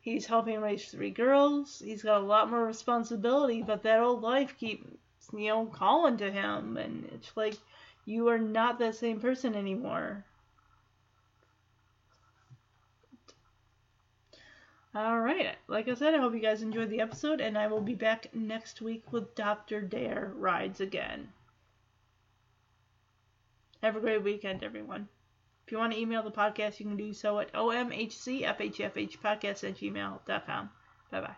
He's helping raise three girls. He's got a lot more responsibility, but that old life keeps, you know, calling to him. And it's like, you are not that same person anymore. Alright, like I said, I hope you guys enjoyed the episode, and I will be back next week with Dr. Dare Rides Again. Have a great weekend, everyone. If you want to email the podcast, you can do so at omhcfhfhpodcast at gmail.com. Bye bye.